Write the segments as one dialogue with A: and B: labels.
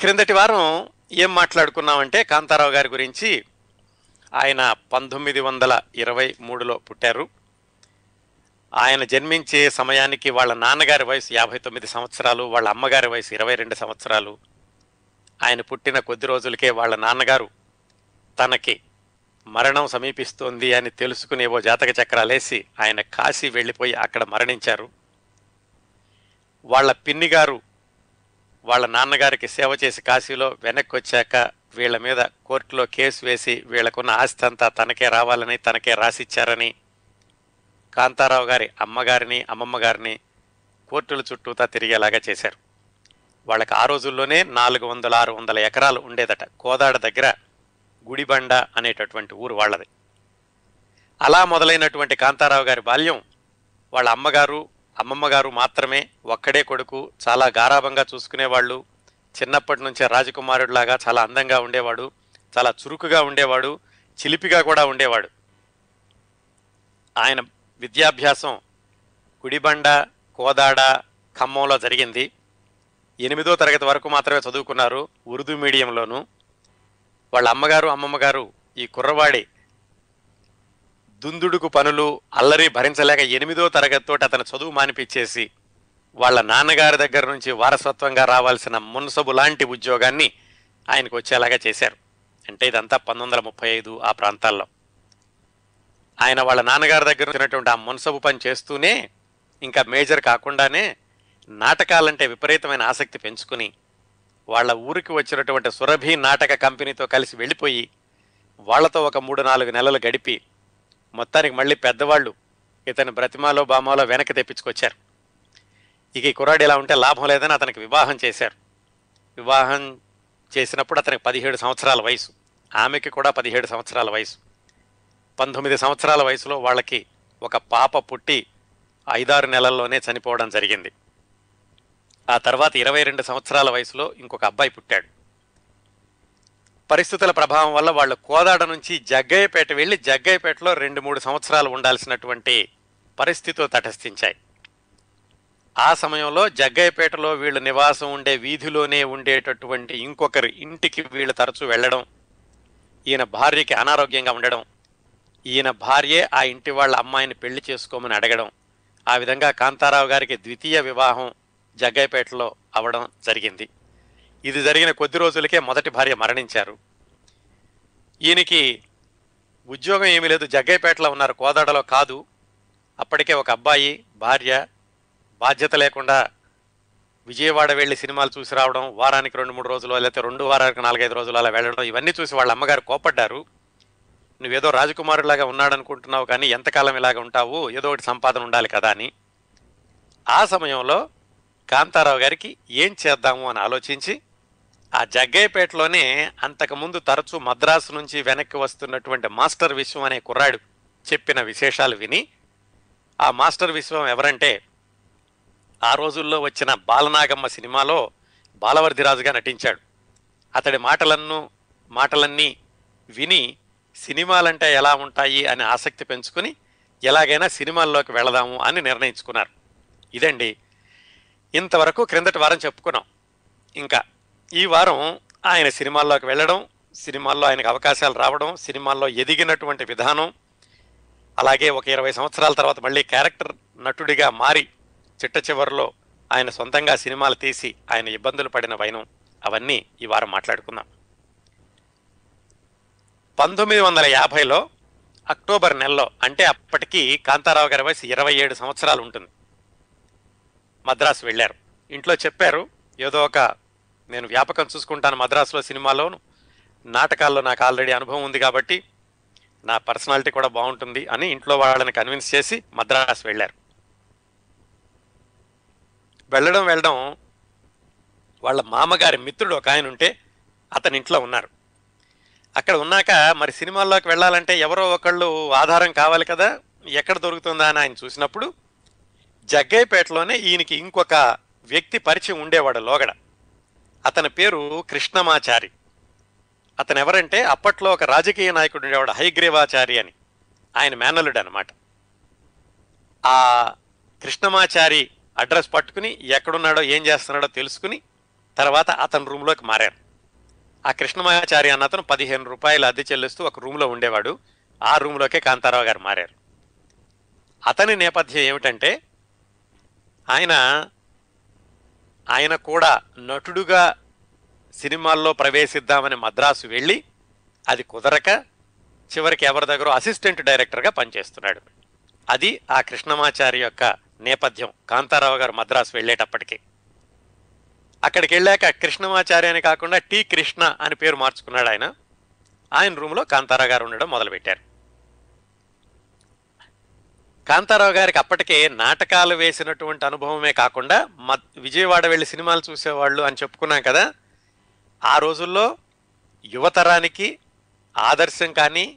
A: క్రిందటి వారం ఏం మాట్లాడుకున్నామంటే కాంతారావు గారి గురించి ఆయన పంతొమ్మిది వందల ఇరవై మూడులో పుట్టారు. ఆయన జన్మించే సమయానికి వాళ్ళ నాన్నగారి వయసు యాభై తొమ్మిది సంవత్సరాలు వాళ్ళ అమ్మగారి వయసు ఇరవై రెండు సంవత్సరాలు. ఆయన పుట్టిన కొద్ది రోజులకే వాళ్ళ నాన్నగారు తనకి మరణం సమీపిస్తోంది అని తెలుసుకునేవో జాతక చక్రాలేసి ఆయన కాశీ వెళ్ళిపోయి అక్కడ మరణించారు. వాళ్ళ పిన్ని గారు వాళ్ళ నాన్నగారికి సేవ చేసి కాశీలో వెనక్కి వచ్చాక వీళ్ళ మీద కోర్టులో కేసు వేసి వీళ్ళకున్న ఆస్తి అంతా తనకే రావాలని తనకే రాసిచ్చారని కాంతారావు గారి అమ్మగారిని అమ్మమ్మ గారిని కోర్టుల చుట్టూతా తిరిగేలాగా చేశారు. వాళ్ళకి ఆ రోజుల్లోనే నాలుగు వందల ఆరు వందల ఎకరాలు ఉండేదట. కోదాడ దగ్గర గుడిబండ అనేటటువంటి ఊరు వాళ్ళది. అలా మొదలైనటువంటి కాంతారావు గారి బాల్యం వాళ్ళ అమ్మగారు అమ్మమ్మ గారు మాత్రమే ఒక్కడే కొడుకు చాలా గారాభంగా చూసుకునేవాళ్ళు. చిన్నప్పటి నుంచే రాజకుమారుడిలాగా చాలా అందంగా ఉండేవాడు చాలా చురుకుగా ఉండేవాడు చిలిపిగా కూడా ఉండేవాడు. ఆయన విద్యాభ్యాసం గుడిబండ కోదాడ ఖమ్మంలో జరిగింది. ఎనిమిదో తరగతి వరకు మాత్రమే చదువుకున్నారు ఉర్దూ మీడియంలోను. వాళ్ళ అమ్మగారు అమ్మమ్మగారు ఈ కుర్రవాడి దుందుడుకు పనులు అల్లరి భరించలేక ఎనిమిదో తరగతితో అతను చదువు మానిపించేసి వాళ్ళ నాన్నగారి దగ్గర నుంచి వారసత్వంగా రావాల్సిన మున్సబు లాంటి ఉద్యోగాన్ని ఆయనకు వచ్చేలాగా చేశారు. అంటే ఇదంతా పంతొమ్మిది వందల ముప్పై ఐదు ఆ ప్రాంతాల్లో. ఆయన వాళ్ళ నాన్నగారి దగ్గర వచ్చినటువంటి ఆ మున్సబు పని చేస్తూనే ఇంకా మేజర్ కాకుండానే నాటకాలంటే విపరీతమైన ఆసక్తి పెంచుకుని వాళ్ళ ఊరికి వచ్చినటువంటి సురభి నాటక కంపెనీతో కలిసి వెళ్ళిపోయి వాళ్ళతో ఒక మూడు నాలుగు నెలలు గడిపి మొత్తానికి మళ్ళీ పెద్దవాళ్ళు ఇతని బ్రతిమాలో బామాలో వెనక్కి తెప్పించుకొచ్చారు. ఇక ఈ కుర్రాడు ఇలా ఉంటే లాభం లేదని అతనికి వివాహం చేశారు. వివాహం చేసినప్పుడు అతనికి పదిహేడు సంవత్సరాల వయసు. ఆమెకి కూడా పదిహేడు సంవత్సరాల వయసు. పంతొమ్మిది సంవత్సరాల వయసులో వాళ్ళకి ఒక పాప పుట్టి ఐదారు నెలల్లోనే చనిపోవడం జరిగింది. ఆ తర్వాత ఇరవై రెండు సంవత్సరాల వయసులో ఇంకొక అబ్బాయి పుట్టాడు. పరిస్థితుల ప్రభావం వల్ల వాళ్ళు కోదాడ నుంచి జగ్గయ్యపేట వెళ్ళి జగ్గయ్యపేటలో రెండు మూడు సంవత్సరాలు ఉండాల్సినటువంటి పరిస్థితులు తటస్థించాయి. ఆ సమయంలో జగ్గయ్యపేటలో వీళ్ళు నివాసం ఉండే వీధిలోనే ఉండేటటువంటి ఇంకొకరి ఇంటికి వీళ్ళు తరచూ వెళ్ళడం ఈయన భార్యకి అనారోగ్యంగా ఉండడం ఈయన భార్యే ఆ ఇంటి వాళ్ళ అమ్మాయిని పెళ్ళి చేసుకోమని అడగడం ఆ విధంగా కాంతారావు గారికి ద్వితీయ వివాహం జగ్గయ్యపేటలో అవడం జరిగింది. ఇది జరిగిన కొద్ది రోజులకే మొదటి భార్య మరణించారు. ఈయనకి ఉద్యోగం ఏమీ లేదు జగ్గైపేటలో ఉన్నారు కోదాడలో కాదు. అప్పటికే ఒక అబ్బాయి భార్య బాధ్యత లేకుండా విజయవాడ వెళ్ళి సినిమాలు చూసి రావడం వారానికి రెండు మూడు రోజులు లేకపోతే రెండు వారానికి నాలుగైదు రోజులు అలా వెళ్ళడం ఇవన్నీ చూసి వాళ్ళ అమ్మగారు కోపడ్డారు నువ్వేదో రాజకుమారులాగా ఉన్నాడనుకుంటున్నావు కానీ ఎంతకాలం ఇలాగ ఉంటావు ఏదో ఒకటి సంపాదన ఉండాలి కదా అని. ఆ సమయంలో కాంతారావు గారికి ఏం చేద్దాము అని ఆలోచించి ఆ జగ్గయ్యపేటలోనే అంతకుముందు తరచూ మద్రాసు నుంచి వెనక్కి వస్తున్నటువంటి మాస్టర్ విశ్వం అనే కుర్రాడు చెప్పిన విశేషాలు విని ఆ మాస్టర్ విశ్వం ఎవరంటే ఆ రోజుల్లో వచ్చిన బాలనాగమ్మ సినిమాలో బాలవర్ధిరాజుగా నటించాడు. అతడి మాటలన్ను మాటలన్నీ విని సినిమాలంటే ఎలా ఉంటాయి అని ఆసక్తి పెంచుకుని ఎలాగైనా సినిమాల్లోకి వెళదాము అని నిర్ణయించుకున్నారు. ఇదండి. ఇంతవరకు క్రిందటి వారం చెప్పుకున్నాం. ఇంకా ఈ వారం ఆయన సినిమాల్లోకి వెళ్ళడం సినిమాల్లో ఆయనకు అవకాశాలు రావడం సినిమాల్లో ఎదిగినటువంటి విధానం అలాగే ఒక ఇరవై సంవత్సరాల తర్వాత మళ్ళీ క్యారెక్టర్ నటుడిగా మారి చిట్ట చివరిలో ఆయన సొంతంగా సినిమాలు తీసి ఆయన ఇబ్బందులు పడిన వైనం అవన్నీ ఈ వారం మాట్లాడుకుందాం. పంతొమ్మిది వందల యాభైలో అక్టోబర్ నెలలో అంటే అప్పటికి కాంతారావు గారి వయసు ఇరవై ఏడు సంవత్సరాలు ఉంటుంది. మద్రాసు వెళ్ళారు. ఇంట్లో చెప్పారు ఏదో ఒక నేను వ్యాపకం చూసుకుంటాను మద్రాసులో సినిమాలోను. నాటకాల్లో నాకు ఆల్రెడీ అనుభవం ఉంది కాబట్టి నా పర్సనాలిటీ కూడా బాగుంటుంది అని ఇంట్లో వాళ్ళని కన్విన్స్ చేసి మద్రాసు వెళ్ళారు. వెళ్ళడం వెళ్ళడం వాళ్ళ మామగారి మిత్రుడు ఒక ఆయన ఉంటే అతని ఇంట్లో ఉన్నారు. అక్కడ ఉన్నాక మరి సినిమాల్లోకి వెళ్ళాలంటే ఎవరో ఒకళ్ళు ఆధారం కావాలి కదా ఎక్కడ దొరుకుతుందా అని ఆయన చూసినప్పుడు జగ్గయ్యపేటలోనే ఈయనకి ఇంకొక వ్యక్తి పరిచయం ఉండేవాడు లోగడ. అతని పేరు కృష్ణమాచారి. అతను ఎవరంటే అప్పట్లో ఒక రాజకీయ నాయకుడు ఉండేవాడు హైగ్రీవాచారి అని. ఆయన మేనలుడు అనమాట ఆ కృష్ణమాచారి అడ్రస్ పట్టుకుని ఎక్కడున్నాడో ఏం చేస్తున్నాడో తెలుసుకుని తర్వాత అతని రూమ్లోకి మారారు. ఆ కృష్ణమాచారి అన్న అతను పదిహేను రూపాయలు అద్దె చెల్లిస్తూ ఒక రూమ్లో ఉండేవాడు. ఆ రూమ్లోకే కాంతారావు గారు మారారు. అతని నేపథ్యం ఏమిటంటే ఆయన ఆయన కూడా నటుడుగా సినిమాల్లో ప్రవేశిద్దామని మద్రాసు వెళ్ళి అది కుదరక చివరికి ఎవరి దగ్గర అసిస్టెంట్ డైరెక్టర్గా పనిచేస్తున్నాడు. అది ఆ కృష్ణమాచారి యొక్క నేపథ్యం. కాంతారావు గారు మద్రాసు వెళ్ళేటప్పటికి. అక్కడికి వెళ్ళాక కృష్ణమాచారి అని కాకుండా టి కృష్ణ అని పేరు మార్చుకున్నాడు ఆయన. ఆయన రూమ్లో కాంతారావు గారు ఉండడం మొదలుపెట్టారు. కాంతారావు గారికి అప్పటికే నాటకాలు వేసినటువంటి అనుభవమే కాకుండా మ విజయవాడ వెళ్ళి సినిమాలు చూసేవాళ్ళు అని చెప్పుకున్నాం కదా. ఆ రోజుల్లో యువతరానికి ఆదర్శం కానీ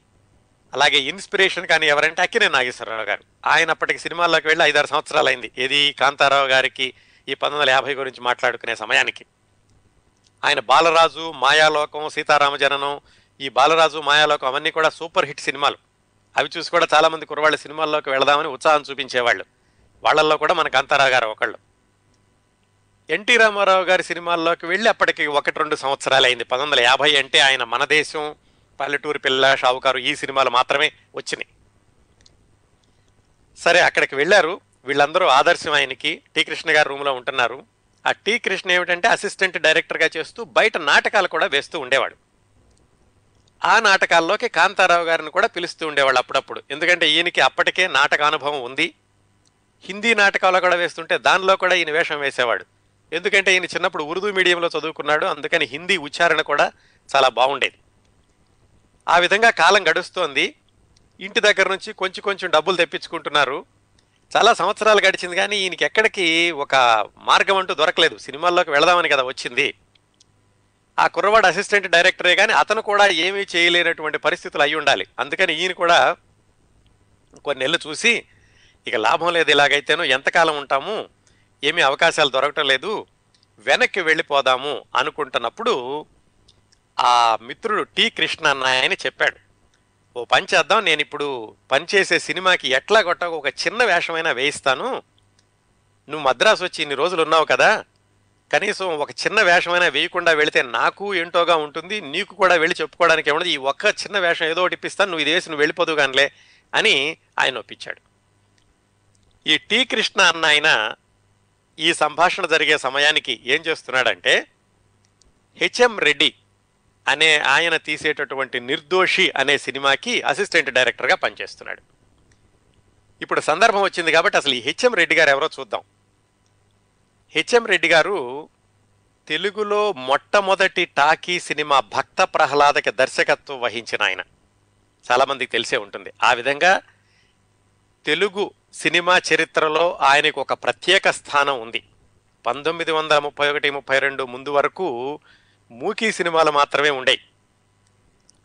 A: అలాగే ఇన్స్పిరేషన్ కానీ ఎవరంటే అక్కినే నాగేశ్వరరావు గారు. ఆయన అప్పటికి సినిమాల్లోకి వెళ్ళి ఐదారు సంవత్సరాలు అయింది ఏది కాంతారావు గారికి ఈ పంతొమ్మిది వందల యాభై గురించి మాట్లాడుకునే సమయానికి. ఆయన బాలరాజు మాయాలోకం సీతారామ జననం ఈ బాలరాజు మాయాలోకం అవన్నీ కూడా సూపర్ హిట్ సినిమాలు. అవి చూసి కూడా చాలామంది కుర్రవాళ్ళు సినిమాల్లోకి వెళదామని ఉత్సాహం చూపించేవాళ్ళు. వాళ్ళల్లో కూడా మన కాంతారావు గారు ఒకళ్ళు. ఎన్టీ రామారావు గారి సినిమాల్లోకి వెళ్ళి అప్పటికి ఒకటి రెండు సంవత్సరాలు అయింది పంతొమ్మిది వందల యాభై అంటే ఆయన మన దేశం పల్లెటూరు పిల్ల షావుకారు ఈ సినిమాలు మాత్రమే వచ్చినాయి. సరే అక్కడికి వెళ్ళారు. వీళ్ళందరూ ఆదర్శం ఆయనకి. టీ కృష్ణ గారు రూమ్లో ఉంటున్నారు. ఆ టీ కృష్ణ ఏమిటంటే అసిస్టెంట్ డైరెక్టర్గా చేస్తూ బయట నాటకాలు కూడా వేస్తూ ఉండేవాడు. ఆ నాటకాల్లోకి కాంతారావు గారిని కూడా పిలుస్తూ ఉండేవాళ్ళు అప్పుడప్పుడు. ఎందుకంటే ఈయనకి అప్పటికే నాటక అనుభవం ఉంది. హిందీ నాటకాలు కూడా వేస్తుంటే దానిలో కూడా ఈయన వేషం వేసేవాడు. ఎందుకంటే ఈయన చిన్నప్పుడు ఉర్దూ మీడియంలో చదువుకున్నాడు. అందుకని హిందీ ఉచ్చారణ కూడా చాలా బాగుండేది. ఆ విధంగా కాలం గడుస్తోంది. ఇంటి దగ్గర నుంచి కొంచెం కొంచెం డబ్బులు తెప్పించుకుంటున్నారు. చాలా సంవత్సరాలు గడిచింది కానీ ఈయనకి ఎక్కడికి ఒక మార్గం అంటూ దొరకలేదు. సినిమాల్లోకి వెళదామని కదా వచ్చింది. ఆ కుర్రవాడు అసిస్టెంట్ డైరెక్టరే కానీ అతను కూడా ఏమీ చేయలేనటువంటి పరిస్థితులు అయి ఉండాలి. అందుకని ఈయన కూడా కొన్ని నెలలు చూసి ఇక లాభం లేదు ఇలాగైతేనో ఎంతకాలం ఉంటాము? ఏమీ అవకాశాలు దొరకటం లేదు. వెనక్కి వెళ్ళిపోదాము అనుకుంటున్నప్పుడు ఆ మిత్రుడు టి కృష్ణ అన్న చెప్పాడు. ఓ పని చేద్దాం నేను ఇప్పుడు పనిచేసే సినిమాకి ఎట్లా కొట్ట ఒక చిన్న వేషమైనా వేయిస్తాను. నువ్వు మద్రాసు వచ్చి ఇన్ని రోజులు ఉన్నావు కదా కనీసం ఒక చిన్న వేషమైనా వేయకుండా వెళితే నాకు ఏంటోగా ఉంటుంది నీకు కూడా వెళ్ళి చెప్పుకోవడానికి ఏమన్నది ఈ ఒక్క చిన్న వేషం ఏదో ఒకటి ఇప్పిస్తాను నువ్వు ఇది వేసి నువ్వు వెళ్ళిపోదు కానిలే అని ఆయన ఒప్పించాడు. ఈ టి కృష్ణ అన్న ఆయన ఈ సంభాషణ జరిగే సమయానికి ఏం చేస్తున్నాడంటే హెచ్ఎం రెడ్డి అనే ఆయన తీసేటటువంటి నిర్దోషి అనే సినిమాకి అసిస్టెంట్ డైరెక్టర్గా పనిచేస్తున్నాడు. ఇప్పుడు సందర్భం వచ్చింది కాబట్టి అసలు ఈ హెచ్ఎం రెడ్డి గారు ఎవరో చూద్దాం. హెచ్ఎం రెడ్డి గారు తెలుగులో మొట్టమొదటి టాకీ సినిమా భక్త ప్రహ్లాదకి దర్శకత్వం వహించిన ఆయన. చాలామందికి తెలిసే ఉంటుంది. ఆ విధంగా తెలుగు సినిమా చరిత్రలో ఆయనకు ఒక ప్రత్యేక స్థానం ఉంది. పంతొమ్మిది వందల ముప్పై ఒకటి ముప్పై రెండు ముందు వరకు మూకీ సినిమాలు మాత్రమే ఉండేవి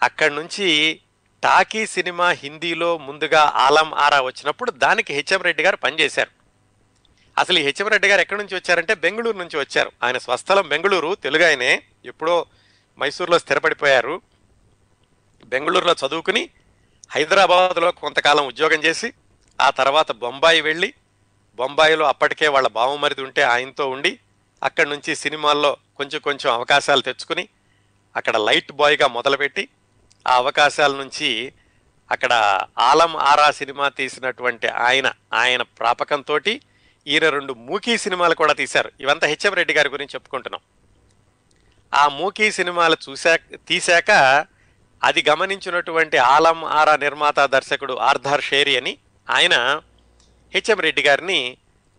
A: అక్కడి నుంచి టాకీ సినిమా హిందీలో ముందుగా ఆలం ఆరా వచ్చినప్పుడు దానికి హెచ్ఎం రెడ్డి గారు పనిచేశారు. అసలు ఈ హెచ్ఎం రెడ్డి గారు ఎక్కడి నుంచి వచ్చారంటే బెంగళూరు నుంచి వచ్చారు. ఆయన స్వస్థలం బెంగళూరు తెలుగు ఆయనే. ఎప్పుడో మైసూరులో స్థిరపడిపోయారు. బెంగళూరులో చదువుకుని హైదరాబాద్లో కొంతకాలం ఉద్యోగం చేసి ఆ తర్వాత బొంబాయి వెళ్ళి బొంబాయిలో అప్పటికే వాళ్ళ బావమరిది ఉంటే ఆయనతో ఉండి అక్కడి నుంచి సినిమాల్లో కొంచెం కొంచెం అవకాశాలు తెచ్చుకుని అక్కడ లైట్ బాయ్గా మొదలుపెట్టి ఆ అవకాశాల నుంచి అక్కడ ఆలం ఆరా సినిమా తీసినటువంటి ఆయన ఆయన ప్రాపకంతో ఈయన రెండు మూకీ సినిమాలు కూడా తీశారు. ఇవంతా హెచ్ఎం రెడ్డి గారి గురించి చెప్పుకుంటున్నాం. ఆ మూకీ సినిమాలు చూశాక తీశాక అది గమనించినటువంటి ఆలం ఆరా నిర్మాత దర్శకుడు ఆర్థర్ షేరి అని ఆయన హెచ్ఎం రెడ్డి గారిని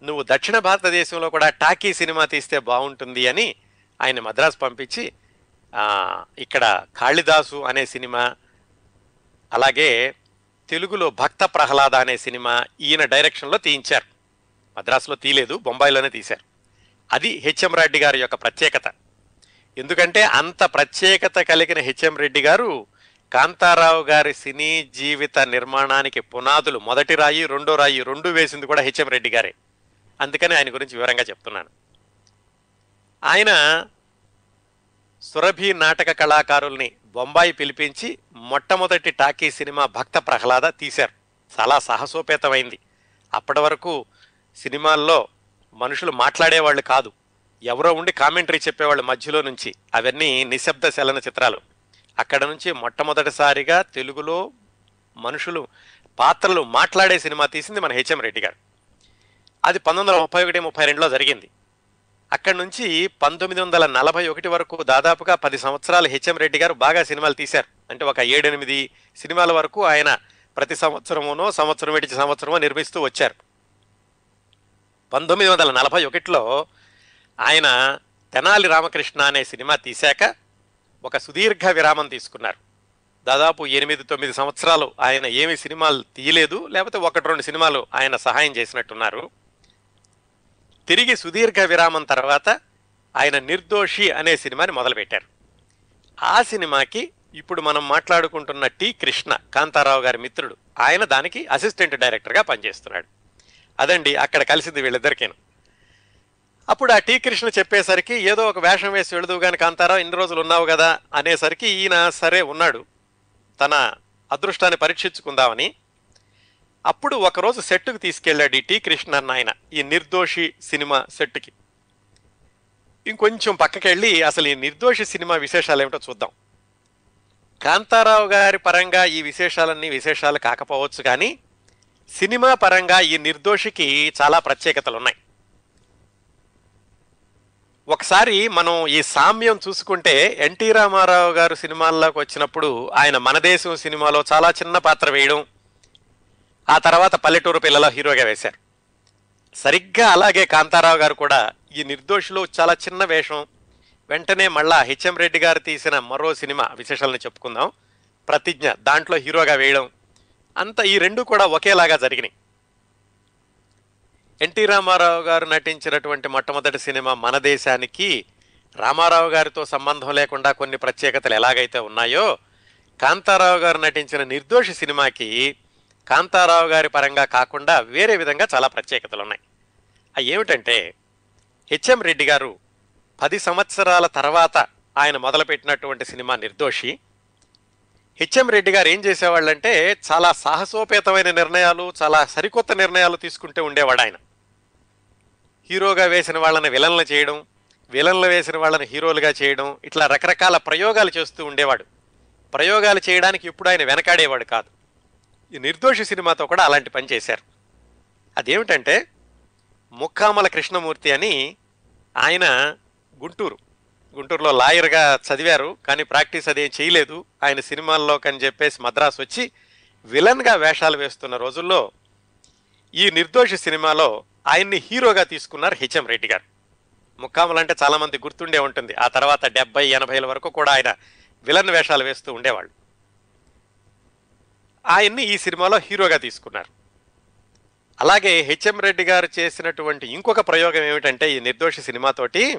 A: నువ్వు దక్షిణ భారతదేశంలో కూడా టాకీ సినిమా తీస్తే బాగుంటుంది అని ఆయన మద్రాసు పంపించి ఇక్కడ కాళిదాసు అనే సినిమా అలాగే తెలుగులో భక్త ప్రహ్లాద అనే సినిమా ఈయన డైరెక్షన్లో తీయించారు. మద్రాసులో తీయలేదు బొంబాయిలోనే తీశారు. అది హెచ్ఎం రెడ్డి గారి యొక్క ప్రత్యేకత. ఎందుకంటే అంత ప్రత్యేకత కలిగిన హెచ్ఎం రెడ్డి గారు కాంతారావు గారి సినీ జీవిత నిర్మాణానికి పునాదులు మొదటి రాయి రెండో రాయి రెండు వేసింది కూడా హెచ్ఎం రెడ్డి గారే. అందుకని ఆయన గురించి వివరంగా చెప్తున్నాను. ఆయన సురభి నాటక కళాకారుల్ని బొంబాయి పిలిపించి మొట్టమొదటి టాకీ సినిమా భక్త ప్రహ్లాద తీశారు. చాలా సాహసోపేతమైంది. అప్పటి వరకు సినిమాల్లో మనుషులు మాట్లాడేవాళ్ళు కాదు. ఎవరో ఉండి కామెంటరీ చెప్పేవాళ్ళు మధ్యలో నుంచి. అవన్నీ నిశ్శబ్ద చలన చిత్రాలు. అక్కడ నుంచి మొట్టమొదటిసారిగా తెలుగులో మనుషులు పాత్రలు మాట్లాడే సినిమా తీసింది మన హెచ్ఎం రెడ్డి గారు. అది పంతొమ్మిది వందల ముప్పై ఒకటి ముప్పై రెండులో జరిగింది. అక్కడి నుంచి పంతొమ్మిది వందల నలభై ఒకటి వరకు దాదాపుగా పది సంవత్సరాలు హెచ్ఎం రెడ్డి గారు బాగా సినిమాలు తీశారు. అంటే ఒక ఏడెనిమిది సినిమాల వరకు ఆయన ప్రతి సంవత్సరమునో సంవత్సరం విడిచి సంవత్సరమో నిర్మిస్తూ వచ్చారు. పంతొమ్మిది వందల నలభై ఒకటిలో ఆయన తెనాలి రామకృష్ణ అనే సినిమా తీశాక ఒక సుదీర్ఘ విరామం తీసుకున్నారు. దాదాపు ఎనిమిది తొమ్మిది సంవత్సరాలు ఆయన ఏమి సినిమాలు తీయలేదు లేకపోతే ఒకటి రెండు సినిమాలు ఆయన సహాయం చేసినట్టున్నారు. తిరిగి సుదీర్ఘ విరామం తర్వాత ఆయన నిర్దోషి అనే సినిమాని మొదలుపెట్టారు. ఆ సినిమాకి ఇప్పుడు మనం మాట్లాడుకుంటున్న టి కృష్ణ కాంతారావు గారి మిత్రుడు. ఆయన దానికి అసిస్టెంట్ డైరెక్టర్గా పనిచేస్తున్నాడు. అదండి అక్కడ కలిసింది వీళ్ళిద్దరికీను. అప్పుడు ఆ టీ కృష్ణ చెప్పేసరికి ఏదో ఒక వేషం వేసి వెళదు కానీ కాంతారావు ఇన్ని రోజులు ఉన్నావు కదా అనేసరికి ఈయన సరే ఉన్నాడు. తన అదృష్టాన్ని పరీక్షించుకుందామని. అప్పుడు ఒకరోజు సెట్టుకు తీసుకెళ్ళాడు ఈ టీ కృష్ణ అన్న ఆయన ఈ నిర్దోషి సినిమా సెట్కి ఇంకొంచెం పక్కకెళ్ళి అసలు ఈ నిర్దోషి సినిమా విశేషాలు ఏమిటో చూద్దాం. కాంతారావు గారి పరంగా ఈ విశేషాలన్నీ విశేషాలు కాకపోవచ్చు కానీ సినిమా పరంగా ఈ నిర్దోషికి చాలా ప్రత్యేకతలు ఉన్నాయి ఒకసారి మనం ఈ సామ్యం చూసుకుంటే ఎన్టీ రామారావు గారు సినిమాల్లోకి వచ్చినప్పుడు ఆయన మన దేశం సినిమాలో చాలా చిన్న పాత్ర వేయడం ఆ తర్వాత పల్లెటూరు పిల్లలో హీరోగా వేశారు. సరిగ్గా అలాగే కాంతారావు గారు కూడా ఈ నిర్దోషిలో చాలా చిన్న వేషం వెంటనే మళ్ళా హెచ్ఎం రెడ్డి గారు తీసిన మరో సినిమా విశేషాలను చెప్పుకుందాం. ప్రతిజ్ఞ దాంట్లో హీరోగా వేయడం అంత ఈ రెండు కూడా ఒకేలాగా జరిగినాయి. ఎన్టీ రామారావు గారు నటించినటువంటి మొట్టమొదటి సినిమా మన దేశానికి రామారావు గారితో సంబంధం లేకుండా కొన్ని ప్రత్యేకతలు ఎలాగైతే ఉన్నాయో కాంతారావు గారు నటించిన నిర్దోషి సినిమాకి కాంతారావు గారి పరంగా కాకుండా వేరే విధంగా చాలా ప్రత్యేకతలు ఉన్నాయి. అవి ఏమిటంటే హెచ్ఎం రెడ్డి గారు పది సంవత్సరాల తర్వాత ఆయన మొదలుపెట్టినటువంటి సినిమా నిర్దోషి. హెచ్ఎం రెడ్డి గారు ఏం చేసేవాళ్ళంటే చాలా సాహసోపేతమైన నిర్ణయాలు చాలా సరికొత్త నిర్ణయాలు తీసుకుంటూ ఉండేవాడు ఆయన. హీరోగా వేసిన వాళ్ళని విలన్లు చేయడం విలన్లు వేసిన వాళ్ళని హీరోలుగా చేయడం ఇట్లా రకరకాల ప్రయోగాలు చేస్తూ ఉండేవాడు. ప్రయోగాలు చేయడానికి ఇప్పుడు ఆయన వెనకాడేవాడు కాదు. ఈ నిర్దోషి సినిమాతో కూడా అలాంటి పని చేశారు. అదేమిటంటే ముక్కామల కృష్ణమూర్తి అని ఆయన గుంటూరు గుంటూరులో లాయర్గా చదివారు కానీ ప్రాక్టీస్ అదేం చేయలేదు. ఆయన సినిమాల్లో కని చెప్పేసి మద్రాసు వచ్చి విలన్గా వేషాలు వేస్తున్న రోజుల్లో ఈ నిర్దోషి సినిమాలో ఆయన్ని హీరోగా తీసుకున్నారు హెచ్ఎం రెడ్డి గారు. ముక్కాములు అంటే చాలామంది గుర్తుండే ఉంటుంది. ఆ తర్వాత డెబ్బై ఎనభైల వరకు కూడా ఆయన విలన్ వేషాలు వేస్తూ ఉండేవాళ్ళు. ఆయన్ని ఈ సినిమాలో హీరోగా తీసుకున్నారు. అలాగే హెచ్ఎం రెడ్డి గారు చేసినటువంటి ఇంకొక ప్రయోగం ఏమిటంటే ఈ నిర్దోషి సినిమాతోటి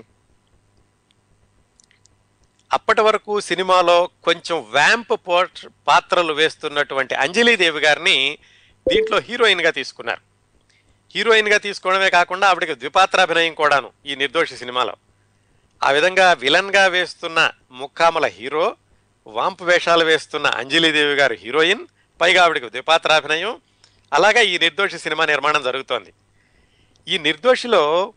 A: అప్పటి వరకు సినిమాలో కొంచెం వ్యాంప్ పోర్ట్ పాత్రలు వేస్తున్నటువంటి అంజలీదేవి గారిని దీంట్లో హీరోయిన్గా తీసుకున్నారు. హీరోయిన్గా తీసుకోవడమే కాకుండా ఆవిడకి ద్విపాత్రాభినయం కూడాను ఈ నిర్దోషి సినిమాలో. ఆ విధంగా విలన్గా వేస్తున్న ముక్కామల హీరో వాంపు వేషాలు వేస్తున్న అంజలీదేవి గారు హీరోయిన్ పైగా ఆవిడకి ద్విపాత్రాభినయం. అలాగే ఈ నిర్దోషి సినిమా నిర్మాణం జరుగుతోంది. ఈ నిర్దోషిలో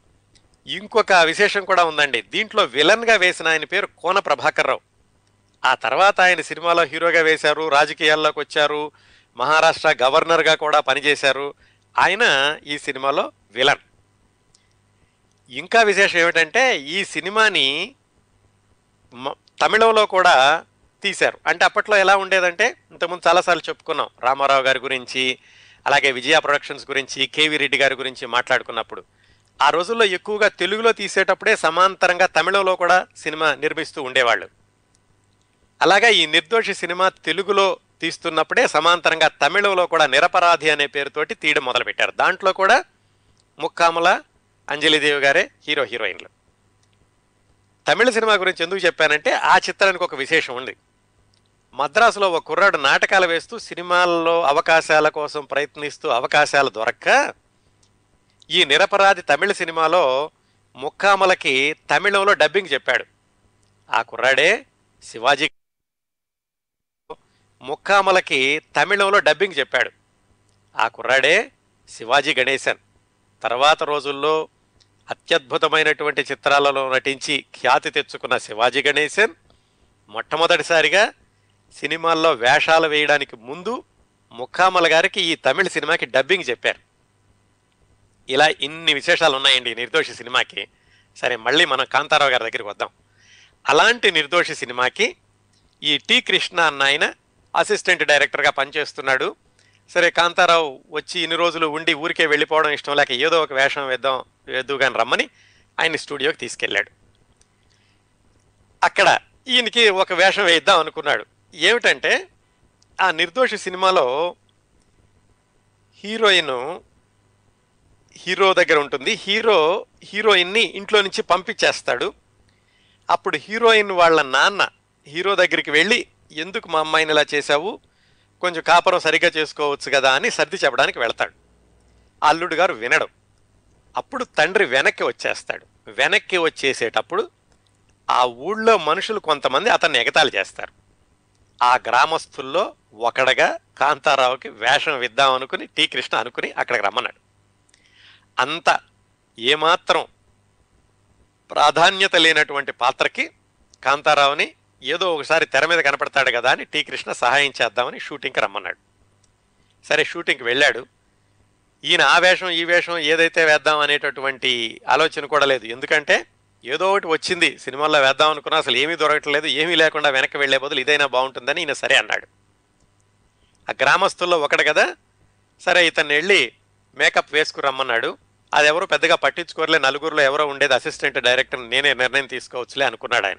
A: ఇంకొక విశేషం కూడా ఉందండి. దీంట్లో విలన్గా వేసిన ఆయన పేరు కోన ప్రభాకర్ రావు. ఆ తర్వాత ఆయన సినిమాలో హీరోగా వేశారు రాజకీయాల్లోకి వచ్చారు మహారాష్ట్ర గవర్నర్గా కూడా పనిచేశారు. ఆయన ఈ సినిమాలో విలన్. ఇంకా విశేషం ఏమిటంటే ఈ సినిమాని మ- తమిళంలో కూడా తీశారు. అంటే అప్పట్లో ఎలా ఉండేదంటే ఇంతకుముందు చాలాసార్లు చెప్పుకున్నాం రామారావు గారి గురించి అలాగే విజయ ప్రొడక్షన్స్ గురించి కేవి రెడ్డి గారి గురించి మాట్లాడుకున్నప్పుడు. ఆ రోజుల్లో ఎక్కువగా తెలుగులో తీసేటప్పుడే సమాంతరంగా తమిళంలో కూడా సినిమా నిర్మిస్తూ ఉండేవాళ్ళు. అలాగా ఈ నిర్దోషి సినిమా తెలుగులో తీస్తున్నప్పుడే సమాంతరంగా తమిళంలో కూడా నిరపరాధి అనే పేరుతోటి తీయడం మొదలుపెట్టారు. దాంట్లో కూడా ముక్కాముల అంజలిదేవి గారే హీరో హీరోయిన్లు. తమిళ సినిమా గురించి ఎందుకు చెప్పానంటే ఆ చిత్రానికి ఒక విశేషం ఉంది. మద్రాసులో ఒక కుర్రాడు నాటకాలు వేస్తూ సినిమాల్లో అవకాశాల కోసం ప్రయత్నిస్తూ అవకాశాలు దొరక్క ఈ నిరపరాధి తమిళ సినిమాలో ముక్కామలకి తమిళంలో డబ్బింగ్ చెప్పాడు. ఆ కుర్రాడే శివాజీ ముక్కామలకి తమిళంలో డబ్బింగ్ చెప్పాడు. ఆ కుర్రాడే శివాజీ గణేశన్. తర్వాత రోజుల్లో అత్యద్భుతమైనటువంటి చిత్రాలలో నటించి ఖ్యాతి తెచ్చుకున్న శివాజీ గణేశన్ మొట్టమొదటిసారిగా సినిమాల్లో వేషాలు వేయడానికి ముందు ముక్కామల గారికి ఈ తమిళ సినిమాకి డబ్బింగ్ చెప్పారు. ఇలా ఇన్ని విశేషాలు ఉన్నాయండి నిర్దోషి సినిమాకి. సరే మళ్ళీ మనం కాంతారావు గారి దగ్గరికి వద్దాం. అలాంటి నిర్దోషి సినిమాకి ఈ టి కృష్ణ అన్న ఆయన అసిస్టెంట్ డైరెక్టర్గా పనిచేస్తున్నాడు. సరే కాంతారావు వచ్చి ఇన్ని రోజులు ఉండి ఊరికే వెళ్ళిపోవడం ఇష్టం లేక ఏదో ఒక వేషం వేద్దాం వేద్దు కానీ రమ్మని ఆయన స్టూడియోకి తీసుకెళ్ళాడు. అక్కడ ఈయనకి ఒక వేషం వేద్దాం అనుకున్నాడు. ఏమిటంటే ఆ నిర్దోషి సినిమాలో హీరోయిన్ హీరో దగ్గర ఉంటుంది. హీరో హీరోయిన్ని ఇంట్లో నుంచి పంపించేస్తాడు. అప్పుడు హీరోయిన్ వాళ్ళ నాన్న హీరో దగ్గరికి వెళ్ళి ఎందుకు మా అమ్మాయిని ఇలా చేశావు? కొంచెం కాపురం సరిగ్గా చేసుకోవచ్చు కదా అని సర్ది చెప్పడానికి వెళ్తాడు. అల్లుడు గారు వినడం. అప్పుడు తండ్రి వెనక్కి వచ్చేస్తాడు. వెనక్కి వచ్చేసేటప్పుడు ఆ ఊళ్ళో మనుషులు కొంతమంది అతన్ని ఎగతాళి చేస్తారు. ఆ గ్రామస్తుల్లో ఒకడగా కాంతారావుకి వేషం విద్దాం అనుకుని టీ కృష్ణ అనుకుని అక్కడికి రమ్మన్నాడు. అంత ఏమాత్రం ప్రాధాన్యత లేనటువంటి పాత్రకి కాంతారావుని ఏదో ఒకసారి తెర మీద కనపడతాడు కదా అని టీ కృష్ణ సహాయం చేద్దామని షూటింగ్కి రమ్మన్నాడు. సరే షూటింగ్కి వెళ్ళాడు. ఈయన ఆ వేషం ఈ వేషం ఏదైతే వేద్దాం అనేటటువంటి ఆలోచన కూడా లేదు. ఎందుకంటే ఏదో ఒకటి వచ్చింది సినిమాల్లో వేద్దాం అనుకున్నా అసలు ఏమీ దొరకట్లేదు ఏమీ లేకుండా వెనక్కి వెళ్ళే బదులు ఇదైనా బాగుంటుందని ఈయన సరే అన్నాడు. ఆ గ్రామస్తుల్లో ఒకడు కదా సరే ఇతన్ని వెళ్ళి మేకప్ వేసుకురమ్మన్నాడు. అది ఎవరు పెద్దగా పట్టించుకోరలే నలుగురిలో ఎవరో ఉండేది అసిస్టెంట్ డైరెక్టర్ నేనే నిర్ణయం తీసుకోవచ్చులే అనుకున్నాడు ఆయన.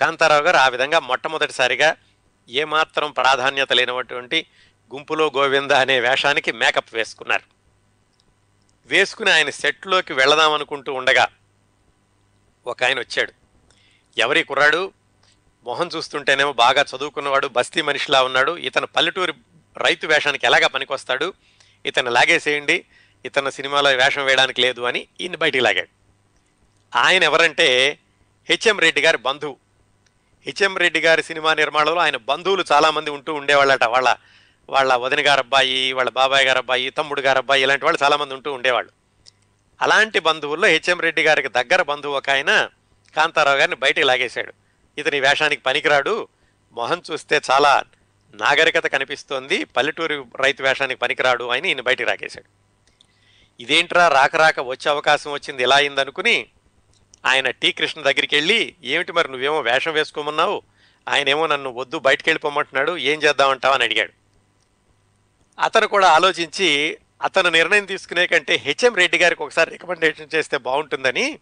A: కాంతారావు గారు ఆ విధంగా మొట్టమొదటిసారిగా ఏమాత్రం ప్రాధాన్యత లేనటువంటి గుంపులో గోవింద అనే వేషానికి మేకప్ వేసుకున్నారు. వేసుకుని ఆయన సెట్లోకి వెళదాం అనుకుంటూ ఉండగా ఒక ఆయన వచ్చాడు. ఎవరి కుర్రాడు? మొహం చూస్తుంటేనేమో బాగా చదువుకున్నవాడు బస్తీ మనిషిలా ఉన్నాడు. ఇతను పల్లెటూరి రైతు వేషానికి ఎలాగా పనికొస్తాడు? ఇతను లాగేసేయండి ఇతను సినిమాలో వేషం వేయడానికి లేదు అని ఈయన బయటికి లాగాడు. ఆయన ఎవరంటే హెచ్ఎం రెడ్డి గారి బంధువు. హెచ్ఎం రెడ్డి గారి సినిమా నిర్మాణంలో ఆయన బంధువులు చాలామంది ఉంటూ ఉండేవాళ్ళట. వాళ్ళ వాళ్ళ వదిన గారు అబ్బాయి వాళ్ళ బాబాయ్ గారు అబ్బాయి తమ్ముడు గారు అబ్బాయి ఇలాంటి వాళ్ళు చాలామంది ఉంటూ ఉండేవాళ్ళు. అలాంటి బంధువుల్లో హెచ్ఎం రెడ్డి గారికి దగ్గర బంధువు ఒక ఆయన కాంతారావు గారిని బయటికి లాగేశాడు. ఇతని వేషానికి పనికిరాడు. మొహం చూస్తే చాలా నాగరికత కనిపిస్తోంది పల్లెటూరు రైతు వేషానికి పనికిరాడు అని ఈయన బయటికి రాకేశాడు. ఇదేంట్రా రాక రాక వచ్చే అవకాశం వచ్చింది ఎలా అయిందనుకుని ఆయన టీ కృష్ణ దగ్గరికి వెళ్ళి ఏమిటి మరి నువ్వేమో వేషం వేసుకోమన్నావు? ఆయనేమో నన్ను వద్దు బయటికి వెళ్ళిపోమంటున్నాడు ఏం చేద్దామంటావు? అని అడిగాడు. అతను కూడా ఆలోచించి అతను నిర్ణయం తీసుకునే కంటే హెచ్ఎం రెడ్డి గారికి ఒకసారి రికమెండేషన్ చేస్తే బాగుంటుందని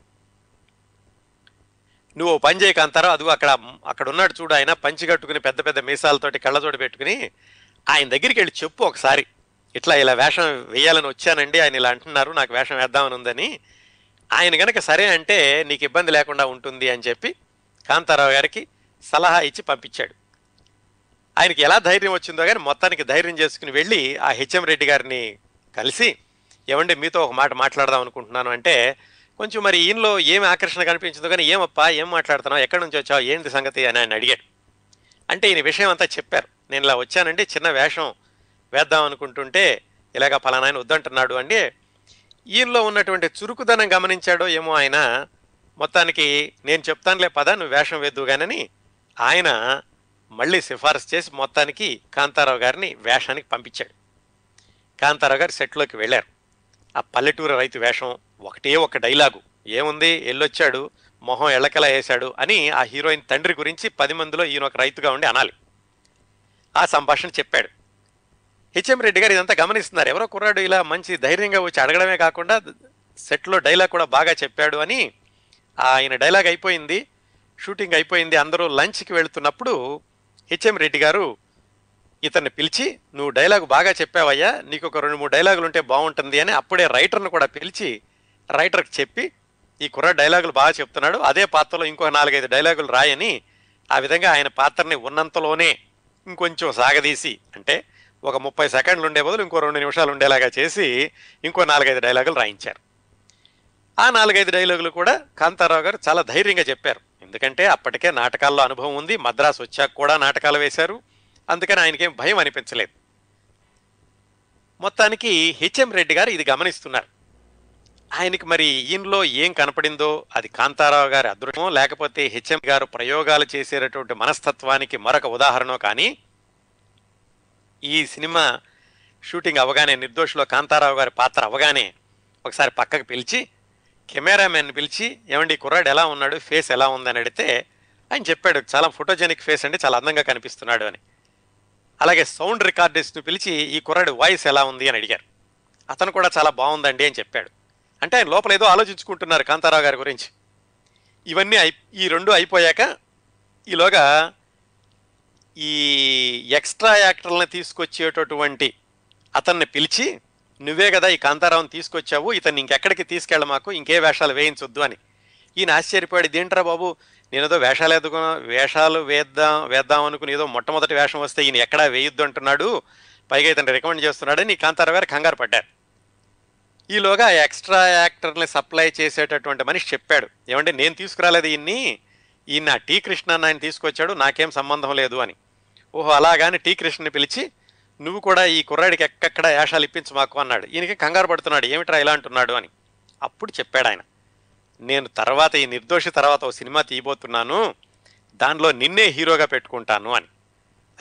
A: నువ్వు పని చేయక అంటారో అదిగో అక్కడ అక్కడ ఉన్నాడు చూడు ఆయన పంచి కట్టుకుని పెద్ద పెద్ద మీసాలతోటి కళ్ళజోడు పెట్టుకుని ఆయన దగ్గరికి వెళ్ళి చెప్పు ఒకసారి. ఇట్లా ఇలా వేషం వేయాలని వచ్చానండి ఆయన ఇలా అంటున్నారు నాకు వేషం వేద్దామని ఉందని. ఆయన కనుక సరే అంటే నీకు ఇబ్బంది లేకుండా ఉంటుంది అని చెప్పి కాంతారావు గారికి సలహా ఇచ్చి పంపించాడు. ఆయనకి ఎలా ధైర్యం వచ్చిందో కానీ మొత్తానికి ధైర్యం చేసుకుని వెళ్ళి ఆ హెచ్ఎం రెడ్డి గారిని కలిసి ఏమండి మీతో ఒక మాట మాట్లాడదాం అనుకుంటున్నాను అంటే కొంచెం మరి ఈయనలో ఏం ఆకర్షణ కనిపించిందో కానీ ఏమప్పా ఏం మాట్లాడుతున్నావు ఎక్కడి నుంచి వచ్చావు ఏంటి సంగతి అని ఆయన అడిగాడు. అంటే ఈయన విషయం అంతా చెప్పారు. నేను ఇలా వచ్చానంటే చిన్న వేషం వేద్దాం అనుకుంటుంటే ఇలాగ పలానా ఆయన వద్దంటున్నాడు అంటే ఈయనలో ఉన్నటువంటి చురుకుదనం గమనించాడో ఏమో ఆయన మొత్తానికి నేను చెప్తానులే పద నువ్వు వేషం వేద్దుగానని ఆయన మళ్ళీ సిఫారసు చేసి మొత్తానికి కాంతారావు గారిని వేషానికి పంపించాడు. కాంతారావు గారు సెట్లోకి వెళ్ళారు. ఆ పల్లెటూరు రైతు వేషం ఒకటే ఒక డైలాగు. ఏముంది? ఎల్లొచ్చాడు మొహం ఎళ్ళకలా వేశాడు అని ఆ హీరోయిన్ తండ్రి గురించి పది మందిలో ఈయన ఒక రైతుగా ఉండి అనాలి. ఆ సంభాషణ చెప్పాడు. హెచ్ఎం రెడ్డి గారు ఇదంతా గమనిస్తున్నారు. ఎవరో కుర్రాడు ఇలా మంచి ధైర్యంగా వచ్చి అడగడమే కాకుండా సెట్లో డైలాగ్ కూడా బాగా చెప్పాడు అని ఆయన డైలాగ్ అయిపోయింది షూటింగ్ అయిపోయింది అందరూ లంచ్కి వెళుతున్నప్పుడు హెచ్ఎం రెడ్డి గారు ఇతన్ని పిలిచి నువ్వు డైలాగ్ బాగా చెప్పావయ్యా నీకు ఒక రెండు మూడు డైలాగులు ఉంటే బాగుంటుంది అని అప్పుడే రైటర్ను కూడా పిలిచి రైటర్కి చెప్పి ఈ కుర్ర డైలాగులు బాగా చెప్తున్నాడు అదే పాత్రలో ఇంకో నాలుగైదు డైలాగులు రాయని ఆ విధంగా ఆయన పాత్రని ఉన్నంతలోనే ఇంకొంచెం సాగదీసి అంటే ఒక ముప్పై సెకండ్లు ఉండే బదులు ఇంకో రెండు నిమిషాలు ఉండేలాగా చేసి ఇంకో నాలుగైదు డైలాగులు రాయించారు. ఆ నాలుగైదు డైలాగులు కూడా కాంతారావు గారు చాలా ధైర్యంగా చెప్పారు. ఎందుకంటే అప్పటికే నాటకాల్లో అనుభవం ఉంది మద్రాసు వచ్చాక కూడా నాటకాలు వేశారు. అందుకని ఆయనకేం భయం అనిపించలేదు. మొత్తానికి హెచ్ఎం రెడ్డి గారు ఇది గమనిస్తున్నారు. ఆయనకి మరి ఈయనలో ఏం కనపడిందో అది కాంతారావు గారి అదృష్టమో లేకపోతే హెచ్ఎం గారు ప్రయోగాలు చేసేటటువంటి మనస్తత్వానికి మరొక ఉదాహరణ కానీ ఈ సినిమా షూటింగ్ అవగానే నిర్దోషిలో కాంతారావు గారి పాత్ర అవగానే ఒకసారి పక్కకు పిలిచి కెమెరామెన్ పిలిచి ఏమండి కుర్రాడు ఎలా ఉన్నాడు ఫేస్ ఎలా ఉందని అడిగితే ఆయన చెప్పాడు చాలా ఫోటోజెనిక్ ఫేస్ అండి చాలా అందంగా కనిపిస్తున్నాడు అని. అలాగే సౌండ్ రికార్డిస్ట్ను పిలిచి ఈ కుర్రాడి వాయిస్ ఎలా ఉంది అని అడిగారు. అతను కూడా చాలా బాగుందండి అని చెప్పాడు. అంటే ఆయన లోపల ఏదో ఆలోచించుకుంటున్నారు కాంతారావు గారి గురించి. ఇవన్నీ అయి ఈ రెండు అయిపోయాక ఈలోగా ఈ ఎక్స్ట్రా యాక్టర్లను తీసుకొచ్చేటటువంటి అతన్ని పిలిచి నువ్వే కదా ఈ కాంతారావుని తీసుకొచ్చావు ఇతన్ని ఇంకెక్కడికి తీసుకెళ్ళ మాకు ఇంకే వేషాలు వేయించొద్దు అని. ఈయన ఆశ్చర్యపోయాడు ఇదేంట్రా బాబు నేనేదో వేషాలు ఎదుగున్నా వేషాలు వేద్దాం వేద్దాం అనుకుని ఏదో మొట్టమొదటి వేషం వస్తే ఈయన ఎక్కడా వేయొద్దు అంటున్నాడు. పైగా ఇతను రికమెండ్ చేస్తున్నాడని నీ కాంతారావు గారు కంగారు పడ్డారు ఈలోగా ఎక్స్ట్రా యాక్టర్ని సప్లై చేసేటటువంటి మనిషి చెప్పాడు. ఏమంటే నేను తీసుకురాలేదు ఈయన్ని ఈయన టీ కృష్ణ అన్న ఆయన తీసుకొచ్చాడు. నాకేం సంబంధం లేదు అని. ఓహో అలాగాని టీ కృష్ణని పిలిచి నువ్వు కూడా ఈ కుర్రాడికి ఎక్కక్కడ వేషాలు ఇప్పించు మాకు అన్నాడు. ఈయనకి కంగారు పడుతున్నాడు. ఏమిట్రా ఇలా అంటున్నాడు అని. అప్పుడు చెప్పాడు ఆయన. నేను తర్వాత ఈ నిర్దోషి తర్వాత ఓ సినిమా తీయబోతున్నాను దానిలో నిన్నే హీరోగా పెట్టుకుంటాను అని.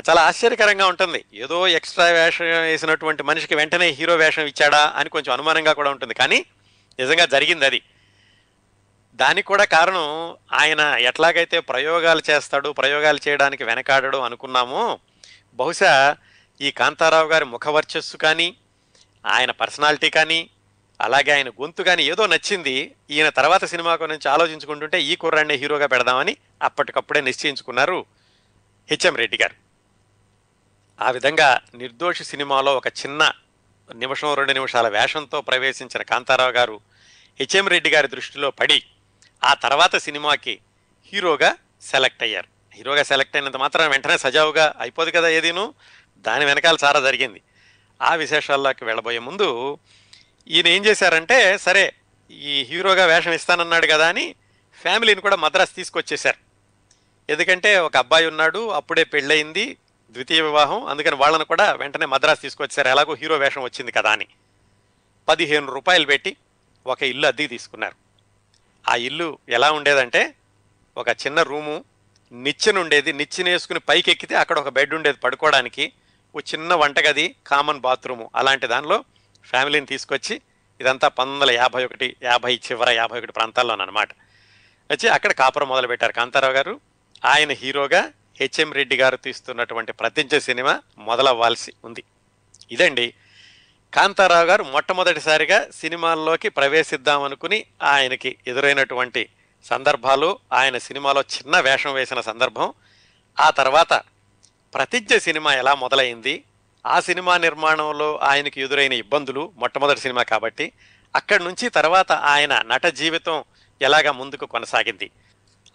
A: చాలా ఆశ్చర్యకరంగా ఉంటుంది. ఏదో ఎక్స్ట్రా వేషం వేసినటువంటి మనిషికి వెంటనే హీరో వేషం ఇచ్చాడా అని కొంచెం అనుమానంగా కూడా ఉంటుంది. కానీ నిజంగా జరిగింది అది. దానికి కూడా కారణం ఆయన ఎట్లాగైతే ప్రయోగాలు చేస్తాడు ప్రయోగాలు చేయడానికి వెనకాడడు అనుకున్నామో బహుశా ఈ కాంతారావు గారి ముఖవర్చస్సు కానీ ఆయన పర్సనాలిటీ కానీ అలాగే ఆయన గొంతు కానీ ఏదో నచ్చింది ఈయన తర్వాత సినిమా గురించి ఆలోచించుకుంటుంటే ఈ కుర్రాన్ని హీరోగా పెడదామని అప్పటికప్పుడే నిశ్చయించుకున్నారు హెచ్ఎం రెడ్డి గారు. ఆ విధంగా నిర్దోషి సినిమాలో ఒక చిన్న నిమిషం రెండు నిమిషాల వేషంతో ప్రవేశించిన కాంతారావు గారు హెచ్ఎం రెడ్డి గారి దృష్టిలో పడి ఆ తర్వాత సినిమాకి హీరోగా సెలెక్ట్ అయ్యారు. హీరోగా సెలెక్ట్ అయినంత మాత్రం వెంటనే సజావుగా అయిపోదు కదా ఏదీను? దాని వెనకాల చాలా జరిగింది. ఆ విశేషాల్లోకి వెళ్ళబోయే ముందు ఈయన ఏం చేశారంటే సరే ఈ హీరోగా వేషం ఇస్తానన్నాడు కదా అని ఫ్యామిలీని కూడా మద్రాసు తీసుకొచ్చేశారు. ఎందుకంటే ఒక అబ్బాయి ఉన్నాడు అప్పుడే పెళ్ళయింది ద్వితీయ వివాహం అందుకని వాళ్ళను కూడా వెంటనే మద్రాసు తీసుకొచ్చారు. ఎలాగో హీరో వేషం వచ్చింది కదా అని. పదిహేను రూపాయలు పెట్టి ఒక ఇల్లు అద్దెకి తీసుకున్నారు. ఆ ఇల్లు ఎలా ఉండేదంటే ఒక చిన్న రూము నిచ్చెన ఉండేది. నిచ్చెన వేసుకుని పైకి ఎక్కితే అక్కడ ఒక బెడ్ ఉండేది పడుకోవడానికి. ఓ చిన్న వంటగది కామన్ బాత్రూము. అలాంటి దానిలో ఫ్యామిలీని తీసుకొచ్చి ఇదంతా పంతొమ్మిది వందల యాభై ఒకటి యాభై చివర యాభై ఒకటి ప్రాంతాల్లోనమాట వచ్చి అక్కడ కాపురం మొదలుపెట్టారు కాంతారావు గారు. ఆయన హీరోగా హెచ్ఎం రెడ్డి గారు తీస్తున్నటువంటి ప్రతించ సినిమా మొదలవ్వాల్సి ఉంది. ఇదండి కాంతారావు గారు మొట్టమొదటిసారిగా సినిమాల్లోకి ప్రవేశిద్దామనుకుని ఆయనకి ఎదురైనటువంటి సందర్భాలు ఆయన సినిమాలో చిన్న వేషం వేసిన సందర్భం ఆ తర్వాత ప్రతిజ్ఞ సినిమా ఎలా మొదలైంది ఆ సినిమా నిర్మాణంలో ఆయనకి ఎదురైన ఇబ్బందులు మొట్టమొదటి సినిమా కాబట్టి అక్కడి నుంచి తర్వాత ఆయన నట జీవితం ఎలాగా ముందుకు కొనసాగింది.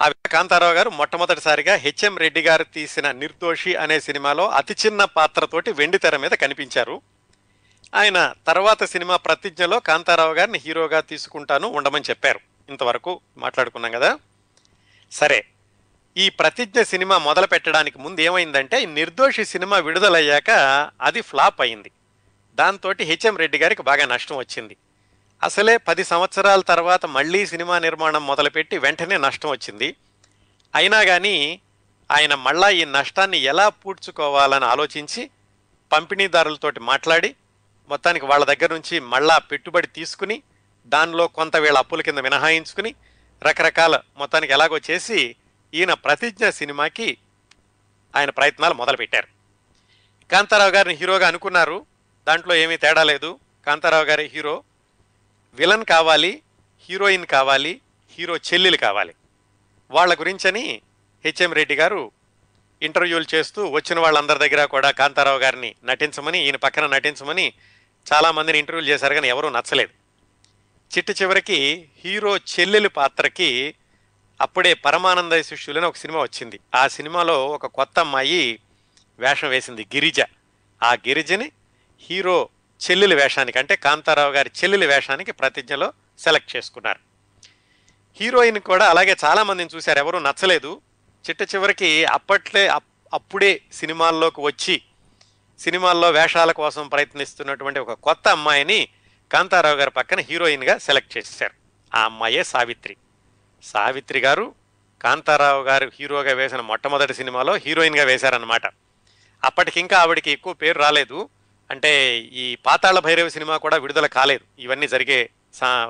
A: ఆ విధంగా కాంతారావు గారు మొట్టమొదటిసారిగా హెచ్ఎం రెడ్డి గారు తీసిన నిర్దోషి అనే సినిమాలో అతి చిన్న పాత్రతోటి వెండి తెర మీద కనిపించారు. ఆయన తర్వాత సినిమా ప్రతిజ్ఞలో కాంతారావు గారిని హీరోగా తీసుకుంటాను ఉండమని చెప్పారు. ఇంతవరకు మాట్లాడుకున్నాం కదా. సరే ఈ ప్రతిజ్ఞ సినిమా మొదలు పెట్టడానికి ముందు ఏమైందంటే నిర్దోషి సినిమా విడుదలయ్యాక అది ఫ్లాప్ అయింది. దాంతో హెచ్ఎం రెడ్డి గారికి బాగా నష్టం వచ్చింది. అసలే పది సంవత్సరాల తర్వాత మళ్ళీ సినిమా నిర్మాణం మొదలుపెట్టి వెంటనే నష్టం వచ్చింది. అయినా కానీ ఆయన మళ్ళా ఈ నష్టాన్ని ఎలా పూడ్చుకోవాలని ఆలోచించి పంపిణీదారులతోటి మాట్లాడి మొత్తానికి వాళ్ళ దగ్గర నుంచి మళ్ళా పెట్టుబడి తీసుకుని దానిలో కొంత వీళ్ళ అప్పుల కింద మినహాయించుకుని రకరకాల మొత్తానికి ఎలాగో చేసి ఈయన ప్రతిజ్ఞ సినిమాకి ఆయన ప్రయత్నాలు మొదలుపెట్టారు. కాంతారావు గారిని హీరోగా అనుకున్నారు. దాంట్లో ఏమీ తేడా లేదు. కాంతారావు గారి హీరో విలన్ కావాలి హీరోయిన్ కావాలి హీరో చెల్లెలు కావాలి. వాళ్ళ గురించని హెచ్ఎం రెడ్డి గారు ఇంటర్వ్యూలు చేస్తూ వచ్చిన వాళ్ళందరి దగ్గర కూడా కాంతారావు గారిని నటించమని ఈయన పక్కన నటించమని చాలామందిని ఇంటర్వ్యూలు చేశారు కానీ ఎవరూ నచ్చలేదు. చిట్ట చివరికి హీరో చెల్లెలు పాత్రకి అప్పుడే పరమానంద శిష్యులని ఒక సినిమా వచ్చింది. ఆ సినిమాలో ఒక కొత్త అమ్మాయి వేషం వేసింది గిరిజ. ఆ గిరిజని హీరో చెల్లెలి వేషానికి అంటే కాంతారావు గారి చెల్లెలి వేషానికి ప్రతిజ్ఞలో సెలెక్ట్ చేసుకున్నారు. హీరోయిన్ కూడా అలాగే చాలామందిని చూశారు ఎవరూ నచ్చలేదు. చిట్ట చివరికి అప్పట్లే అప్- అప్పుడే సినిమాల్లోకి వచ్చి సినిమాల్లో వేషాల కోసం ప్రయత్నిస్తున్నటువంటి ఒక కొత్త అమ్మాయిని కాంతారావు గారి పక్కన హీరోయిన్గా సెలెక్ట్ చేశారు. ఆ అమ్మాయే సావిత్రి. సావిత్రి గారు కాంతారావు గారు హీరోగా వేసిన మొట్టమొదటి సినిమాలో హీరోయిన్గా వేశారనమాట అప్పటికింకా ఆవిడకి ఎక్కువ పేరు రాలేదు. అంటే ఈ పాతాళ భైరవి సినిమా కూడా విడుదల కాలేదు. ఇవన్నీ జరిగే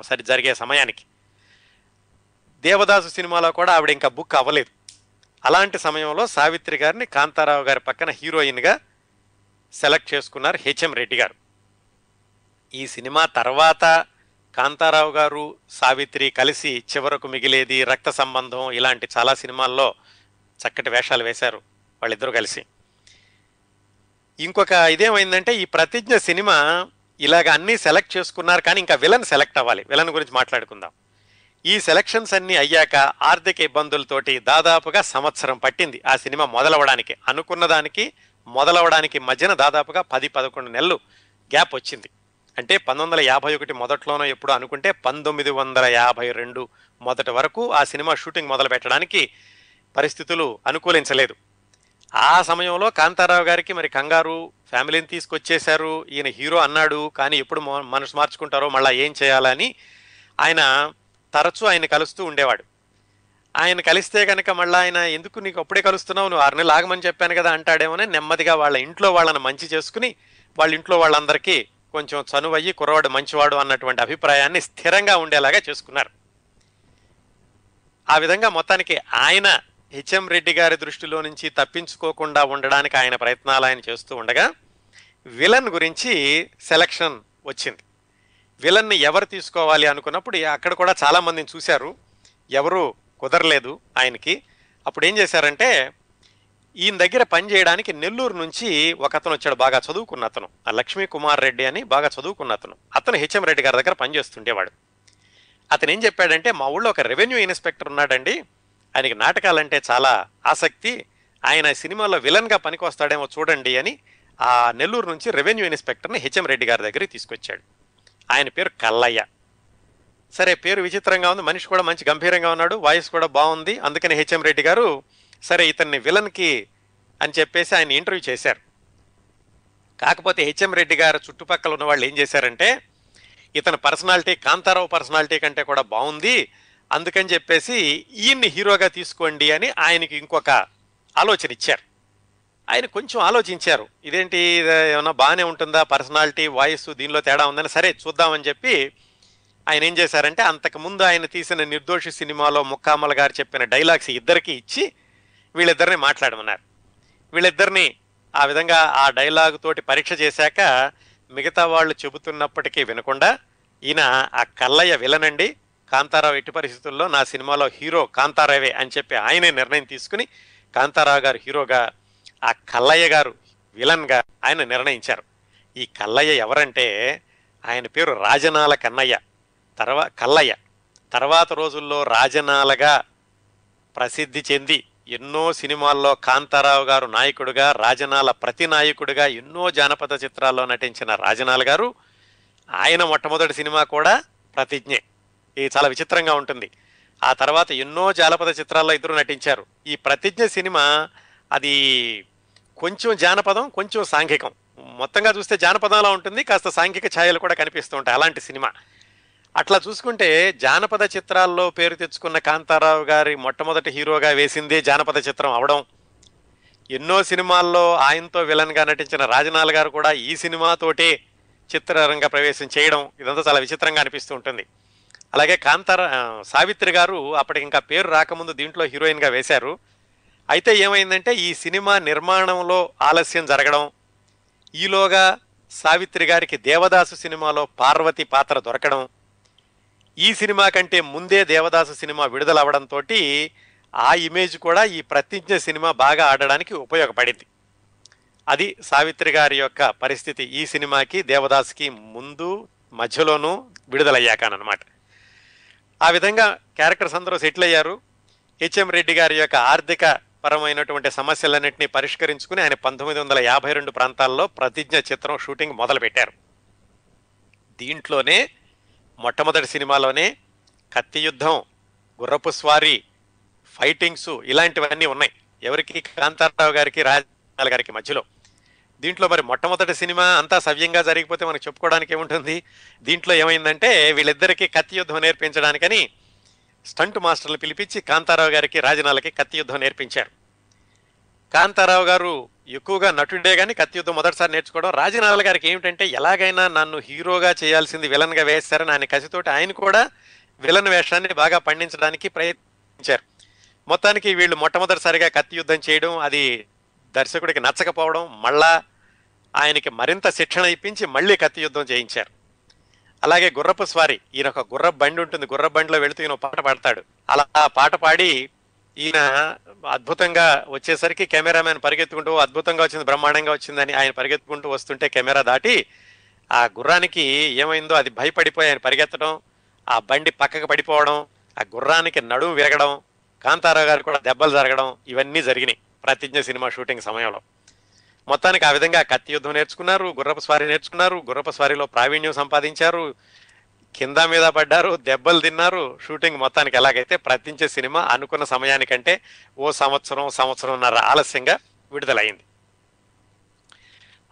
A: సరి జరిగే సమయానికి. దేవదాసు సినిమాలో కూడా ఆవిడ ఇంకా బుక్ అవ్వలేదు. అలాంటి సమయంలో సావిత్రి గారిని కాంతారావు గారి పక్కన హీరోయిన్గా సెలెక్ట్ చేసుకున్నారు హెచ్ఎం రెడ్డి గారు. ఈ సినిమా తర్వాత కాంతారావు గారు సావిత్రి కలిసి చివరకు మిగిలేది రక్త సంబంధం ఇలాంటి చాలా సినిమాల్లో చక్కటి వేషాలు వేశారు వాళ్ళిద్దరూ కలిసి. ఇంకొక ఇదేమైందంటే ఈ ప్రతిజ్ఞ సినిమా ఇలాగ అన్నీ సెలెక్ట్ చేసుకున్నారు కానీ ఇంకా విలన్ సెలెక్ట్ అవ్వాలి. విలన్ గురించి మాట్లాడుకుందాం. ఈ సెలక్షన్స్ అన్నీ అయ్యాక ఆర్థిక ఇబ్బందులతోటి దాదాపుగా సంవత్సరం పట్టింది ఆ సినిమా మొదలవడానికి. అనుకున్న దానికి మొదలవడానికి మధ్యన దాదాపుగా పది పదకొండు నెలలు గ్యాప్ వచ్చింది. అంటే పంతొమ్మిది వందల యాభై ఒకటి మొదట్లోనో ఎప్పుడు అనుకుంటే పంతొమ్మిది వందల యాభై రెండు మొదటి వరకు ఆ సినిమా షూటింగ్ మొదలు పెట్టడానికి పరిస్థితులు అనుకూలించలేదు. ఆ సమయంలో కాంతారావు గారికి మరి కంగారు ఫ్యామిలీని తీసుకొచ్చేశారు ఈయన హీరో అన్నాడు కానీ ఎప్పుడు మనసు మార్చుకుంటారో మళ్ళీ ఏం చేయాలని ఆయన తరచూ ఆయన కలుస్తూ ఉండేవాడు. ఆయన కలిస్తే కనుక మళ్ళీ ఆయన ఎందుకు నీకు అప్పుడే కలుస్తున్నావు? నువ్వు ఆరు నెలలు ఆగమని చెప్పాను కదా అంటాడేమోనే నెమ్మదిగా వాళ్ళ ఇంట్లో వాళ్ళని మంచి చేసుకుని వాళ్ళ ఇంట్లో వాళ్ళందరికీ కొంచెం చనువయ్యి కుర్రవాడు మంచివాడు అన్నటువంటి అభిప్రాయాన్ని స్థిరంగా ఉండేలాగా చేసుకున్నారు. ఆ విధంగా మొత్తానికి ఆయన హెచ్ఎం రెడ్డి గారి దృష్టిలో నుంచి తప్పించుకోకుండా ఉండడానికి ఆయన ప్రయత్నాలు ఆయన చేస్తూ ఉండగా విలన్ గురించి సెలక్షన్ వచ్చింది. విలన్ని ఎవరు తీసుకోవాలి అనుకున్నప్పుడు అక్కడ కూడా చాలామందిని చూశారు. ఎవరు కుదరలేదు ఆయనకి. అప్పుడు ఏం చేశారంటే ఈయన దగ్గర పనిచేయడానికి నెల్లూరు నుంచి ఒక అతను వచ్చాడు బాగా చదువుకున్న అతను. ఆ లక్ష్మీ కుమార్ రెడ్డి అని బాగా చదువుకున్న అతను. అతను హెచ్ఎం రెడ్డి గారి దగ్గర పనిచేస్తుండేవాడు అతను ఏం చెప్పాడంటే మా ఊళ్ళో ఒక రెవెన్యూ ఇన్స్పెక్టర్ ఉన్నాడండి. ఆయనకి నాటకాలంటే చాలా ఆసక్తి. ఆయన సినిమాలో విలన్గా పనికి వస్తాడేమో చూడండి అని ఆ నెల్లూరు నుంచి రెవెన్యూ ఇన్స్పెక్టర్ని హెచ్ఎం రెడ్డి గారి దగ్గరికి తీసుకొచ్చాడు. ఆయన పేరు కల్లయ్య. సరే పేరు విచిత్రంగా ఉంది. మనిషి కూడా మంచి గంభీరంగా ఉన్నాడు. వాయిస్ కూడా బాగుంది. అందుకని హెచ్ఎం రెడ్డి గారు సరే ఇతన్ని విలన్కి అని చెప్పేసి ఆయన ఇంటర్వ్యూ చేశారు. కాకపోతే హెచ్ఎం రెడ్డి గారు చుట్టుపక్కల ఉన్న వాళ్ళు ఏం చేశారంటే ఇతని పర్సనాలిటీ కాంతారావు పర్సనాలిటీ కంటే కూడా బాగుంది అందుకని చెప్పేసి ఈయన్ని హీరోగా తీసుకోండి అని ఆయనకి ఇంకొక ఆలోచన ఇచ్చారు. ఆయన కొంచెం ఆలోచించారు. ఇదేంటి ఇది ఏమన్నా బాగానే ఉంటుందా? పర్సనాలిటీ వాయిస్ దీనిలో తేడా ఉందని సరే చూద్దామని చెప్పి ఆయన ఏం చేశారంటే అంతకుముందు ఆయన తీసిన నిర్దోషి సినిమాలో ముక్కామల గారు చెప్పిన డైలాగ్స్ ఇద్దరికి ఇచ్చి వీళ్ళిద్దరిని మాట్లాడమన్నారు. వీళ్ళిద్దరిని ఆ విధంగా ఆ డైలాగ్ తోటి పరీక్ష చేశాక మిగతా వాళ్ళు చెబుతున్నప్పటికీ వినకుండా ఈయన ఆ కల్లయ్య విలనండి కాంతారావు ఎట్టి పరిస్థితుల్లో నా సినిమాలో హీరో కాంతారావే అని చెప్పి ఆయనే నిర్ణయం తీసుకుని కాంతారావు గారు హీరోగా ఆ కల్లయ్య గారు విలన్గా ఆయన నిర్ణయించారు. ఈ కల్లయ్య ఎవరంటే ఆయన పేరు రాజనాల కన్నయ్య తర్వా కల్లయ్య. తర్వాత రోజుల్లో రాజనాలగా ప్రసిద్ధి చెంది ఎన్నో సినిమాల్లో కాంతారావు గారు నాయకుడుగా రాజనాల ప్రతి నాయకుడిగా ఎన్నో జానపద చిత్రాల్లో నటించిన రాజనాల గారు ఆయన మొట్టమొదటి సినిమా కూడా ప్రతిజ్ఞే. ఇది చాలా విచిత్రంగా ఉంటుంది. ఆ తర్వాత ఎన్నో జానపద చిత్రాల్లో ఇద్దరు నటించారు. ఈ ప్రతిజ్ఞ సినిమా అది కొంచెం జానపదం కొంచెం సాంఘికం. మొత్తంగా చూస్తే జానపదంలా ఉంటుంది కాస్త సాంఘిక ఛాయలు కూడా కనిపిస్తూ ఉంటాయి అలాంటి సినిమా. అట్లా చూసుకుంటే జానపద చిత్రాల్లో పేరు తెచ్చుకున్న కాంతారావు గారి మొట్టమొదటి హీరోగా వేసిందే జానపద చిత్రం అవడం. ఎన్నో సినిమాల్లో ఆయనతో విలన్గా నటించిన రాజనాల్ గారు కూడా ఈ సినిమాతోటే చిత్రరంగ ప్రవేశం చేయడం ఇదంతా చాలా విచిత్రంగా అనిపిస్తూ ఉంటుంది. అలాగే కాంతార సావిత్రి గారు అప్పటికి ఇంకా పేరు రాకముందు దీంట్లో హీరోయిన్గా వేశారు. అయితే ఏమైందంటే ఈ సినిమా నిర్మాణంలో ఆలస్యం జరగడం ఈలోగా సావిత్రి గారికి దేవదాసు సినిమాలో పార్వతి పాత్ర దొరకడం ఈ సినిమా కంటే ముందే దేవదాసు సినిమా విడుదలవ్వడంతో ఆ ఇమేజ్ కూడా ఈ ప్రతిజ్ఞ సినిమా బాగా ఆడడానికి ఉపయోగపడింది. అది సావిత్రి గారి యొక్క పరిస్థితి. ఈ సినిమాకి దేవదాస్కి ముందు మధ్యలోనూ విడుదలయ్యాకనమాట. ఆ విధంగా క్యారెక్టర్స్ అందరూ సెటిల్ అయ్యారు. హెచ్ఎం రెడ్డి గారి యొక్క ఆర్థిక పరమైనటువంటి సమస్యలన్నింటినీ పరిష్కరించుకుని ఆయన పంతొమ్మిది వందల యాభై రెండు ప్రాంతాల్లో ప్రతిజ్ఞ చిత్రం షూటింగ్ మొదలుపెట్టారు. దీంట్లోనే మొట్టమొదటి సినిమాలోనే కత్తి యుద్ధం గుర్రపు స్వారీ ఫైటింగ్స్ ఇలాంటివన్నీ ఉన్నాయి. ఎవరికి? కాంతారావు గారికి రాజాల గారికి మధ్యలో. దీంట్లో మరి మొట్టమొదటి సినిమా అంతా సవ్యంగా జరిగిపోతే మనకు చెప్పుకోవడానికి ఏముంటుంది? దీంట్లో ఏమైందంటే వీళ్ళిద్దరికీ కత్తి యుద్ధం నేర్పించడానికని స్టంట్ మాస్టర్లు పిలిపించి కాంతారావు గారికి రాజనాలకి కత్తి యుద్ధం నేర్పించారు. కాంతారావు గారు ఎక్కువగా నటుడే కానీ కత్తి యుద్ధం మొదటిసారి నేర్చుకోవడం రాజనాల గారికి ఏమిటంటే ఎలాగైనా నన్ను హీరోగా చేయాల్సింది విలన్గా వేస్తారని ఆయన కసితోటి ఆయన కూడా విలన్ వేషాన్ని బాగా పండించడానికి ప్రయత్నించారు. మొత్తానికి వీళ్ళు మొట్టమొదటిసారిగా కత్తి యుద్ధం చేయడం అది దర్శకుడికి నచ్చకపోవడం మళ్ళా ఆయనకి మరింత శిక్షణ ఇప్పించి మళ్ళీ కత్తి యుద్ధం చేయించారు. అలాగే గుర్రపు స్వారీ ఈయన ఒక గుర్రపు బండి ఉంటుంది గుర్ర బండిలో వెళుతూ ఈయన పాట పాడతాడు. అలా ఆ పాట పాడి ఈయన అద్భుతంగా వచ్చేసరికి కెమెరామెన్ పరిగెత్తుకుంటూ అద్భుతంగా వచ్చింది బ్రహ్మాండంగా వచ్చిందని ఆయన పరిగెత్తుకుంటూ వస్తుంటే కెమెరా దాటి ఆ గుర్రానికి ఏమైందో అది భయపడిపోయి ఆయన పరిగెత్తడం ఆ బండి పక్కకు పడిపోవడం ఆ గుర్రానికి నడుము విరగడం కాంతారావు గారు కూడా దెబ్బలు జరగడం ఇవన్నీ జరిగినాయి ప్రతిజ్ఞ సినిమా షూటింగ్ సమయంలో. మొత్తానికి ఆ విధంగా కత్తి యుద్ధం నేర్చుకున్నారు గుర్రపు స్వారీ నేర్చుకున్నారు గుర్రపు స్వారీలో ప్రావీణ్యం సంపాదించారు కింద మీద పడ్డారు దెబ్బలు తిన్నారు. షూటింగ్ మొత్తానికి ఎలాగైతే ప్రతించే సినిమా అనుకున్న సమయానికంటే ఓ సంవత్సరం సంవత్సరంన్నర ఆలస్యంగా విడుదలైంది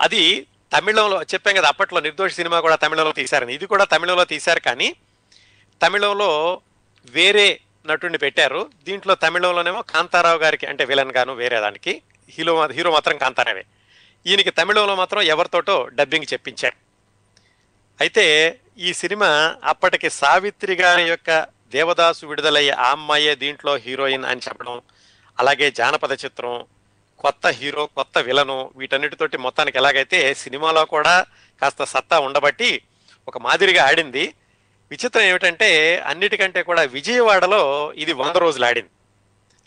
A: అది తమిళంలో చెప్పాం కదా అప్పట్లో నిర్దోషి సినిమా కూడా తమిళంలో తీశారని. ఇది కూడా తమిళంలో తీశారు కానీ తమిళంలో వేరే నటుడిని పెట్టారు. దీంట్లో తమిళంలోనేమో కాంతారావు గారికి అంటే విలన్ గాను వేరే దానికి హీరో హీరో మాత్రం కాంతారావే. ఈయనకి తమిళంలో మాత్రం ఎవరితోటో డబ్బింగ్ చెప్పించారు. అయితే ఈ సినిమా అప్పటికి సావిత్రి గారి యొక్క దేవదాసు విడుదలయ్యే ఆ అమ్మాయే దీంట్లో హీరోయిన్ అని చెప్పడం అలాగే జానపద చిత్రం కొత్త హీరో కొత్త విలను వీటన్నిటితోటి మొత్తానికి ఎలాగైతే సినిమాలో కూడా కాస్త సత్తా ఉండబట్టి ఒక మాదిరిగా ఆడింది. విచిత్రం ఏమిటంటే అన్నిటికంటే కూడా విజయవాడలో ఇది వంద రోజులు ఆడింది.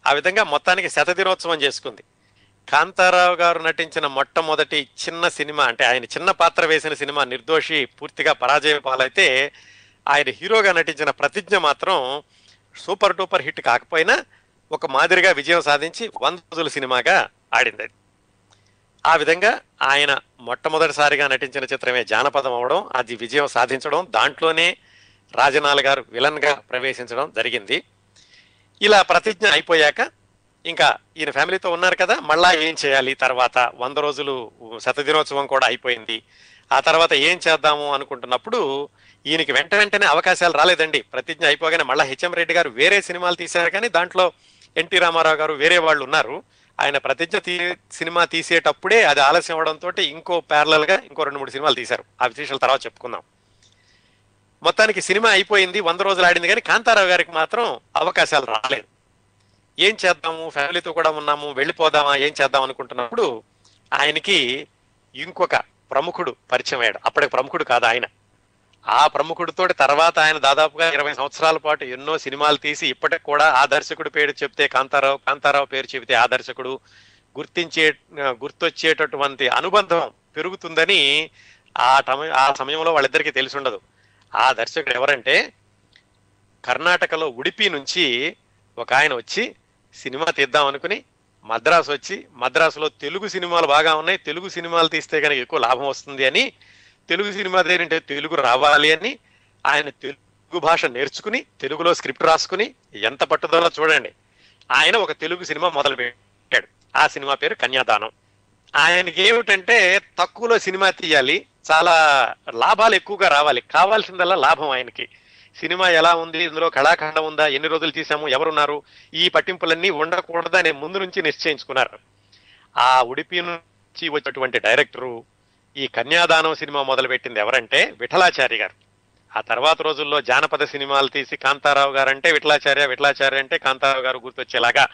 A: ఆ విధంగా మొత్తానికి శత దినోత్సవం చేసుకుంది. కాంతారావు గారు నటించిన మొట్టమొదటి చిన్న సినిమా అంటే ఆయన చిన్న పాత్ర వేసిన సినిమా నిర్దోషి పూర్తిగా పరాజయ పాలైతే ఆయన హీరోగా నటించిన ప్రతిజ్ఞ మాత్రం సూపర్ డూపర్ హిట్ కాకపోయినా ఒక మాదిరిగా విజయం సాధించి వంద రోజుల సినిమాగా ఆడింది. అది ఆ విధంగా ఆయన మొట్టమొదటిసారిగా నటించిన చిత్రమే జానపదం అవడం అది విజయం సాధించడం దాంట్లోనే రాజనాల్ గారు విలన్గా ప్రవేశించడం జరిగింది. ఇలా ప్రతిజ్ఞ అయిపోయాక ఇంకా ఈయన ఫ్యామిలీతో ఉన్నారు కదా మళ్ళా ఏం చేయాలి? తర్వాత వంద రోజులు శతదినోత్సవం కూడా అయిపోయింది. ఆ తర్వాత ఏం చేద్దాము అనుకుంటున్నప్పుడు ఈయనకి వెంట వెంటనే అవకాశాలు రాలేదండి. ప్రతిజ్ఞ అయిపోగానే మళ్ళా హెచ్ఎం రెడ్డి గారు వేరే సినిమాలు తీశారు కానీ దాంట్లో ఎన్టీ రామారావు గారు వేరే వాళ్ళు ఉన్నారు. ఆయన ప్రతిజ్ఞ తీ సినిమా తీసేటప్పుడే అది ఆలస్యం అవడంతో ఇంకో ప్యారలల్గా ఇంకో రెండు మూడు సినిమాలు తీశారు. ఆ విశేషాలు తర్వాత చెప్పుకుందాం. మొత్తానికి సినిమా అయిపోయింది వంద రోజులు ఆడింది కానీ కాంతారావు గారికి మాత్రం అవకాశాలు రాలేదు. ఏం చేద్దాము? ఫ్యామిలీతో కూడా ఉన్నాము వెళ్ళిపోదామా? ఏం చేద్దాం అనుకుంటున్నప్పుడు ఆయనకి ఇంకొక ప్రముఖుడు పరిచయం అయ్యాడు. అప్పటికి ప్రముఖుడు కాదు ఆయన. ఆ ప్రముఖుడితో తర్వాత ఆయన దాదాపుగా ఇరవై సంవత్సరాల పాటు ఎన్నో సినిమాలు తీసి ఇప్పటికి కూడా ఆ దర్శకుడు పేరు చెప్తే కాంతారావు కాంతారావు పేరు చెబితే ఆ దర్శకుడు గుర్తించే గుర్తొచ్చేటటువంటి అనుబంధం పెరుగుతుందని ఆ టమ- ఆ సమయంలో వాళ్ళిద్దరికీ తెలిసి ఉండదు. ఆ దర్శకుడు ఎవరంటే కర్ణాటకలో ఉడిపి నుంచి ఒక ఆయన వచ్చి సినిమా తీద్దాం అనుకుని మద్రాసు వచ్చి మద్రాసులో తెలుగు సినిమాలు బాగా ఉన్నాయి తెలుగు సినిమాలు తీస్తే కనుక ఎక్కువ లాభం వస్తుంది అని తెలుగు సినిమా ఏంటంటే తెలుగు రావాలి అని ఆయన తెలుగు భాష నేర్చుకుని తెలుగులో స్క్రిప్ట్ రాసుకుని ఎంత పట్టుదల చూడండి. ఆయన ఒక తెలుగు సినిమా మొదలు పెట్టాడు ఆ సినిమా పేరు కన్యాదానం. ఆయనకి ఏమిటంటే తక్కువలో సినిమా తీయాలి చాలా లాభాలు ఎక్కువగా రావాలి కావాల్సిందల్లా లాభం ఆయనకి. సినిమా ఎలా ఉంది? ఇందులో కళాఖండం ఉందా? ఎన్ని రోజులు తీసాము ఎవరున్నారు? ఈ పట్టింపులన్నీ ఉండకూడదని ముందు నుంచి నిశ్చయించుకున్నారు. ఆ ఉడిపి నుంచి వచ్చినటువంటి డైరెక్టరు ఈ కన్యాదానం సినిమా మొదలుపెట్టింది ఎవరంటే విఠలాచారి గారు. ఆ తర్వాత రోజుల్లో జానపద సినిమాలు తీసి కాంతారావు గారు అంటే విఠలాచార్య విఠలాచార్య అంటే కాంతారావు గారు గుర్తొచ్చేలాగా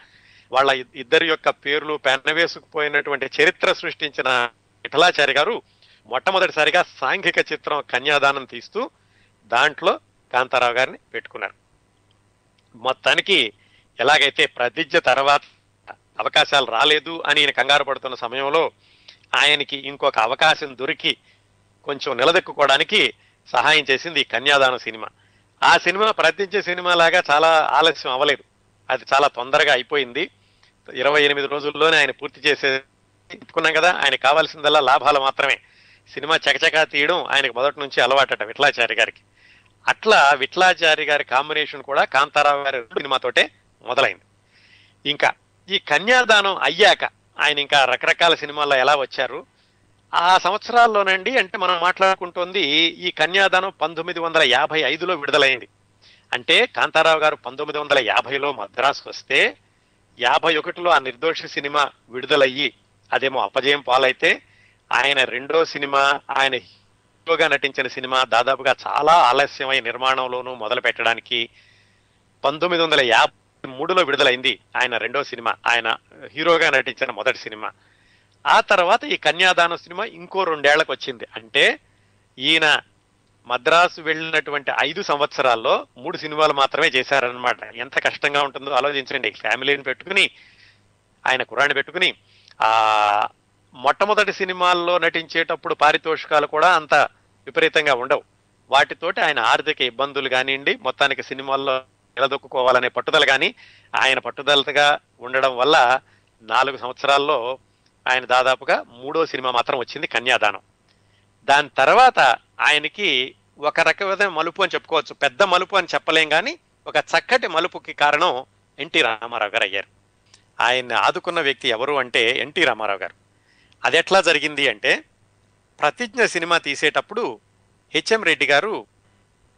A: వాళ్ళ ఇద్దరి యొక్క పేర్లు పెన్నవేసుకుపోయినటువంటి చరిత్ర సృష్టించిన విఠలాచారి గారు మొట్టమొదటిసారిగా సాంఘిక చిత్రం కన్యాదానం తీస్తూ దాంట్లో కాంతారావు గారిని పెట్టుకున్నారు. మొత్తానికి ఎలాగైతే ప్రతిజ్ఞ తర్వాత అవకాశాలు రాలేదు అని ఈయన కంగారు పడుతున్న సమయంలో ఆయనకి ఇంకొక అవకాశం దొరికి కొంచెం నిలదొక్కుకోవడానికి సహాయం చేసింది ఈ కన్యాదానం సినిమా. ఆ సినిమా ప్రతిజ్ఞ సినిమా లాగా చాలా ఆలస్యం అవ్వలేదు. అది చాలా తొందరగా అయిపోయింది. ఇరవై ఎనిమిది రోజుల్లోనే ఆయన పూర్తి చేసే చెప్పుకున్నాం కదా ఆయన కావాల్సిందల్లా లాభాలు మాత్రమే. సినిమా చకచకా తీయడం ఆయనకు మొదటి నుంచి అలవాటట విఠలాచారి గారికి. అట్లా విట్లాచారి గారి కాంబినేషన్ కూడా కాంతారావు గారి సినిమాతోటే మొదలైంది. ఇంకా ఈ కన్యాదానం అయ్యాక ఆయన ఇంకా రకరకాల సినిమాల్లో ఎలా వచ్చారు? ఆ సంవత్సరాల్లోనండి అంటే మనం మాట్లాడుకుంటోంది ఈ కన్యాదానం పంతొమ్మిది వందల యాభై ఐదులో విడుదలైంది. అంటే కాంతారావు గారు పంతొమ్మిది వందల యాభైలో మద్రాసుకు వస్తే యాభై ఒకటిలో ఆ నిర్దోష సినిమా విడుదలయ్యి అదేమో అపజయం పాలైతే ఆయన రెండో సినిమా ఆయన హీరోగా నటించిన సినిమా దాదాపుగా చాలా ఆలస్యమై నిర్మాణంలోనూ మొదలు పెట్టడానికి పంతొమ్మిది వందల యాభై మూడులో విడుదలైంది ఆయన రెండో సినిమా. ఆయన హీరోగా నటించిన మొదటి సినిమా. ఆ తర్వాత ఈ కన్యాదానం సినిమా ఇంకో రెండేళ్ళకు వచ్చింది. అంటే ఈయన మద్రాసు వెళ్ళినటువంటి ఐదు సంవత్సరాల్లో మూడు సినిమాలు మాత్రమే చేశారనమాట ఎంత కష్టంగా ఉంటుందో ఆలోచించండి. ఫ్యామిలీని పెట్టుకుని ఆయన కుర్రాన్ని పెట్టుకుని ఆ మొట్టమొదటి సినిమాల్లో నటించేటప్పుడు పారితోషికాలు కూడా అంత విపరీతంగా ఉండవు. వాటితోటి ఆయన ఆర్థిక ఇబ్బందులు కానివ్వండి మొత్తానికి సినిమాల్లో నిలదొక్కుకోవాలనే పట్టుదల కానీ ఆయన పట్టుదలగా ఉండడం వల్ల నాలుగు సంవత్సరాల్లో ఆయన దాదాపుగా మూడో సినిమా మాత్రం వచ్చింది కన్యాదానం. దాని తర్వాత ఆయనకి ఒక రకమైన మలుపు అని చెప్పుకోవచ్చు. పెద్ద మలుపు అని చెప్పలేం కానీ ఒక చక్కటి మలుపుకి కారణం ఎన్టీ రామారావు గారు అయ్యారు. ఆయన్ని ఆదుకున్న వ్యక్తి ఎవరు అంటే ఎన్టీ రామారావు గారు. అది ఎట్లా జరిగింది అంటే ప్రతిజ్ఞ సినిమా తీసేటప్పుడు హెచ్ఎం రెడ్డి గారు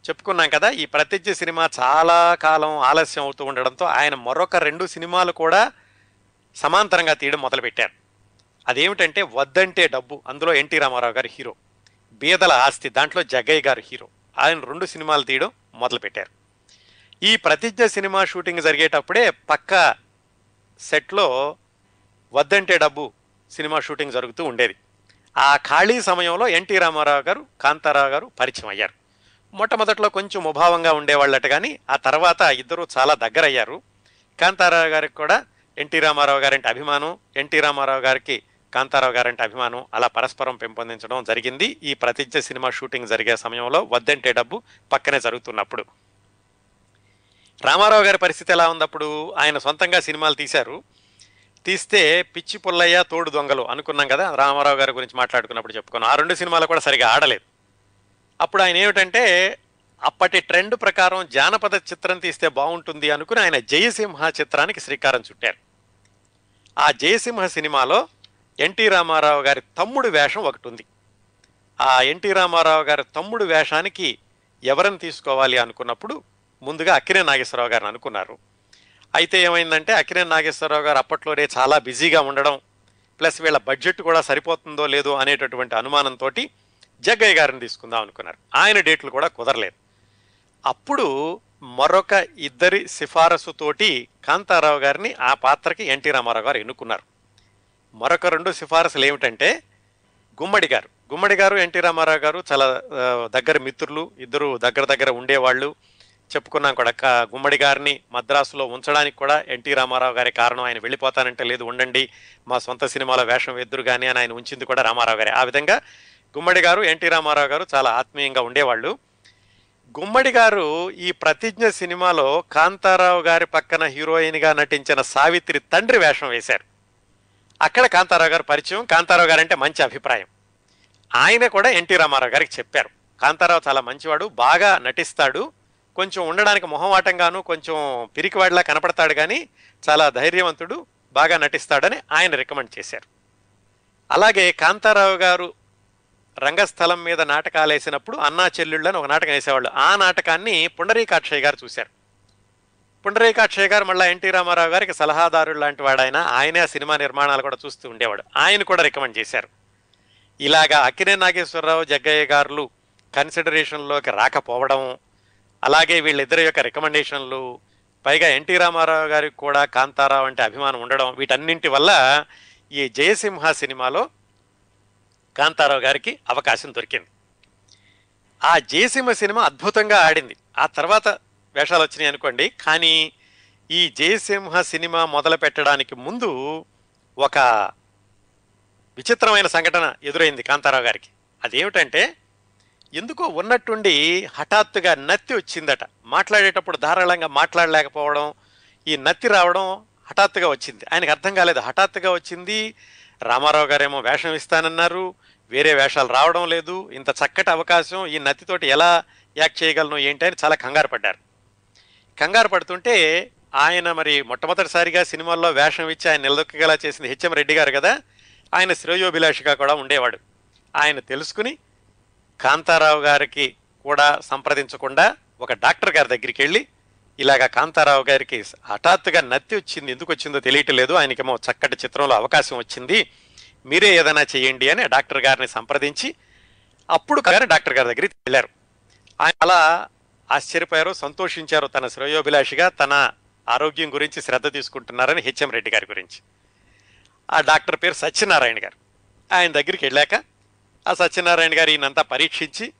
A: చెప్పుకున్నాం కదా ఈ ప్రతిజ్ఞ సినిమా చాలా కాలం ఆలస్యం అవుతూ ఉండడంతో ఆయన మరొక రెండు సినిమాలు కూడా సమాంతరంగా తీయడం మొదలుపెట్టారు. అదేమిటంటే వద్దంటే డబ్బు అందులో ఎన్టీ రామారావు గారు హీరో బీదల ఆస్తి దాంట్లో జగ్గయ్య గారు హీరో ఆయన రెండు సినిమాలు తీయడం మొదలుపెట్టారు. ఈ ప్రతిజ్ఞ సినిమా షూటింగ్ జరిగేటప్పుడే పక్క సెట్లో వద్దంటే డబ్బు సినిమా షూటింగ్ జరుగుతూ ఉండేది. ఆ ఖాళీ సమయంలో ఎన్టీ రామారావు గారు కాంతారావు గారు పరిచయం అయ్యారు. మొట్టమొదట్లో కొంచెం ముభావంగా ఉండేవాళ్ళట కానీ ఆ తర్వాత ఇద్దరూ చాలా దగ్గరయ్యారు. కాంతారావు గారికి కూడా ఎన్టీ రామారావు గారంటే అభిమానం ఎన్టీ రామారావు గారికి కాంతారావు గారంటే అభిమానం అలా పరస్పరం పెంపొందించడం జరిగింది. ఈ ప్రతిజ్ఞ సినిమా షూటింగ్ జరిగే సమయంలో వద్దంటే డబ్బు పక్కనే జరుగుతున్నప్పుడు. రామారావు గారి పరిస్థితి ఎలా ఉందప్పుడు ఆయన సొంతంగా సినిమాలు తీశారు. తీస్తే పిచ్చి పుల్లయ్య తోడు దొంగలు అనుకున్నాం కదా రామారావు గారి గురించి మాట్లాడుకున్నప్పుడు చెప్పుకున్నాం. ఆ రెండు సినిమాలు కూడా సరిగా ఆడలేదు. అప్పుడు ఆయన ఏమిటంటే అప్పటి ట్రెండ్ ప్రకారం జానపద చిత్రం తీస్తే బాగుంటుంది అనుకుని ఆయన జయసింహ చిత్రానికి శ్రీకారం చుట్టారు. ఆ జయసింహ సినిమాలో ఎన్టీ రామారావు గారి తమ్ముడు వేషం ఒకటి ఉంది ఆ ఎన్టీ రామారావు గారి తమ్ముడు వేషానికి ఎవరిని తీసుకోవాలి అనుకున్నప్పుడు ముందుగా అక్కినే నాగేశ్వరరావు గారిని అనుకున్నారు. అయితే ఏమైందంటే అక్కినే నాగేశ్వరరావు గారు అప్పట్లోనే చాలా బిజీగా ఉండడం ప్లస్ వీళ్ళ బడ్జెట్ కూడా సరిపోతుందో లేదో అనేటటువంటి అనుమానంతో జగ్గయ్య గారిని తీసుకుందాం అనుకున్నారు. ఆయన డేట్లు కూడా కుదరలేదు. అప్పుడు మరొక ఇద్దరి సిఫారసుతోటి కాంతారావు గారిని ఆ పాత్రకి ఎన్టీ రామారావు గారు ఎన్నుకున్నారు. మరొక రెండు సిఫారసులు ఏమిటంటే గుమ్మడి గారు. గుమ్మడి గారు ఎన్టీ రామారావు గారు చాలా దగ్గర మిత్రులు ఇద్దరు దగ్గర దగ్గర ఉండేవాళ్ళు. చెప్పుకున్నాం కూడా. గుమ్మడి గారిని మద్రాసులో ఉంచడానికి కూడా ఎన్టీ రామారావు గారి కారణం. ఆయన వెళ్ళిపోతానంటే లేదు ఉండండి. మా సొంత సినిమాలో వేషం ఎదురు కానీ అని ఆయన ఉంచింది కూడా రామారావు గారే. ఆ విధంగా గుమ్మడి గారు ఎన్టీ రామారావు గారు చాలా ఆత్మీయంగా ఉండేవాళ్ళు. గుమ్మడి గారు ఈ ప్రతిజ్ఞ సినిమాలో కాంతారావు గారి పక్కన హీరోయిన్గా నటించిన సావిత్రి తండ్రి వేషం వేశారు. అక్కడ కాంతారావు గారు పరిచయం. కాంతారావు గారు అంటే మంచి అభిప్రాయం. ఆయన కూడా ఎన్టీ రామారావు గారికి చెప్పారు. కాంతారావు చాలా మంచివాడు బాగా నటిస్తాడు. కొంచెం ఉండడానికి మొహమాటంగాను కొంచెం పిరికివాడిలా కనపడతాడు కానీ చాలా ధైర్యవంతుడు బాగా నటిస్తాడని ఆయన రికమెండ్ చేశారు. అలాగే కాంతారావు గారు రంగస్థలం మీద నాటకాలు వేసినప్పుడు అన్నా చెల్లెళ్ళని ఒక నాటకం వేసేవాళ్ళు. ఆ నాటకాన్ని పుండరీకాక్షయ్య గారు చూశారు. పుండరీకాక్షయ్య గారు మళ్ళీ ఎన్టీ రామారావు గారికి సలహాదారుడు లాంటి వాడు ఆయన ఆయనే ఆ సినిమా నిర్మాణాలు కూడా చూస్తూ ఉండేవాడు. ఆయన కూడా రికమెండ్ చేశారు. ఇలాగా అక్కినే నాగేశ్వరరావు జగ్గయ్య గారులు కన్సిడరేషన్లోకి రాకపోవడం అలాగే వీళ్ళిద్దరి యొక్క రికమెండేషన్లు పైగా ఎన్టీ రామారావు గారికి కూడా కాంతారావు అంటే అభిమానం ఉండడం వీటన్నింటి వల్ల ఈ జయసింహ సినిమాలో కాంతారావు గారికి అవకాశం దొరికింది. ఆ జయసింహ సినిమా అద్భుతంగా ఆడింది. ఆ తర్వాత వేషాలు వచ్చినాయి అనుకోండి కానీ ఈ జయసింహ సినిమా మొదలు పెట్టడానికి ముందు ఒక విచిత్రమైన సంఘటన ఎదురైంది కాంతారావు గారికి. అదేమిటంటే ఎందుకో ఉన్నట్టుండి హఠాత్తుగా నత్తి వచ్చిందట. మాట్లాడేటప్పుడు ధారాళంగా మాట్లాడలేకపోవడం ఈ నత్తి రావడం హఠాత్తుగా వచ్చింది. ఆయనకు అర్థం కాలేదు. హఠాత్తుగా వచ్చింది. రామారావు గారేమో వేషం ఇస్తానన్నారు. వేరే వేషాలు రావడం లేదు. ఇంత చక్కటి అవకాశం ఈ నత్తితోటి ఎలా యాక్ట్ చేయగలను ఏంటి అని చాలా కంగారు పడ్డారు. కంగారు పడుతుంటే ఆయన మరి మొట్టమొదటిసారిగా సినిమాల్లో వేషం ఇచ్చి ఆయన నిలదొక్కగలా చేసింది హెచ్ఎం రెడ్డి గారు కదా. ఆయన శ్రేయోభిలాషిగా కూడా ఉండేవాడు. ఆయన తెలుసుకుని కాంతారావు గారికి కూడా సంప్రదించకుండా ఒక డాక్టర్ గారి దగ్గరికి వెళ్ళి ఇలాగ కాంతారావు గారికి హఠాత్తుగా నత్తి వచ్చింది ఎందుకు వచ్చిందో తెలియట్లేదు ఆయనకేమో చక్కటి చిత్రంలో అవకాశం వచ్చింది మీరే ఏదైనా చేయండి అని ఆ డాక్టర్ గారిని సంప్రదించి అప్పుడు గారు డాక్టర్ గారి దగ్గరికి వెళ్ళారు. ఆయన అలా ఆశ్చర్యపోయారు సంతోషించారు తన శ్రేయోభిలాషిగా తన ఆరోగ్యం గురించి శ్రద్ధ తీసుకుంటున్నారని హెచ్ఎం రెడ్డి గారి గురించి. ఆ డాక్టర్ పేరు సత్యనారాయణ గారు. ఆయన దగ్గరికి వెళ్ళాక ఆ సత్యనారాయణ గారు ఈయనంతా పరీక్షించి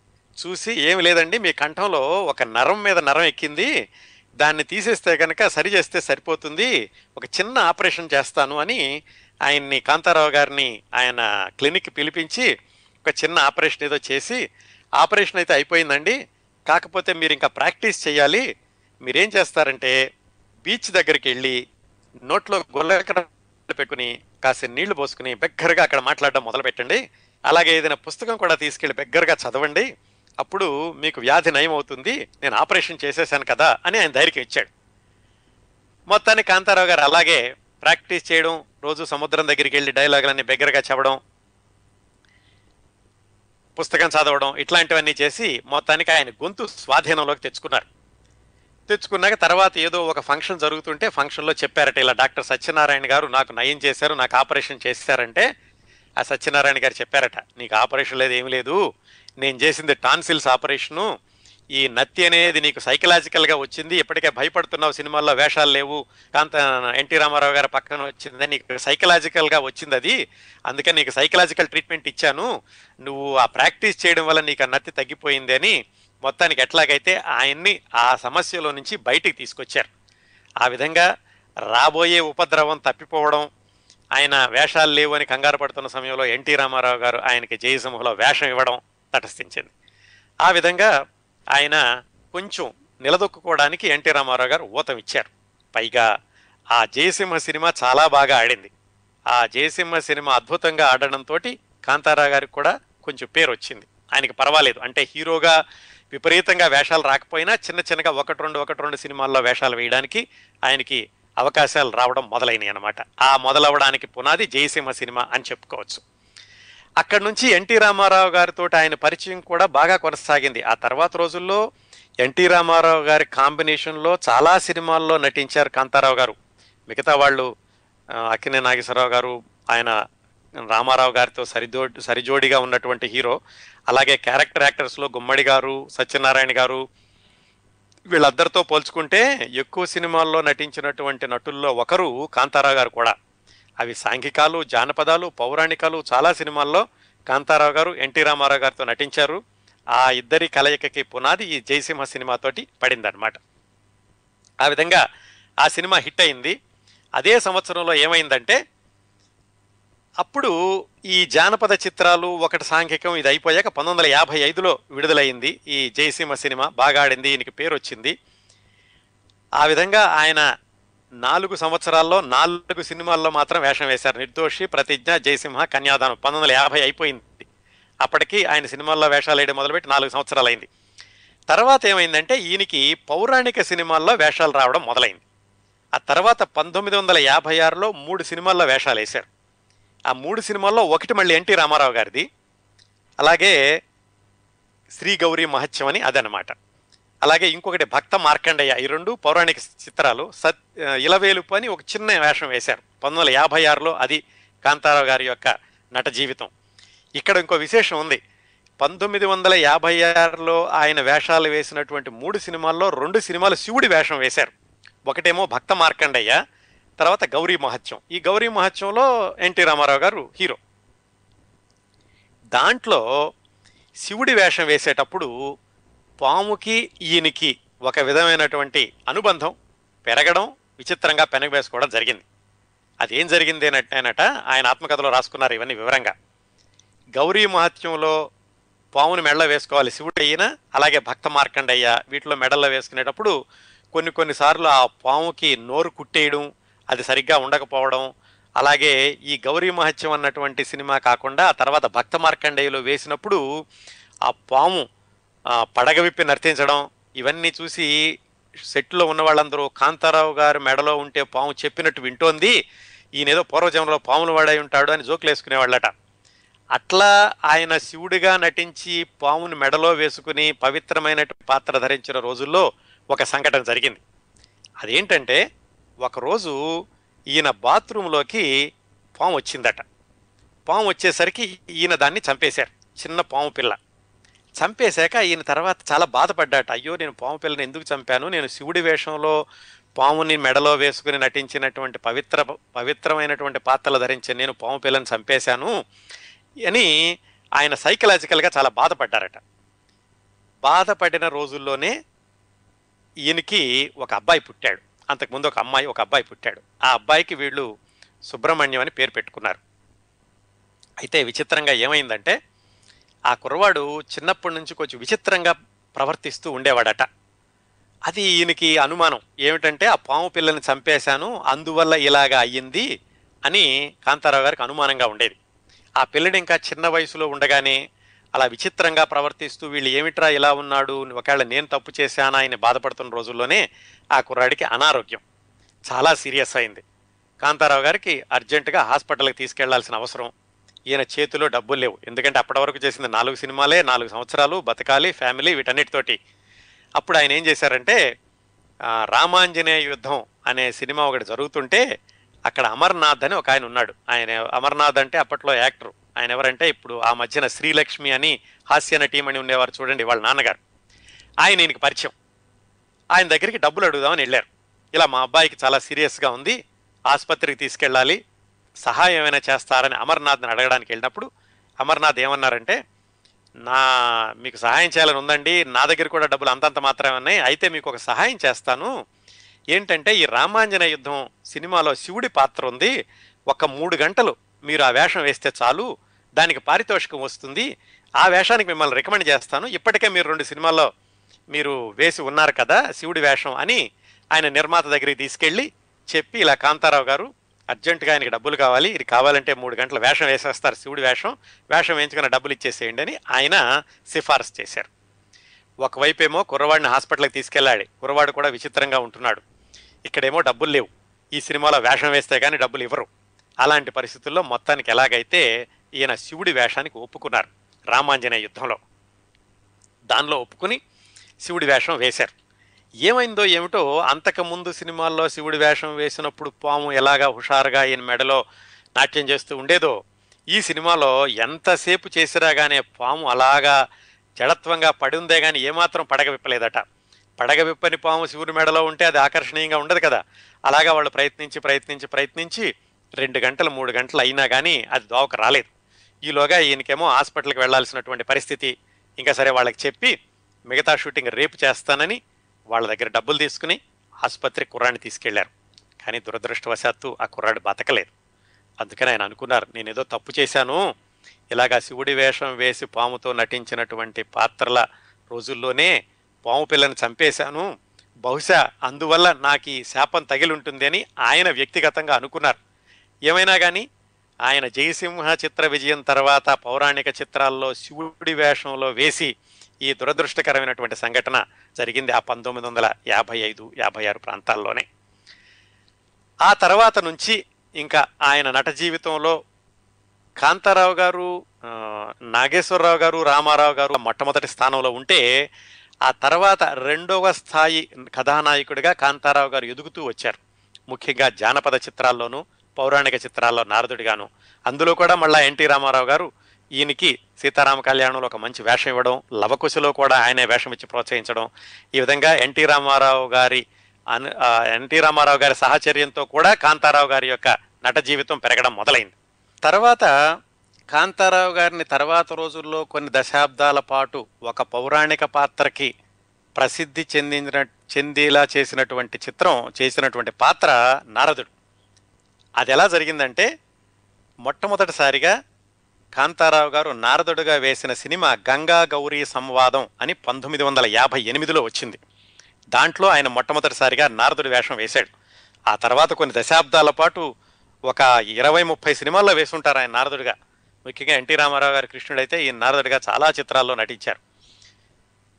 A: చూసి ఏమి లేదండి మీ కంఠంలో ఒక నరం మీద నరం ఎక్కింది. దాన్ని తీసేస్తే కనుక సరి చేస్తే సరిపోతుంది. ఒక చిన్న ఆపరేషన్ చేస్తాను అని ఆయన్ని కాంతారావు గారిని ఆయన క్లినిక్ పిలిపించి ఒక చిన్న ఆపరేషన్ ఏదో చేసి ఆపరేషన్ అయితే అయిపోయిందండి. కాకపోతే మీరు ఇంకా ప్రాక్టీస్ చేయాలి. మీరేం చేస్తారంటే బీచ్ దగ్గరికి వెళ్ళి నోట్లో గొల్లెక్కడ పెట్టుకుని కాస్త నీళ్ళు పోసుకుని బెగ్గరగా అక్కడ మాట్లాడడం మొదలు పెట్టండి అలాగే ఏదైనా పుస్తకం కూడా తీసుకెళ్ళి బెగ్గరగా చదవండి. అప్పుడు మీకు వ్యాధి నయం అవుతుంది నేను ఆపరేషన్ చేసేసాను కదా అని ఆయన ధైర్యం ఇచ్చాడు. మొత్తాన్ని కాంతారావు గారు అలాగే ప్రాక్టీస్ చేయడం రోజు సముద్రం దగ్గరికి వెళ్ళి డైలాగులన్నీ బిగ్గరగా చెప్పడం పుస్తకం చదవడం ఇట్లాంటివన్నీ చేసి మొత్తానికి ఆయన గొంతు స్వాధీనంలోకి తెచ్చుకున్నారు. తెచ్చుకున్నాక తర్వాత ఏదో ఒక ఫంక్షన్ జరుగుతుంటే ఫంక్షన్లో చెప్పారట ఇలా డాక్టర్ సత్యనారాయణ గారు నాకు నయం చేశారు నాకు ఆపరేషన్ చేశారంటే ఆ సత్యనారాయణ గారు చెప్పారట నీకు ఆపరేషన్ లేదు ఏమి లేదు. నేను చేసింది టాన్సిల్స్ ఆపరేషను. ఈ నత్తి అనేది నీకు సైకలాజికల్గా వచ్చింది. ఇప్పటికే భయపడుతున్నావు సినిమాల్లో వేషాలు లేవు. కాంత ఎన్టీ రామారావు గారి పక్కన వచ్చింది నీకు సైకలాజికల్గా వచ్చింది అది. అందుకని నీకు సైకలాజికల్ ట్రీట్మెంట్ ఇచ్చాను. నువ్వు ఆ ప్రాక్టీస్ చేయడం వల్ల నీకు ఆ నత్తి తగ్గిపోయింది అని మొత్తానికి ఎట్లాగైతే ఆయన్ని ఆ సమస్యలో నుంచి బయటికి తీసుకొచ్చారు. ఆ విధంగా రాబోయే ఉపద్రవం తప్పిపోవడం ఆయన వేషాలు లేవు అని కంగారు పడుతున్న సమయంలో ఎన్టీ రామారావు గారు ఆయనకి జయసింహలో వేషం ఇవ్వడం తటస్థించింది. ఆ విధంగా ఆయన కొంచెం నిలదొక్కుకోవడానికి ఎన్టీ రామారావు గారు ఊతం ఇచ్చారు. పైగా ఆ జయసింహ సినిమా చాలా బాగా ఆడింది. ఆ జయసింహ సినిమా అద్భుతంగా ఆడడంతో కాంతారావు గారికి కూడా కొంచెం పేరు వచ్చింది. ఆయనకి పర్వాలేదు. అంటే హీరోగా విపరీతంగా వేషాలు రాకపోయినా చిన్న చిన్నగా ఒకటి రెండు ఒకటి రెండు సినిమాల్లో వేషాలు వేయడానికి ఆయనకి అవకాశాలు రావడం మొదలైనవి అనమాట ఆ మొదలవడానికి పునాది జయసింహ సినిమా అని చెప్పుకోవచ్చు. అక్కడి నుంచి ఎన్టీ రామారావు గారితో ఆయన పరిచయం కూడా బాగా కొనసాగింది. ఆ తర్వాత రోజుల్లో ఎన్టీ రామారావు గారి కాంబినేషన్లో చాలా సినిమాల్లో నటించారు కాంతారావు గారు. మిగతా వాళ్ళు అక్కినే నాగేశ్వరరావు గారు ఆయన రామారావు గారితో సరిదో సరిజోడిగా ఉన్నటువంటి హీరో. అలాగే క్యారెక్టర్ యాక్టర్స్లో గుమ్మడి గారు సత్యనారాయణ గారు వీళ్ళందరితో పోల్చుకుంటే ఎక్కువ సినిమాల్లో నటించినటువంటి నటుల్లో ఒకరు కాంతారావు గారు కూడా. అవి సాంఘికాలు జానపదాలు పౌరాణికాలు చాలా సినిమాల్లో కాంతారావు గారు ఎన్టీ రామారావు గారితో నటించారు. ఆ ఇద్దరి కలయికకి పునాది ఈ జయసింహ సినిమాతోటి పడిందనమాట ఆ విధంగా ఆ సినిమా హిట్ అయింది. అదే సంవత్సరంలో ఏమైందంటే అప్పుడు ఈ జానపద చిత్రాలు ఒకటి సాంఘికం ఇది అయిపోయాక పంతొమ్మిది వందల యాభై ఐదులో విడుదలైంది. ఈ జయసీమ సినిమా బాగా ఆడింది ఈయనకి పేరు వచ్చింది. ఆ విధంగా ఆయన నాలుగు సంవత్సరాల్లో నాలుగు సినిమాల్లో మాత్రం వేషం వేశారు. నిర్దోషి ప్రతిజ్ఞ జయసింహ కన్యాదానం పంతొమ్మిది వందల యాభై అయిపోయింది. అప్పటికి ఆయన సినిమాల్లో వేషాలు వేయడం మొదలుపెట్టి నాలుగు సంవత్సరాలు అయింది తర్వాత ఏమైందంటే ఈయనకి పౌరాణిక సినిమాల్లో వేషాలు రావడం మొదలైంది. ఆ తర్వాత పంతొమ్మిది వందల యాభై ఆరులో మూడు సినిమాల్లో వేషాలు వేశారు. ఆ మూడు సినిమాల్లో ఒకటి మళ్ళీ ఎన్టీ రామారావు గారిది. అలాగే శ్రీ గౌరీ మహత్యం అని అదనమాట అలాగే ఇంకొకటి భక్త మార్కండయ్య ఈ రెండు పౌరాణిక చిత్రాలు సత్ ఇలవేలుపు అని ఒక చిన్న వేషం వేశారు. పంతొమ్మిది వందల యాభై ఆరులో అది కాంతారావు గారి యొక్క నట జీవితం. ఇక్కడ ఇంకో విశేషం ఉంది. పంతొమ్మిది వందల యాభై ఆరులో ఆయన వేషాలు వేసినటువంటి మూడు సినిమాల్లో రెండు సినిమాలు శివుడి వేషం వేశారు. ఒకటేమో భక్త మార్కండయ్య తర్వాత గౌరీ మహత్యం. ఈ గౌరీ మహత్యంలో ఎన్టీ రామారావు గారు హీరో. దాంట్లో శివుడి వేషం వేసేటప్పుడు పాముకి ఈయనకి ఒక విధమైనటువంటి అనుబంధం పెరగడం విచిత్రంగా పెనగవేసుకోవడం జరిగింది. అదేం జరిగింది అనట ఆయన ఆత్మకథలో రాసుకున్నారు ఇవన్నీ వివరంగా. గౌరీ మహత్యంలో పాముని మెడలో వేసుకోవాలి శివుడు అయినా అలాగే భక్త మార్కండయ్య వీటిలో మెడల్లో వేసుకునేటప్పుడు కొన్ని కొన్నిసార్లు ఆ పాముకి నోరు కుట్టేయడం అది సరిగ్గా ఉండకపోవడం అలాగే ఈ గౌరీ మహత్యం అన్నటువంటి సినిమా కాకుండా ఆ తర్వాత భక్త మార్కండేయులో వేసినప్పుడు ఆ పాము పడగ విప్పి నర్తించడం ఇవన్నీ చూసి సెట్లో ఉన్న వాళ్ళందరూ కాంతారావు గారు మెడలో ఉంటే పాము చెప్పినట్టు వింటోంది ఈయనేదో పూర్వజన్మలో పాములు వాడై ఉంటాడు అని జోకులు వేసుకునేవాళ్ళట. అట్లా ఆయన శివుడిగా నటించి పాముని మెడలో వేసుకుని పవిత్రమైన పాత్ర ధరించిన రోజుల్లో ఒక సంఘటన జరిగింది. అదేంటంటే ఒకరోజు ఈయన బాత్రూంలోకి పాము వచ్చిందట. పాము వచ్చేసరికి ఈయన దాన్ని చంపేశారు. చిన్న పాము పిల్ల. చంపేశాక ఈయన తర్వాత చాలా బాధపడ్డాట. అయ్యో నేను పాము పిల్లని ఎందుకు చంపాను? నేను శివుడి వేషంలో పాముని మెడలో వేసుకుని నటించినటువంటి పవిత్ర పవిత్రమైనటువంటి పాత్రలు ధరించి నేను పాము పిల్లని చంపేశాను అని ఆయన సైకలాజికల్గా చాలా బాధపడ్డారట. బాధపడిన రోజుల్లోనే ఈయనకి ఒక అబ్బాయి పుట్టాడు. అంతకుముందు ఒక అమ్మాయి ఒక అబ్బాయి పుట్టాడు. ఆ అబ్బాయికి వీళ్ళు సుబ్రహ్మణ్యం అని పేరు పెట్టుకున్నారు. అయితే విచిత్రంగా ఏమైందంటే ఆ కుర్రవాడు చిన్నప్పటి నుంచి కొంచెం విచిత్రంగా ప్రవర్తిస్తూ ఉండేవాడట. అది ఈయనకి అనుమానం. ఏమిటంటే ఆ పాము పిల్లని చంపేశాను అందువల్ల ఇలాగా అయ్యింది అని కాంతారావు గారికి అనుమానంగా ఉండేది. ఆ పిల్లడు ఇంకా చిన్న వయసులో ఉండగానే అలా విచిత్రంగా ప్రవర్తిస్తూ వీళ్ళు ఏమిట్రా ఇలా ఉన్నాడు? ఒకవేళ నేను తప్పు చేశానా? ఆయన బాధపడుతున్న రోజుల్లోనే ఆ కుర్రాడికి అనారోగ్యం. చాలా సీరియస్ అయింది. కాంతారావు గారికి అర్జెంటుగా హాస్పిటల్కి తీసుకెళ్ళాల్సిన అవసరం. ఈయన చేతిలో డబ్బులు లేవు. ఎందుకంటే అప్పటి వరకు చేసింది నాలుగు సినిమాలే నాలుగు సంవత్సరాలు బతకాలి ఫ్యామిలీ వీటన్నిటితోటి. అప్పుడు ఆయన ఏం చేశారంటే రామాంజనేయ యుద్ధం అనే సినిమా ఒకటి జరుగుతుంటే అక్కడ అమర్నాథ్ అని ఒక ఆయన ఉన్నాడు. ఆయన అమర్నాథ్ అంటే అప్పట్లో యాక్టర్. ఆయన ఎవరంటే ఇప్పుడు ఆ మధ్యన శ్రీలక్ష్మి అని హాస్య నటీమణి ఉండేవారు చూడండి వాళ్ళ నాన్నగారు. ఆయన ఈయనకి పరిచయం. ఆయన దగ్గరికి డబ్బులు అడుగుదామని వెళ్ళారు. ఇలా మా అబ్బాయికి చాలా సీరియస్గా ఉంది ఆసుపత్రికి తీసుకెళ్ళాలి సహాయం ఏమైనా చేస్తారని అమర్నాథ్ని అడగడానికి వెళ్ళినప్పుడు అమర్నాథ్ ఏమన్నారంటే నా మీకు సహాయం చేయాలని ఉందండి నా దగ్గర కూడా డబ్బులు అంతంత మాత్రమే ఉన్నాయి అయితే మీకు ఒక సహాయం చేస్తాను. ఏంటంటే ఈ రామాంజన యుద్ధం సినిమాలో శివుడి పాత్ర ఉంది ఒక మూడు గంటలు మీరు ఆ వేషం వేస్తే చాలు దానికి పారితోషికం వస్తుంది. ఆ వేషానికి మిమ్మల్ని రికమెండ్ చేస్తాను. ఇప్పటికే మీరు రెండు సినిమాల్లో మీరు వేసి ఉన్నారు కదా శివుడి వేషం అని ఆయన నిర్మాత దగ్గరికి తీసుకెళ్ళి చెప్పి ఇలా కాంతారావు గారు అర్జెంటుగా ఆయనకి డబ్బులు కావాలి ఇది కావాలంటే మూడు గంటల వేషం వేసేస్తారు శివుడి వేషం వేషం వేయించుకున్న డబ్బులు ఇచ్చేసేయండి అని ఆయన సిఫార్సు చేశారు. ఒకవైపు ఏమో కుర్రవాడిని హాస్పిటల్కి తీసుకెళ్ళాడు కుర్రవాడు కూడా విచిత్రంగా ఉంటున్నాడు. ఇక్కడేమో డబ్బులు లేవు. ఈ సినిమాలో వేషం వేస్తే కానీ డబ్బులు ఇవ్వరు. అలాంటి పరిస్థితుల్లో మొత్తానికి ఎలాగైతే ఈయన శివుడి వేషానికి ఒప్పుకున్నారు రామాంజనేయ యుద్ధంలో. దానిలో ఒప్పుకుని శివుడి వేషం వేశారు. ఏమైందో ఏమిటో అంతకుముందు సినిమాల్లో శివుడి వేషం వేసినప్పుడు పాము ఎలాగా హుషారుగా ఈయన మెడలో నాట్యం చేస్తూ ఉండేదో ఈ సినిమాలో ఎంతసేపు చేసినా కానీ పాము అలాగా జడత్వంగా పడి ఉందే కానీ ఏమాత్రం పడగ విప్పలేదట పడగ విప్పని పాము శివుడి మెడలో ఉంటే అది ఆకర్షణీయంగా ఉండదు కదా. అలాగా వాళ్ళు ప్రయత్నించి ప్రయత్నించి ప్రయత్నించి రెండు గంటలు మూడు గంటలు అయినా కానీ అది దోవకు రాలేదు. ఈలోగా ఈయనకేమో హాస్పిటల్కి వెళ్ళాల్సినటువంటి పరిస్థితి. ఇంకా సరే వాళ్ళకి చెప్పి మిగతా షూటింగ్ రేపు చేస్తానని వాళ్ళ దగ్గర డబ్బులు తీసుకుని ఆసుపత్రి కుర్రాన్ని తీసుకెళ్ళారు. కానీ దురదృష్టవశాత్తు ఆ కుర్రాడు బతకలేదు. అందుకని ఆయన అనుకున్నారు నేను ఏదో తప్పు చేశాను. ఇలాగా శివుడి వేషం వేసి పాముతో నటించినటువంటి పాత్రల రోజుల్లోనే పాము పిల్లని చంపేశాను. బహుశా అందువల్ల నాకు ఈ శాపం తగిలి ఉంటుంది అని ఆయన వ్యక్తిగతంగా అనుకున్నారు. ఏమైనా కానీ ఆయన జయసింహ చిత్ర విజయం తర్వాత పౌరాణిక చిత్రాల్లో శివుడి వేషంలో వేసి ఈ దురదృష్టకరమైనటువంటి సంఘటన జరిగింది ఆ పంతొమ్మిది వందల యాభై ఐదు యాభై ఆరు ప్రాంతాల్లోనే. ఆ తర్వాత నుంచి ఇంకా ఆయన నట జీవితంలో కాంతారావు గారు నాగేశ్వరరావు గారు రామారావు గారు మొట్టమొదటి స్థానంలో ఉంటే ఆ తర్వాత రెండవ స్థాయి కథానాయకుడిగా కాంతారావు గారు ఎదుగుతూ వచ్చారు. ముఖ్యంగా జానపద చిత్రాల్లోనూ పౌరాణిక చిత్రాల్లో నారదుడిగాను. అందులో కూడా మళ్ళా ఎన్టీ రామారావు గారు ఈయనకి సీతారామ కళ్యాణంలో ఒక మంచి వేషం ఇవ్వడం లవకుశలో కూడా ఆయనే వేషం ఇచ్చి ప్రోత్సహించడం. ఈ విధంగా ఎన్టీ రామారావు గారి అను ఎన్టీ రామారావు గారి సహచర్యంతో కూడా కాంతారావు గారి యొక్క నట జీవితం పెరగడం మొదలైంది. తర్వాత కాంతారావు గారిని తర్వాత రోజుల్లో కొన్ని దశాబ్దాల పాటు ఒక పౌరాణిక పాత్రకి ప్రసిద్ధి చెందిన చెందేలా చేసినటువంటి చిత్రం చేసినటువంటి పాత్ర నారదుడు. అది ఎలా జరిగిందంటే మొట్టమొదటిసారిగా కాంతారావు గారు నారదుడుగా వేసిన సినిమా గంగా గౌరీ సంవాదం అని పంతొమ్మిది వందల యాభై ఎనిమిదిలో వచ్చింది. దాంట్లో ఆయన మొట్టమొదటిసారిగా నారదుడి వేషం వేశాడు. ఆ తర్వాత కొన్ని దశాబ్దాల పాటు ఒక ఇరవై ముప్పై సినిమాల్లో వేసుంటారు ఆయన నారదుడిగా. ముఖ్యంగా ఎన్టీ రామారావు గారి కృష్ణుడైతే ఈ నారదుడిగా చాలా చిత్రాల్లో నటించారు.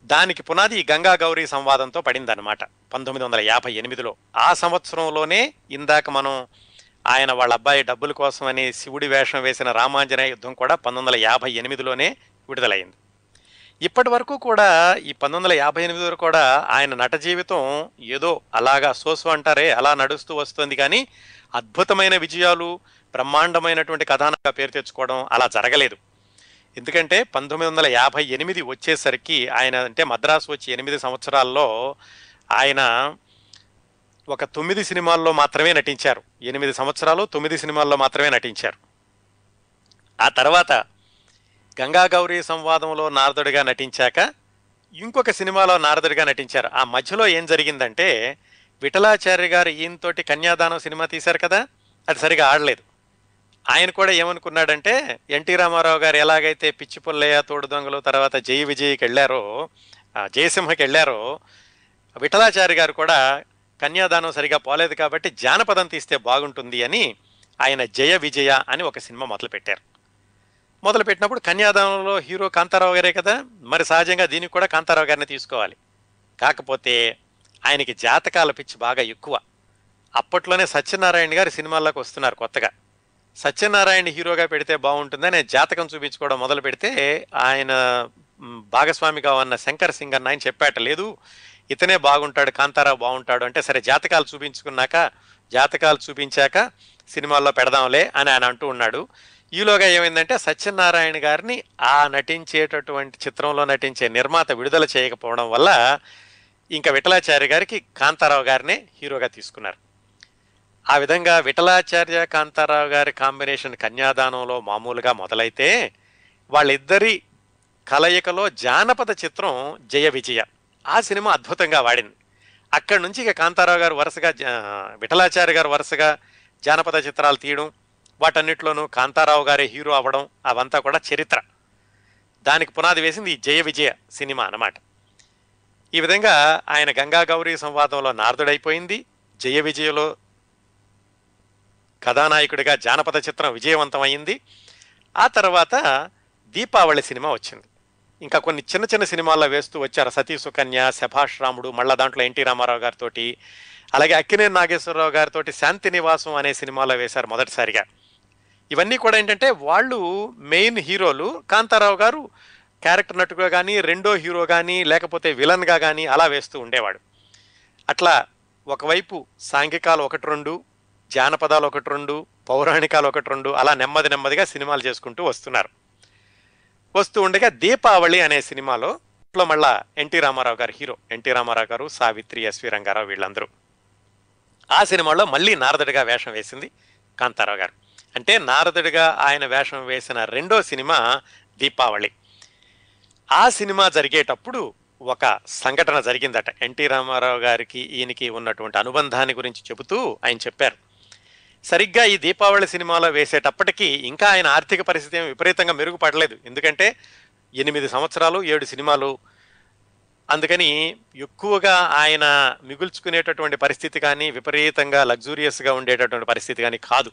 A: దానికి పునాది ఈ గంగా గౌరీ సంవాదంతో పడిందన్నమాట పంతొమ్మిది వందల యాభై ఎనిమిదిలో. ఆ సంవత్సరంలోనే ఇందాక మనం ఆయన వాళ్ళ అబ్బాయి డబ్బుల కోసమని శివుడి వేషం వేసిన రామాంజనేయ యుద్ధం కూడా పంతొమ్మిది వందల యాభై ఎనిమిదిలోనే విడుదలైంది. ఇప్పటి వరకు కూడా ఈ పంతొమ్మిది వందల యాభై ఎనిమిది వరకు కూడా ఆయన నట జీవితం ఏదో అలాగా సోసు అంటారే అలా నడుస్తూ వస్తుంది కానీ అద్భుతమైన విజయాలు బ్రహ్మాండమైనటువంటి కథానంగా పేరు తెచ్చుకోవడం అలా జరగలేదు. ఎందుకంటే పంతొమ్మిది వందల యాభై ఎనిమిది వచ్చేసరికి ఆయన అంటే మద్రాసు వచ్చి ఎనిమిది సంవత్సరాల్లో ఆయన ఒక తొమ్మిది సినిమాల్లో మాత్రమే నటించారు. ఎనిమిది సంవత్సరాలు తొమ్మిది సినిమాల్లో మాత్రమే నటించారు. ఆ తర్వాత గంగా గౌరీ సంవాదంలో నారదుడిగా నటించాక ఇంకొక సినిమాలో నారదుడిగా నటించారు. ఆ మధ్యలో ఏం జరిగిందంటే విఠలాచార్య గారు ఈయనతోటి కన్యాదానం సినిమా తీశారు కదా అది సరిగా ఆడలేదు. ఆయన కూడా ఏమనుకున్నాడంటే ఎన్టీ రామారావు గారు ఎలాగైతే పిచ్చి పుల్లయ్య తోడు దొంగలు తర్వాత జై విజయ్కి వెళ్ళారో ఆ, జయసింహకి వెళ్ళారో విఠలాచార్య గారు కూడా కన్యాదానం సరిగా పోలేదు కాబట్టి జానపదం తీస్తే బాగుంటుంది అని ఆయన జయ విజయ అని ఒక సినిమా మొదలుపెట్టారు. మొదలుపెట్టినప్పుడు కన్యాదానంలో హీరో కాంతారావు గారే కదా మరి సహజంగా దీనికి కూడా కాంతారావు గారిని తీసుకోవాలి. కాకపోతే ఆయనకి జాతకాల పిచ్చి బాగా ఎక్కువ. అప్పట్లోనే సత్యనారాయణ గారు సినిమాల్లోకి వస్తున్నారు కొత్తగా. సత్యనారాయణ హీరోగా పెడితే బాగుంటుందని జాతకం చూపించుకోవడం మొదలు పెడితే ఆయన భాగస్వామిగా ఉన్న శంకర్ సింగ్ అన్న ఆయన చెప్పాట లేదు ఇతనే బాగుంటాడు కాంతారావు బాగుంటాడు అంటే సరే జాతకాలు చూపించుకున్నాక జాతకాలు చూపించాక సినిమాల్లో పెడదాంలే అని ఆయన అంటూ ఉన్నాడు. ఈలోగా ఏమైందంటే సత్యనారాయణ గారిని ఆ నటించేటటువంటి చిత్రంలో నటించే నిర్మాత విడుదల చేయకపోవడం వల్ల ఇంకా విఠలాచార్య గారికి కాంతారావు గారినే హీరోగా తీసుకున్నారు. ఆ విధంగా విఠలాచార్య కాంతారావు గారి కాంబినేషన్ కన్యాదానంలో మామూలుగా మొదలైతే వాళ్ళిద్దరి కలయికలో జానపద చిత్రం జయ విజయ. ఆ సినిమా అద్భుతంగా వాడింది. అక్కడి నుంచి ఇక కాంతారావు గారు వరుసగా విఠలాచార్య గారు వరుసగా జానపద చిత్రాలు తీయడం వాటన్నిటిలోనూ కాంతారావు గారే హీరో అవ్వడం అవంతా కూడా చరిత్ర. దానికి పునాది వేసింది ఈ జయ విజయ సినిమా అన్నమాట. ఈ విధంగా ఆయన గంగా గౌరీ సంవాదంలో నారదుడైపోయింది. జయ విజయలో కథానాయకుడిగా జానపద చిత్రం విజయవంతమైంది ఆ తర్వాత దీపావళి సినిమా వచ్చింది. ఇంకా కొన్ని చిన్న చిన్న సినిమాల్లో వేస్తూ వచ్చారు సతీ సుకన్య శభాష్ రాముడు మళ్ళా దాంట్లో ఎన్టీ రామారావు గారితో అలాగే అక్కినేని నాగేశ్వరరావు గారితో శాంతి నివాసం అనే సినిమాలో వేశారు మొదటిసారిగా. ఇవన్నీ కూడా ఏంటంటే వాళ్ళు మెయిన్ హీరోలు. కాంతారావు గారు క్యారెక్టర్ నటుగా కానీ రెండో హీరో కానీ లేకపోతే విలన్గా కానీ అలా వేస్తూ ఉండేవాడు. అట్లా ఒకవైపు సాంఘికాలు ఒకటి రెండు జానపదాలు ఒకటి రెండు పౌరాణికాలు ఒకటి రెండు అలా నెమ్మది నెమ్మదిగా సినిమాలు చేసుకుంటూ వస్తున్నారు. వస్తూ ఉండగా దీపావళి అనే సినిమాలో ఇట్లో మళ్ళా ఎన్టీ రామారావు గారు హీరో. ఎన్టీ రామారావు గారు సావిత్రి ఎస్వి రంగారావు వీళ్ళందరూ. ఆ సినిమాలో మళ్ళీ నారదుడిగా వేషం వేసింది కాంతారావు గారు. అంటే నారదుడిగా ఆయన వేషం వేసిన రెండో సినిమా దీపావళి. ఆ సినిమా జరిగేటప్పుడు ఒక సంఘటన జరిగిందట. ఎన్టీ రామారావు గారికి ఈయనకి ఉన్నటువంటి అనుబంధాన్ని గురించి చెబుతూ ఆయన చెప్పారు. సరిగ్గా ఈ దీపావళి సినిమాలో వేసేటప్పటికీ ఇంకా ఆయన ఆర్థిక పరిస్థితి ఏమి విపరీతంగా మెరుగుపడలేదు. ఎందుకంటే ఎనిమిది సంవత్సరాలు ఏడు సినిమాలు. అందుకని ఎక్కువగా ఆయన మిగుల్చుకునేటటువంటి పరిస్థితి కానీ విపరీతంగా లగ్జూరియస్గా ఉండేటటువంటి పరిస్థితి కానీ కాదు.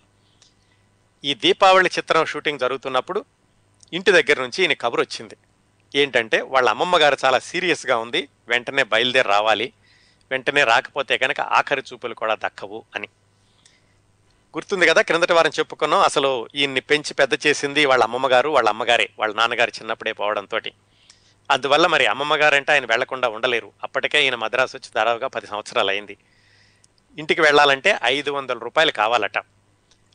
A: ఈ దీపావళి చిత్రం షూటింగ్ జరుగుతున్నప్పుడు ఇంటి దగ్గర నుంచి ఈయన కబురు వచ్చింది. ఏంటంటే వాళ్ళ అమ్మమ్మ గారు చాలా సీరియస్గా ఉంది వెంటనే బయలుదేరి రావాలి. వెంటనే రాకపోతే కనుక ఆఖరి చూపులు కూడా దక్కవు అని. గుర్తుంది కదా క్రిందటి వారం చెప్పుకున్నాం అసలు ఈయన్ని పెంచి పెద్ద చేసింది వాళ్ళ అమ్మమ్మ గారు వాళ్ళ అమ్మగారే వాళ్ళ నాన్నగారు చిన్నప్పుడే పోవడంతో అందువల్ల మరి అమ్మమ్మ గారంటే ఆయన వెళ్ళకుండా ఉండలేరు. అప్పటికే ఈయన మద్రాసు వచ్చి దాదాపుగా పది సంవత్సరాలు అయింది. ఇంటికి వెళ్ళాలంటే ఐదు వందల రూపాయలు కావాలట.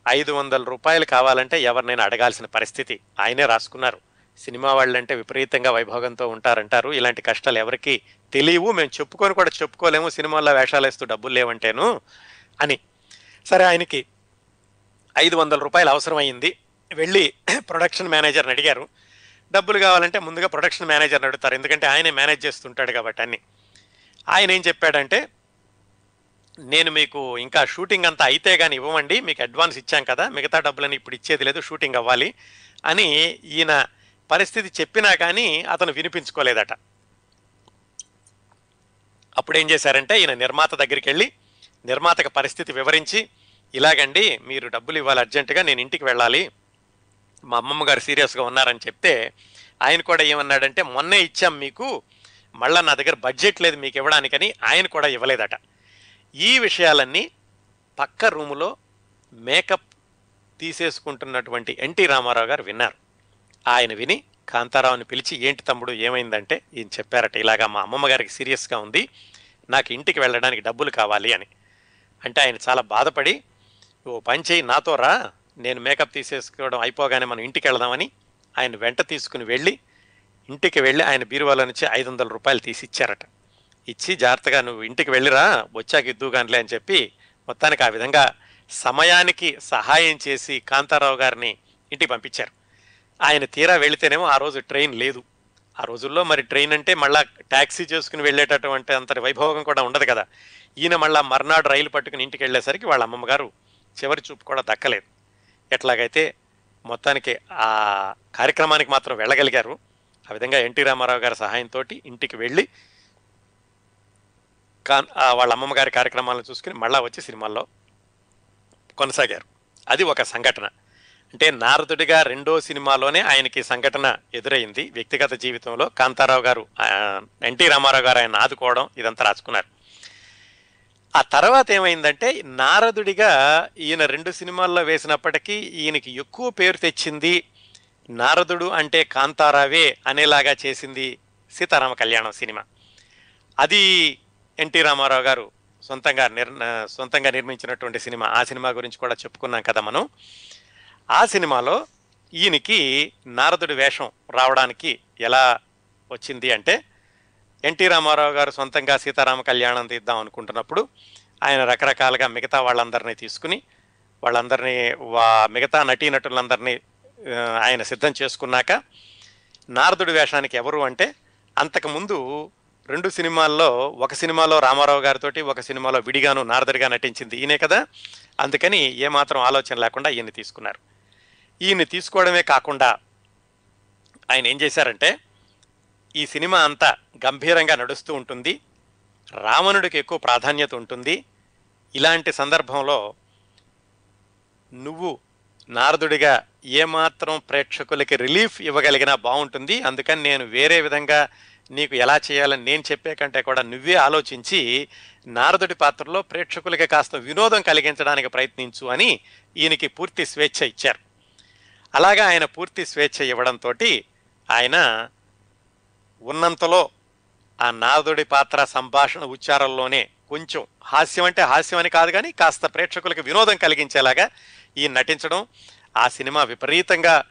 A: ఐదు వందల రూపాయలు కావాలంటే ఎవరినైనా అడగాల్సిన పరిస్థితి ఆయనే రాసుకున్నారు. సినిమా వాళ్ళంటే విపరీతంగా వైభోగంతో ఉంటారంటారు. ఇలాంటి కష్టాలు ఎవరికి తెలియవు. మేము చెప్పుకొని కూడా చెప్పుకోలేము. సినిమాల్లో వేషాలు వేస్తూ డబ్బులు లేవంటేను అని. సరే ఆయనకి ఐదు వందల రూపాయలు అవసరం అయింది వెళ్ళి ప్రొడక్షన్ మేనేజర్ని అడిగారు. డబ్బులు కావాలంటే ముందుగా ప్రొడక్షన్ మేనేజర్ని అడుగుతారు. ఎందుకంటే ఆయనే మేనేజ్ చేస్తుంటాడు కాబట్టి అన్ని. ఆయన ఏం చెప్పాడంటే నేను మీకు ఇంకా షూటింగ్ అంతా అయితే కానీ ఇవ్వమండి. మీకు అడ్వాన్స్ ఇచ్చాం కదా. మిగతా డబ్బులని ఇప్పుడు ఇచ్చేది లేదు. షూటింగ్ అవ్వాలి అని ఈయన పరిస్థితి చెప్పినా కానీ అతను వినిపించుకోలేదట. అప్పుడు ఏం చేశారంటే ఈయన నిర్మాత దగ్గరికి వెళ్ళి నిర్మాతకు పరిస్థితి వివరించి ఇలాగండి మీరు డబ్బులు ఇవ్వాలి అర్జెంటుగా నేను ఇంటికి వెళ్ళాలి. మా అమ్మమ్మ గారు సీరియస్గా ఉన్నారని చెప్తే ఆయన కూడా ఏమన్నాడంటే మొన్నే ఇచ్చాం మీకు మళ్ళా నా దగ్గర బడ్జెట్ లేదు మీకు ఇవ్వడానికని ఆయన కూడా ఇవ్వలేదట. ఈ విషయాలన్నీ పక్క రూములో మేకప్ తీసేసుకుంటున్నటువంటి ఎన్టీ రామారావు గారు విన్నారు. ఆయన విని కాంతారావుని పిలిచి ఏంటి తమ్ముడు ఏమైందంటే? ఈయన చెప్పారట ఇలాగా మా అమ్మమ్మ గారికి సీరియస్గా ఉంది నాకు ఇంటికి వెళ్ళడానికి డబ్బులు కావాలి అని. అంటే ఆయన చాలా బాధపడి ఓ పని నాతో రా. నేను మేకప్ తీసేసుకోవడం అయిపోగానే మనం ఇంటికి వెళదామని ఆయన వెంట తీసుకుని వెళ్ళి ఇంటికి వెళ్ళి ఆయన బీరువాలో నుంచి ఐదు వందల రూపాయలు తీసి ఇచ్చారట. ఇచ్చి జాగ్రత్తగా నువ్వు ఇంటికి వెళ్ళిరా వచ్చాక ఇద్దుగానిలే అని చెప్పి మొత్తానికి ఆ విధంగా సమయానికి సహాయం చేసి కాంతారావు గారిని ఇంటికి పంపించారు. ఆయన తీరా వెళితేనేమో ఆ రోజు ట్రైన్ లేదు. ఆ రోజుల్లో మరి ట్రైన్ అంటే మళ్ళా ట్యాక్సీ చేసుకుని వెళ్ళేటటువంటి అంతటి వైభవం కూడా ఉండదు కదా. ఈయన మళ్ళా మర్నాడు రైలు పట్టుకుని ఇంటికి వెళ్ళేసరికి వాళ్ళ అమ్మమ్మగారు చివరి చూపు కూడా దక్కలేదు. ఎట్లాగైతే మొత్తానికి ఆ కార్యక్రమానికి మాత్రం వెళ్ళగలిగారు. ఆ విధంగా ఎన్టీ రామారావు గారి సహాయంతో ఇంటికి వెళ్ళి కా- వాళ్ళ అమ్మమ్మ గారి కార్యక్రమాలను చూసుకుని మళ్ళా వచ్చి సినిమాల్లో కొనసాగారు. అది ఒక సంఘటన. అంటే నారదుడిగా రెండో సినిమాలోనే ఆయనకి సంఘటన ఎదురైంది. వ్యక్తిగత జీవితంలో కాంతారావు గారు ఎన్టీ రామారావు గారు ఆయన ఆదుకోవడం ఇదంతా రాసుకున్నారు. ఆ తర్వాత ఏమైందంటే నారదుడిగా ఈయన రెండు సినిమాల్లో వేసినప్పటికీ ఈయనకి ఎక్కువ పేరు తెచ్చింది నారదుడు అంటే కాంతారావే అనేలాగా చేసింది సీతారామ కళ్యాణం సినిమా. అది ఎన్టీ రామారావు గారు సొంతంగా నిర్ సొంతంగా నిర్మించినటువంటి సినిమా. ఆ సినిమా గురించి కూడా చెప్పుకున్నాం కదా మనం. ఆ సినిమాలో ఈయనకి నారదుడి వేషం రావడానికి ఎలా వచ్చింది అంటే ఎన్టీ రామారావు గారు సొంతంగా సీతారామ కళ్యాణం తీద్దాం అనుకుంటున్నప్పుడు ఆయన రకరకాలుగా మిగతా వాళ్ళందరినీ తీసుకుని వాళ్ళందరినీ వా మిగతా నటీనటులందరినీ ఆయన సిద్ధం చేసుకున్నాక నారదుడి వేషానికి ఎవరు అంటే అంతకుముందు రెండు సినిమాల్లో ఒక సినిమాలో రామారావు గారితో ఒక సినిమాలో విడిగాను నారదుడిగా నటించింది ఈయనే కదా అందుకని ఏమాత్రం ఆలోచన లేకుండా ఈయన్ని తీసుకున్నారు. ఈయన్ని తీసుకోవడమే కాకుండా ఆయన ఏం చేశారంటే ఈ సినిమా అంతా గంభీరంగా నడుస్తూ ఉంటుంది. రావణుడికి ఎక్కువ ప్రాధాన్యత ఉంటుంది. ఇలాంటి సందర్భంలో నువ్వు నారదుడిగా ఏమాత్రం ప్రేక్షకులకి రిలీఫ్ ఇవ్వగలిగినా బాగుంటుంది. అందుకని నేను వేరే విధంగా నీకు ఎలా చేయాలని నేను చెప్పే కంటే కూడా నువ్వే ఆలోచించి నారదుడి పాత్రలో ప్రేక్షకులకి కాస్త వినోదం కలిగించడానికి ప్రయత్నించు అని ఈయనకి పూర్తి స్వేచ్ఛ ఇచ్చారు. అలాగా ఆయన పూర్తి స్వేచ్ఛ ఇవ్వడంతో ఆయన ఉన్నంతలో ఆ నారదుడి పాత్ర సంభాషణ ఉచ్చారంలోనే కొంచెం హాస్యం అంటే హాస్యం అని కాదు కానీ కాస్త ప్రేక్షకులకు వినోదం కలిగించేలాగా ఈ నటించడం ఆ సినిమా విపరీతంగా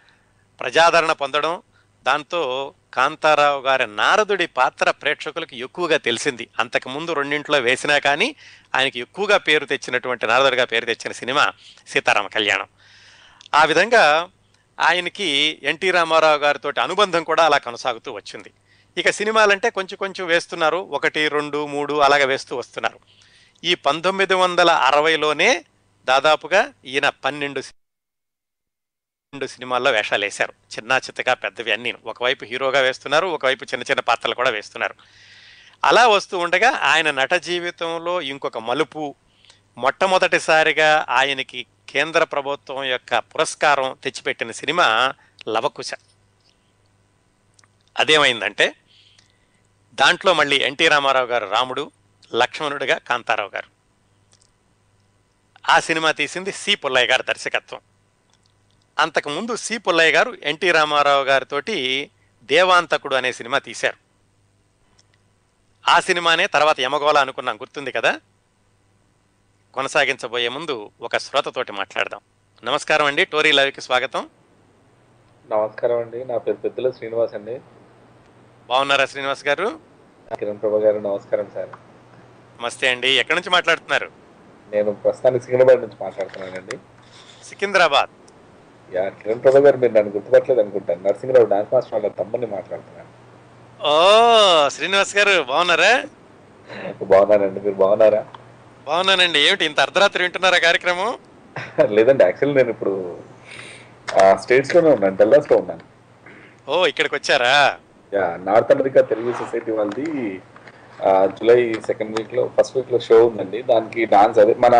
A: ప్రజాదరణ పొందడం దాంతో కాంతారావు గారి నారదుడి పాత్ర ప్రేక్షకులకు ఎక్కువగా తెలిసింది. అంతకుముందు రెండింట్లో వేసినా కానీ ఆయనకి ఎక్కువగా పేరు తెచ్చినటువంటి నారదుడిగా పేరు తెచ్చిన సినిమా సీతారామ కళ్యాణం. ఆ విధంగా ఆయనకి ఎన్టీ రామారావు గారితో అనుబంధం కూడా అలా కొనసాగుతూ వచ్చింది. ఇక సినిమాలంటే కొంచెం కొంచెం వేస్తున్నారు. ఒకటి రెండు మూడు అలాగ వేస్తూ వస్తున్నారు. ఈ పంతొమ్మిది వందల అరవైలోనే దాదాపుగా ఈయన పన్నెండు రెండు సినిమాల్లో వేషాలు వేశారు. చిన్న చిత్తగా పెద్దవి అన్నీ. ఒకవైపు హీరోగా వేస్తున్నారు ఒకవైపు చిన్న చిన్న పాత్రలు కూడా వేస్తున్నారు. అలా వస్తూ ఉండగా ఆయన నట జీవితంలో ఇంకొక మలుపు. మొట్టమొదటిసారిగా ఆయనకి కేంద్ర ప్రభుత్వం యొక్క పురస్కారం తెచ్చిపెట్టిన సినిమా లవకుశ. అదేమైందంటే దాంట్లో మళ్ళీ ఎన్టీ రామారావు గారు రాముడు లక్ష్మణుడిగా కాంతారావు గారు. ఆ సినిమా తీసింది సి పుల్లయ్య గారి దర్శకత్వం. అంతకుముందు సి పుల్లయ్య గారు ఎన్టీ రామారావు గారితోటి దేవాంతకుడు అనే సినిమా తీశారు. ఆ సినిమానే తర్వాత యమగోళ అనుకున్నాం గుర్తుంది కదా? కొనసాగించబోయే ముందు ఒక శ్రోతతోటి మాట్లాడదాం. నమస్కారం అండి టోరీ లైవ్కి స్వాగతం.
B: నమస్కారం అండి నా పేరు పెద్దల శ్రీనివాస్ అండి.
A: బాగున్నారా శ్రీనివాస్ గారు?
B: కిరణ్ ప్రభా గారు నమస్కారం సార్.
A: నమస్తే అండి. ఎక్కడి నుంచి మాట్లాడుతున్నారు?
B: నేను ప్రస్తుతానికి సికింద్రాబాద్ నుంచి మాట్లాడుతున్నానండి.
A: సికింద్రాబాద్.
B: యా కిరణ్ ప్రభా గారు మీరు నన్ను గుర్తుపట్టలేదు అనుకుంటాను. నరసింహరావు డాన్స్ మాస్టర్ వాళ్ళ తమ్ముని మాట్లాడుతున్నాను.
A: ఓ శ్రీనివాస్ గారు బాగున్నారా?
B: బాగున్నానండి. మీరు బాగున్నారా?
A: బాగున్నానండి. ఏమిటి ఇంత అర్ధరాత్రి వింటున్నారా కార్యక్రమం?
B: లేదండి యాక్చువల్లీ నేను ఇప్పుడు స్టేట్స్లోనే ఉన్నాను డల్లాస్లో ఉన్నాను.
A: ఓ ఇక్కడికి వచ్చారా?
B: నార్త్ అమెరికా తెలుగు సొసైటీ వాళ్ళది జూలై సెకండ్ వీక్లో ఫస్ట్ వీక్లో షో ఉందండి. దానికి డాన్స్ అదే మన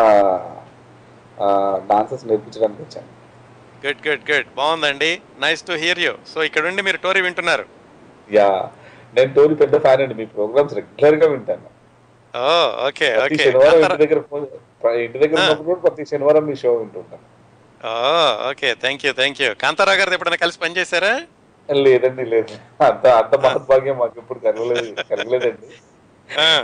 B: డాన్సెస్ నేర్పించడానికి వచ్చాను
A: గుడ్ గుడ్ గుడ్ బాగుందండి. Nice to hear you so ఇక్కడ ఉండి మీరు టోరీ వింటున్నారు?
B: యా నేను టోరీ పెద్ద ఫ్యాన్ అండి. మీ ప్రోగ్రామ్స్ రెగ్యులర్గా వింటాను.
A: ఓ ఓకే
B: ప్రతి
A: ఓకే
B: శనివారం ఇంటి దగ్గర ఇంటి దగ్గర. ఉన్నప్పుడు కూడా ప్రతి శనివారం మీ షో వింటుంటాను.
A: ఓ okay thank you thank you Kantharao గారితో ఎప్పుడైనా కలిసి పనిచేశారా?
B: లేదండి లేదు. అంత అంత మహద్భాగ్యం మాకు ఎప్పుడు కలగలేదు కలగలేదండి.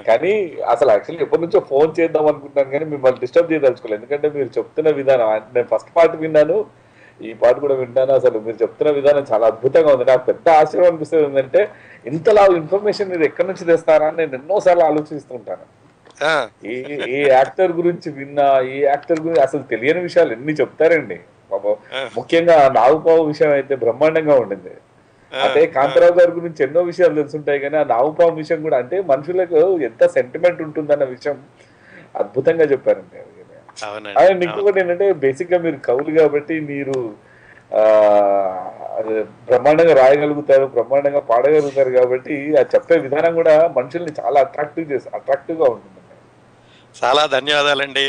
B: కానీ అసలు యాక్చువల్లీ ఎప్పటి నుంచో ఫోన్ చేద్దాం అనుకుంటాను కానీ మిమ్మల్ని డిస్టర్బ్ చేయదలుచుకోలేదు. ఎందుకంటే మీరు చెప్తున్న విధానం నేను ఫస్ట్ పార్ట్ విన్నాను ఈ పాట కూడా వింటాను అసలు మీరు చెప్తున్న విధానం చాలా అద్భుతంగా ఉంది. నాకు పెద్ద ఆశ్చర్యం అనిపిస్తుంది ఏంటంటే ఇంతలా ఇన్ఫర్మేషన్ మీరు ఎక్కడి నుంచి తెస్తారా అని నేను ఎన్నోసార్లు ఆలోచిస్తుంటాను. ఏ ఏ యాక్టర్ గురించి విన్నా ఏ యాక్టర్ గురించి అసలు తెలియని విషయాలు ఎన్ని చెప్తారండి. పాపం. ముఖ్యంగా నాగుపావు విషయం అయితే బ్రహ్మాండంగా ఉండింది. అంటే కాంతారావు గారి గురించి ఎన్నో విషయాలు తెలుసుంటాయి కానీ ఆ నాగుపాము విషయం కూడా అంటే మనుషులకు ఎంత సెంటిమెంట్ ఉంటుందన్న విషయం అద్భుతంగా చెప్పారండి ఆయన ఇంకొకటి. ఏంటంటే బేసిక్గా మీరు కవులు కాబట్టి మీరు ఆ బ్రహ్మాండంగా రాయగలుగుతారు బ్రహ్మాండంగా పాడగలుగుతారు కాబట్టి ఆ చెప్పే విధానం కూడా మనుషుల్ని చాలా అట్రాక్టివ్ చేసి అట్రాక్టివ్గా ఉంటుంది.
A: చాలా ధన్యవాదాలండి.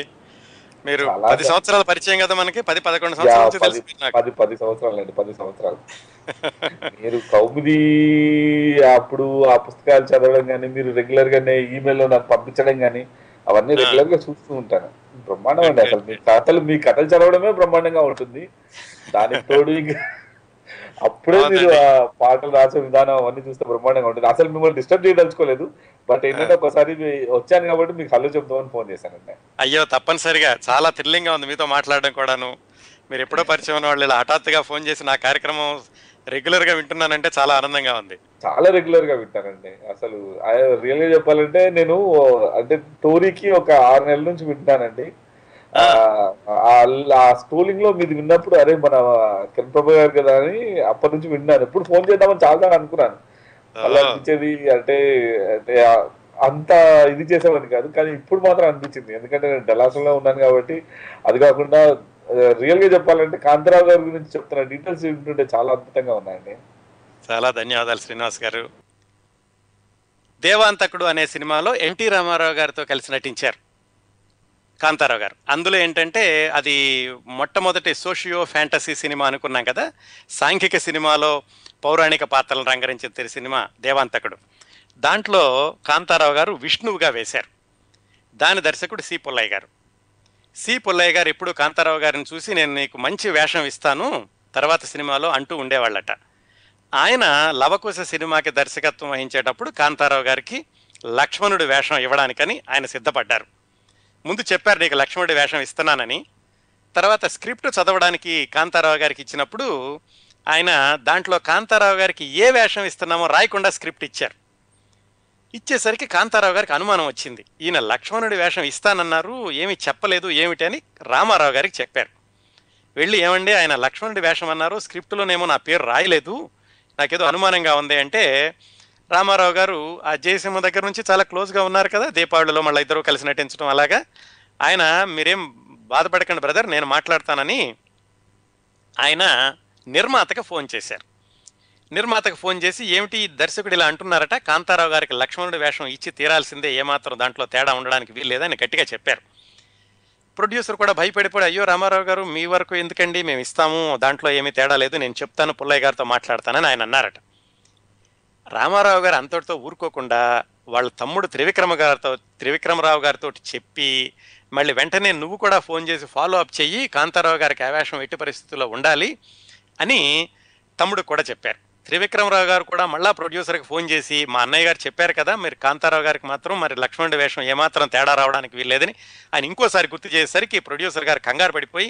A: మీరు పది సంవత్సరాల పరిచయం కదా మనకి? పది పదకొండు సంవత్సరాల
B: పది పది సంవత్సరాలు అండి పది సంవత్సరాలు. మీరు కౌముది అప్పుడు ఆ పుస్తకాలు చదవడం కానీ మీరు రెగ్యులర్ గానే ఈమెయిల్లో నాకు పంపించడం కానీ అవన్నీ. రెగ్యులర్గా చూస్తూ ఉంటాను. బ్రహ్మాండం అండి అసలు మీ కథలు మీ కథలు చదవడమే బ్రహ్మాండంగా ఉంటుంది. దానికి తోడు ఇంకా అప్పుడే మీరు. ఆ పాటలు రాసే విధానం అవన్నీ చూస్తే బ్రహ్మాండంగా ఉంటుంది. అసలు మిమ్మల్ని డిస్టర్బ్ చేయదలుచుకోలేదు. బట్ ఏంటంటే ఒకసారి వచ్చాను కాబట్టి మీకు హలో చెప్తామని ఫోన్ చేశానండి
A: అయ్యో తప్పనిసరిగా. చాలా థ్రిల్లింగ్గా ఉంది మీతో మాట్లాడడం కూడాను. మీరు ఎప్పుడో పరిచయం ఉన్న వాళ్ళు ఇలా హఠాత్తుగా ఫోన్ చేసి నా కార్యక్రమం రెగ్యులర్గా వింటున్నానంటే చాలా ఆనందంగా ఉంది.
B: చాలా రెగ్యులర్గా వింటానండి. అసలు రియల్గా చెప్పాలంటే నేను అంటే టోరీకి ఒక ఆరు నెలల నుంచి వింటానండి ఆ, స్టోలింగ్లో మీది విన్నప్పుడు అరే మన కిరణ్ గారు కదా అని అప్పటి నుంచి విన్నాను. ఎప్పుడు ఫోన్ చేద్దామని చాలా అనుకున్నాను. అలా అనిపించేది అంటే అంటే అంత ఇది చేసేవాడిని కాదు. కానీ ఇప్పుడు మాత్రం అనిపించింది. ఎందుకంటే నేను డలాసంలో ఉన్నాను కాబట్టి అది కాకుండా రియల్గా చెప్పాలంటే కాంతారావు గారి గురించి చెప్తున్న డీటెయిల్స్ వింటుంటే చాలా అద్భుతంగా ఉన్నాయండి.
A: చాలా ధన్యవాదాలు శ్రీనివాస్ గారు. దేవాంతకుడు అనే సినిమాలో ఎన్టీ రామారావు గారితో కలిసి నటించారు కాంతారావు గారు. అందులో ఏంటంటే అది మొట్టమొదటి సోషియో ఫ్యాంటసీ సినిమా అనుకున్నాం కదా. సాంఘిక సినిమాలో పౌరాణిక పాత్రలను రంగరించిన తెరి సినిమా దేవాంతకుడు. దాంట్లో కాంతారావు గారు విష్ణువుగా వేశారు. దాని దర్శకుడు సి పుల్లయ్య గారు. సి పుల్లయ్య గారు ఎప్పుడు కాంతారావు గారిని చూసి నేను నీకు మంచి వేషం ఇస్తాను తర్వాత సినిమాలో అంటూ ఉండేవాళ్ళట. ఆయన లవకుశ సినిమాకి దర్శకత్వం వహించేటప్పుడు కాంతారావు గారికి లక్ష్మణుడి వేషం ఇవ్వడానికని ఆయన సిద్ధపడ్డారు. ముందు చెప్పారు నీకు లక్ష్మణుడి వేషం ఇస్తున్నానని. తర్వాత స్క్రిప్ట్ చదవడానికి కాంతారావు గారికి ఇచ్చినప్పుడు ఆయన దాంట్లో కాంతారావు గారికి ఏ వేషం ఇస్తున్నామో రాయకుండా స్క్రిప్ట్ ఇచ్చారు. ఇచ్చేసరికి కాంతారావు గారికి అనుమానం వచ్చింది. ఈయన లక్ష్మణుడి వేషం ఇస్తానన్నారు ఏమి చెప్పలేదు ఏమిటి అని రామారావు గారికి చెప్పారు వెళ్ళి ఏమండి ఆయన లక్ష్మణుడి వేషం అన్నారు స్క్రిప్ట్లోనేమో నా పేరు రాయలేదు నాకేదో అనుమానంగా ఉంది అంటే రామారావు గారు ఆ జయసింహ దగ్గర నుంచి చాలా క్లోజ్గా ఉన్నారు కదా దీపావళిలో మళ్ళీ ఇద్దరు కలిసి నటించడం అలాగా. ఆయన మీరేం బాధపడకండి బ్రదర్ నేను మాట్లాడతానని ఆయన నిర్మాతకు ఫోన్ చేశారు. నిర్మాతకు ఫోన్ చేసి ఏమిటి దర్శకుడు ఇలా అంటున్నారట? కాంతారావు గారికి లక్ష్మణుడి వేషం ఇచ్చి తీరాల్సిందే ఏమాత్రం దాంట్లో తేడా ఉండడానికి వీల్లేదని గట్టిగా చెప్పారు. ప్రొడ్యూసర్ కూడా భయపడిపోయి అయ్యో రామారావు గారు మీ వరకు ఎందుకండి? మేము ఇస్తాము దాంట్లో ఏమీ తేడా లేదు నేను చెప్తాను పుల్లయ్య గారితో మాట్లాడతానని ఆయన అన్నారట. రామారావు గారు అంతటితో ఊరుకోకుండా వాళ్ళ తమ్ముడు త్రివిక్రమ గారితో త్రివిక్రమరావు గారితో చెప్పి మళ్ళీ వెంటనే నువ్వు కూడా ఫోన్ చేసి ఫాలో అప్ చెయ్యి కాంతారావు గారికి ఆవేశం ఎట్టి పరిస్థితుల్లో ఉండాలి అని తమ్ముడు కూడా చెప్పారు. త్రివిక్రమరావు గారు కూడా మళ్ళా ప్రొడ్యూసర్కి ఫోన్ చేసి మా అన్నయ్య గారు చెప్పారు కదా మీరు కాంతారావు గారికి మాత్రం మరి లక్ష్మణుడి వేషం ఏమాత్రం తేడా రావడానికి వీల్లేదని ఆయన ఇంకోసారి గుర్తు చేసేసరికి ప్రొడ్యూసర్ గారు కంగారు పడిపోయి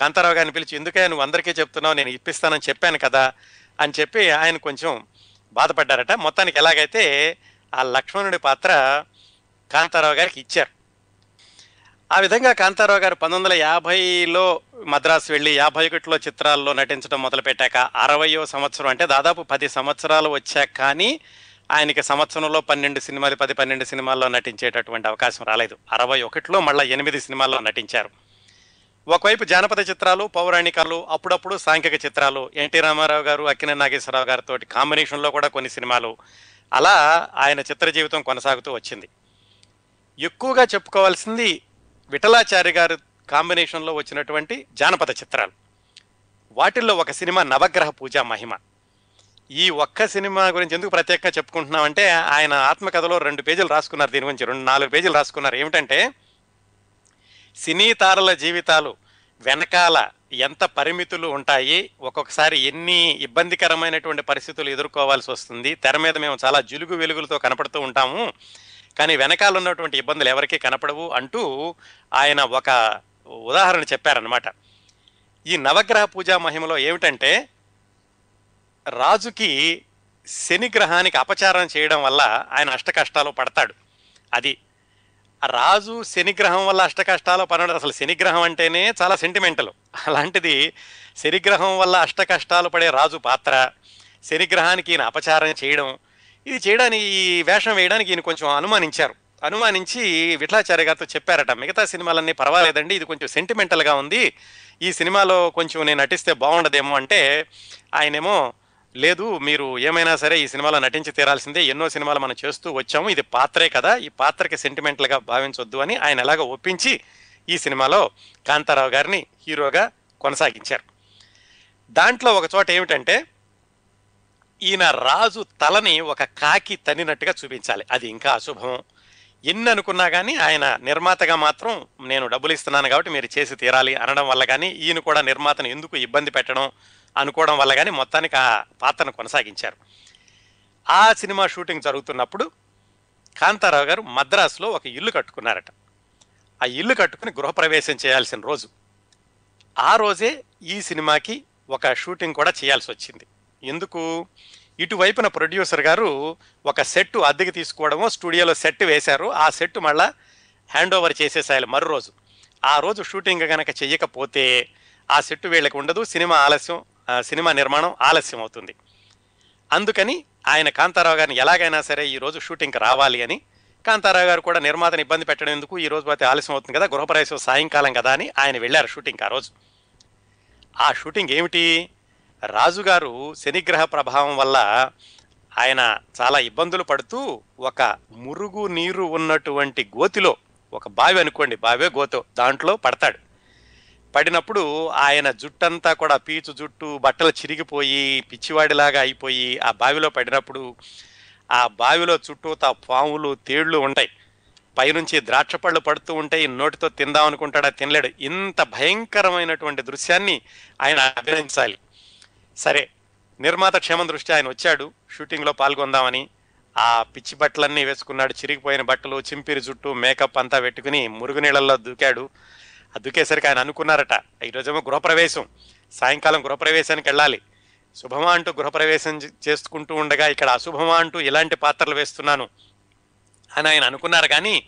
A: కాంతారావు గారిని పిలిచి ఎందుకే నువ్వు అందరికీ చెప్తున్నావు నేను ఇప్పిస్తానని చెప్పాను కదా అని చెప్పి ఆయన కొంచెం బాధపడ్డారట. మొత్తానికి ఎలాగైతే ఆ లక్ష్మణుడి పాత్ర కాంతారావు గారికి ఇచ్చారు. ఆ విధంగా కాంతారావు గారు పంతొమ్మిది వందల యాభైలో మద్రాసు వెళ్ళి యాభై ఒకటిలో చిత్రాల్లో నటించడం మొదలుపెట్టాక అరవయో సంవత్సరం అంటే దాదాపు పది సంవత్సరాలు వచ్చాక కానీ ఆయనకి సంవత్సరంలో పన్నెండు సినిమాలు పది పన్నెండు సినిమాల్లో నటించేటటువంటి అవకాశం రాలేదు. అరవై ఒకటిలో మళ్ళీ ఎనిమిది సినిమాల్లో నటించారు. ఒకవైపు జానపద చిత్రాలు పౌరాణికాలు అప్పుడప్పుడు సాంఘిక చిత్రాలు ఎన్టీ రామారావు గారు అక్కిన నాగేశ్వరరావు గారితో కాంబినేషన్లో కూడా కొన్ని సినిమాలు. అలా ఆయన చిత్ర జీవితం కొనసాగుతూ వచ్చింది. ఎక్కువగా చెప్పుకోవాల్సింది విఠలాచారి గారు కాంబినేషన్లో వచ్చినటువంటి జానపద చిత్రాలు. వాటిల్లో ఒక సినిమా నవగ్రహ పూజ మహిమ. ఈ ఒక్క సినిమా గురించి ఎందుకు ప్రత్యేకంగా చెప్పుకుంటున్నామంటే ఆయన ఆత్మకథలో రెండు పేజీలు రాసుకున్నారు దీని గురించి. రెండు నాలుగు పేజీలు రాసుకున్నారు. ఏమిటంటే సినీ తారల జీవితాలు వెనకాల ఎంత పరిమితులు ఉంటాయి ఒక్కొక్కసారి ఎన్ని ఇబ్బందికరమైనటువంటి పరిస్థితులు ఎదుర్కోవాల్సి వస్తుంది తెర మీద మేము చాలా జులుగు వెలుగులతో కనపడుతూ ఉంటాము కానీ వెనకాల ఉన్నటువంటి ఇబ్బందులు ఎవరికీ కనపడవు అంటూ ఆయన ఒక ఉదాహరణ చెప్పారనమాట ఈ నవగ్రహ పూజా మహిమలో ఏమిటంటే రాజుకి శని గ్రహానికి అపచారం చేయడం వల్ల ఆయన అష్ట కష్టాలు పడతాడు. అది రాజు శనిగ్రహం వల్ల అష్టకష్టాలు పడడం అసలు శనిగ్రహం అంటేనే చాలా సెంటిమెంటల్ అలాంటిది శనిగ్రహం వల్ల అష్టకష్టాలు పడే రాజు పాత్ర శనిగ్రహానికి ఈయన అపచారం చేయడం ఇది చేయడానికి ఈ వేషం వేయడానికి ఈయన కొంచెం అనుమానించారు. అనుమానించి విఠలాచార్య గారితో చెప్పారట మిగతా సినిమాలన్నీ పర్వాలేదండి ఇది కొంచెం సెంటిమెంటల్గా ఉంది. ఈ సినిమాలో కొంచెం నేను నటిస్తే బాగుండదేమో అంటే ఆయనేమో లేదు మీరు ఏమైనా సరే ఈ సినిమాలో నటించి తీరాల్సిందే ఎన్నో సినిమాలు మనం చేస్తూ వచ్చాము ఇది పాత్రే కదా ఈ పాత్రకి సెంటిమెంటల్గా భావించొద్దు అని ఆయన ఎలాగో ఒప్పించి ఈ సినిమాలో కాంతారావు గారిని హీరోగా కొనసాగించారు. దాంట్లో ఒక చోట ఏమిటంటే ఈయన రాజు తలని ఒక కాకి తన్నినట్టుగా చూపించాలి. అది ఇంకా అశుభం. ఎన్ని అనుకున్నా కానీ ఆయన నిర్మాతగా మాత్రం నేను డబ్బులు ఇస్తున్నాను కాబట్టి మీరు చేసి తీరాలి అనడం వల్ల కానీ ఈయన కూడా నిర్మాతను ఎందుకు ఇబ్బంది పెట్టడం అనుకోవడం వల్ల కానీ మొత్తానికి ఆ పాత్రను కొనసాగించారు. ఆ సినిమా షూటింగ్ జరుగుతున్నప్పుడు కాంతారావు గారు మద్రాసులో ఒక ఇల్లు కట్టుకున్నారట. ఆ ఇల్లు కట్టుకుని గృహప్రవేశం చేయాల్సిన రోజు. ఆ రోజే ఈ సినిమాకి ఒక షూటింగ్ కూడా చేయాల్సి వచ్చింది. ఎందుకు? ఇటువైపున ప్రొడ్యూసర్ గారు ఒక సెట్ అద్దెకి తీసుకోవడమో స్టూడియోలో సెట్ వేశారు. ఆ సెట్ మళ్ళా హ్యాండ్ ఓవర్ చేసేసాయాలి మరో రోజు. ఆ రోజు షూటింగ్ కనుక చెయ్యకపోతే ఆ సెట్ వీళ్ళకి ఉండదు. సినిమా ఆలస్యం సినిమా నిర్మాణం ఆలస్యం అవుతుంది. అందుకని ఆయన కాంతారావు గారిని ఎలాగైనా సరే ఈ రోజు షూటింగ్కి రావాలి అని కాంతారావు గారు కూడా నిర్మాతని ఇబ్బంది పెట్టడం ఎందుకు? ఈ రోజు పోతే ఆలస్యం అవుతుంది కదా గృహప్రవేశం సాయంకాలం కదా అని ఆయన వెళ్ళారు షూటింగ్ ఆ రోజు. ఆ షూటింగ్ ఏమిటి? రాజుగారు శనిగ్రహ ప్రభావం వల్ల ఆయన చాలా ఇబ్బందులు పడుతూ ఒక మురుగు నీరు ఉన్నటువంటి గోతిలో ఒక బావి అనుకోండి బావే గోతో దాంట్లో పడతాడు. పడినప్పుడు ఆయన జుట్టంతా కూడా పీచు జుట్టు బట్టలు చిరిగిపోయి పిచ్చివాడిలాగా అయిపోయి ఆ బావిలో పడినప్పుడు ఆ బావిలో చుట్టూతా పాములు తేళ్ళు ఉంటాయి. పైనుంచి ద్రాక్ష పళ్ళు పడుతూ ఉంటాయి నోటితో తిందాం అనుకుంటాడా తినలేడు. ఇంత భయంకరమైనటువంటి దృశ్యాన్ని ఆయన అభినందించాలి. సరే నిర్మాత క్షేమం దృష్టి ఆయన వచ్చాడు. షూటింగ్లో పాల్గొందామని ఆ పిచ్చి బట్టలన్నీ వేసుకున్నాడు. చిరిగిపోయిన బట్టలు చింపిరి జుట్టు మేకప్ అంతా పెట్టుకుని మురుగునీళ్ళల్లో దూకాడు. ఆ దూకేసరికి ఆయన అనుకున్నారట ఈరోజేమో గృహప్రవేశం. సాయంకాలం గృహప్రవేశానికి వెళ్ళాలి. శుభమా అంటూ గృహప్రవేశం చేసుకుంటూ ఉండగా ఇక్కడ అశుభమా అంటూ ఇలాంటి పాత్రలు వేస్తున్నాను అని ఆయన అనుకున్నారు. కానీ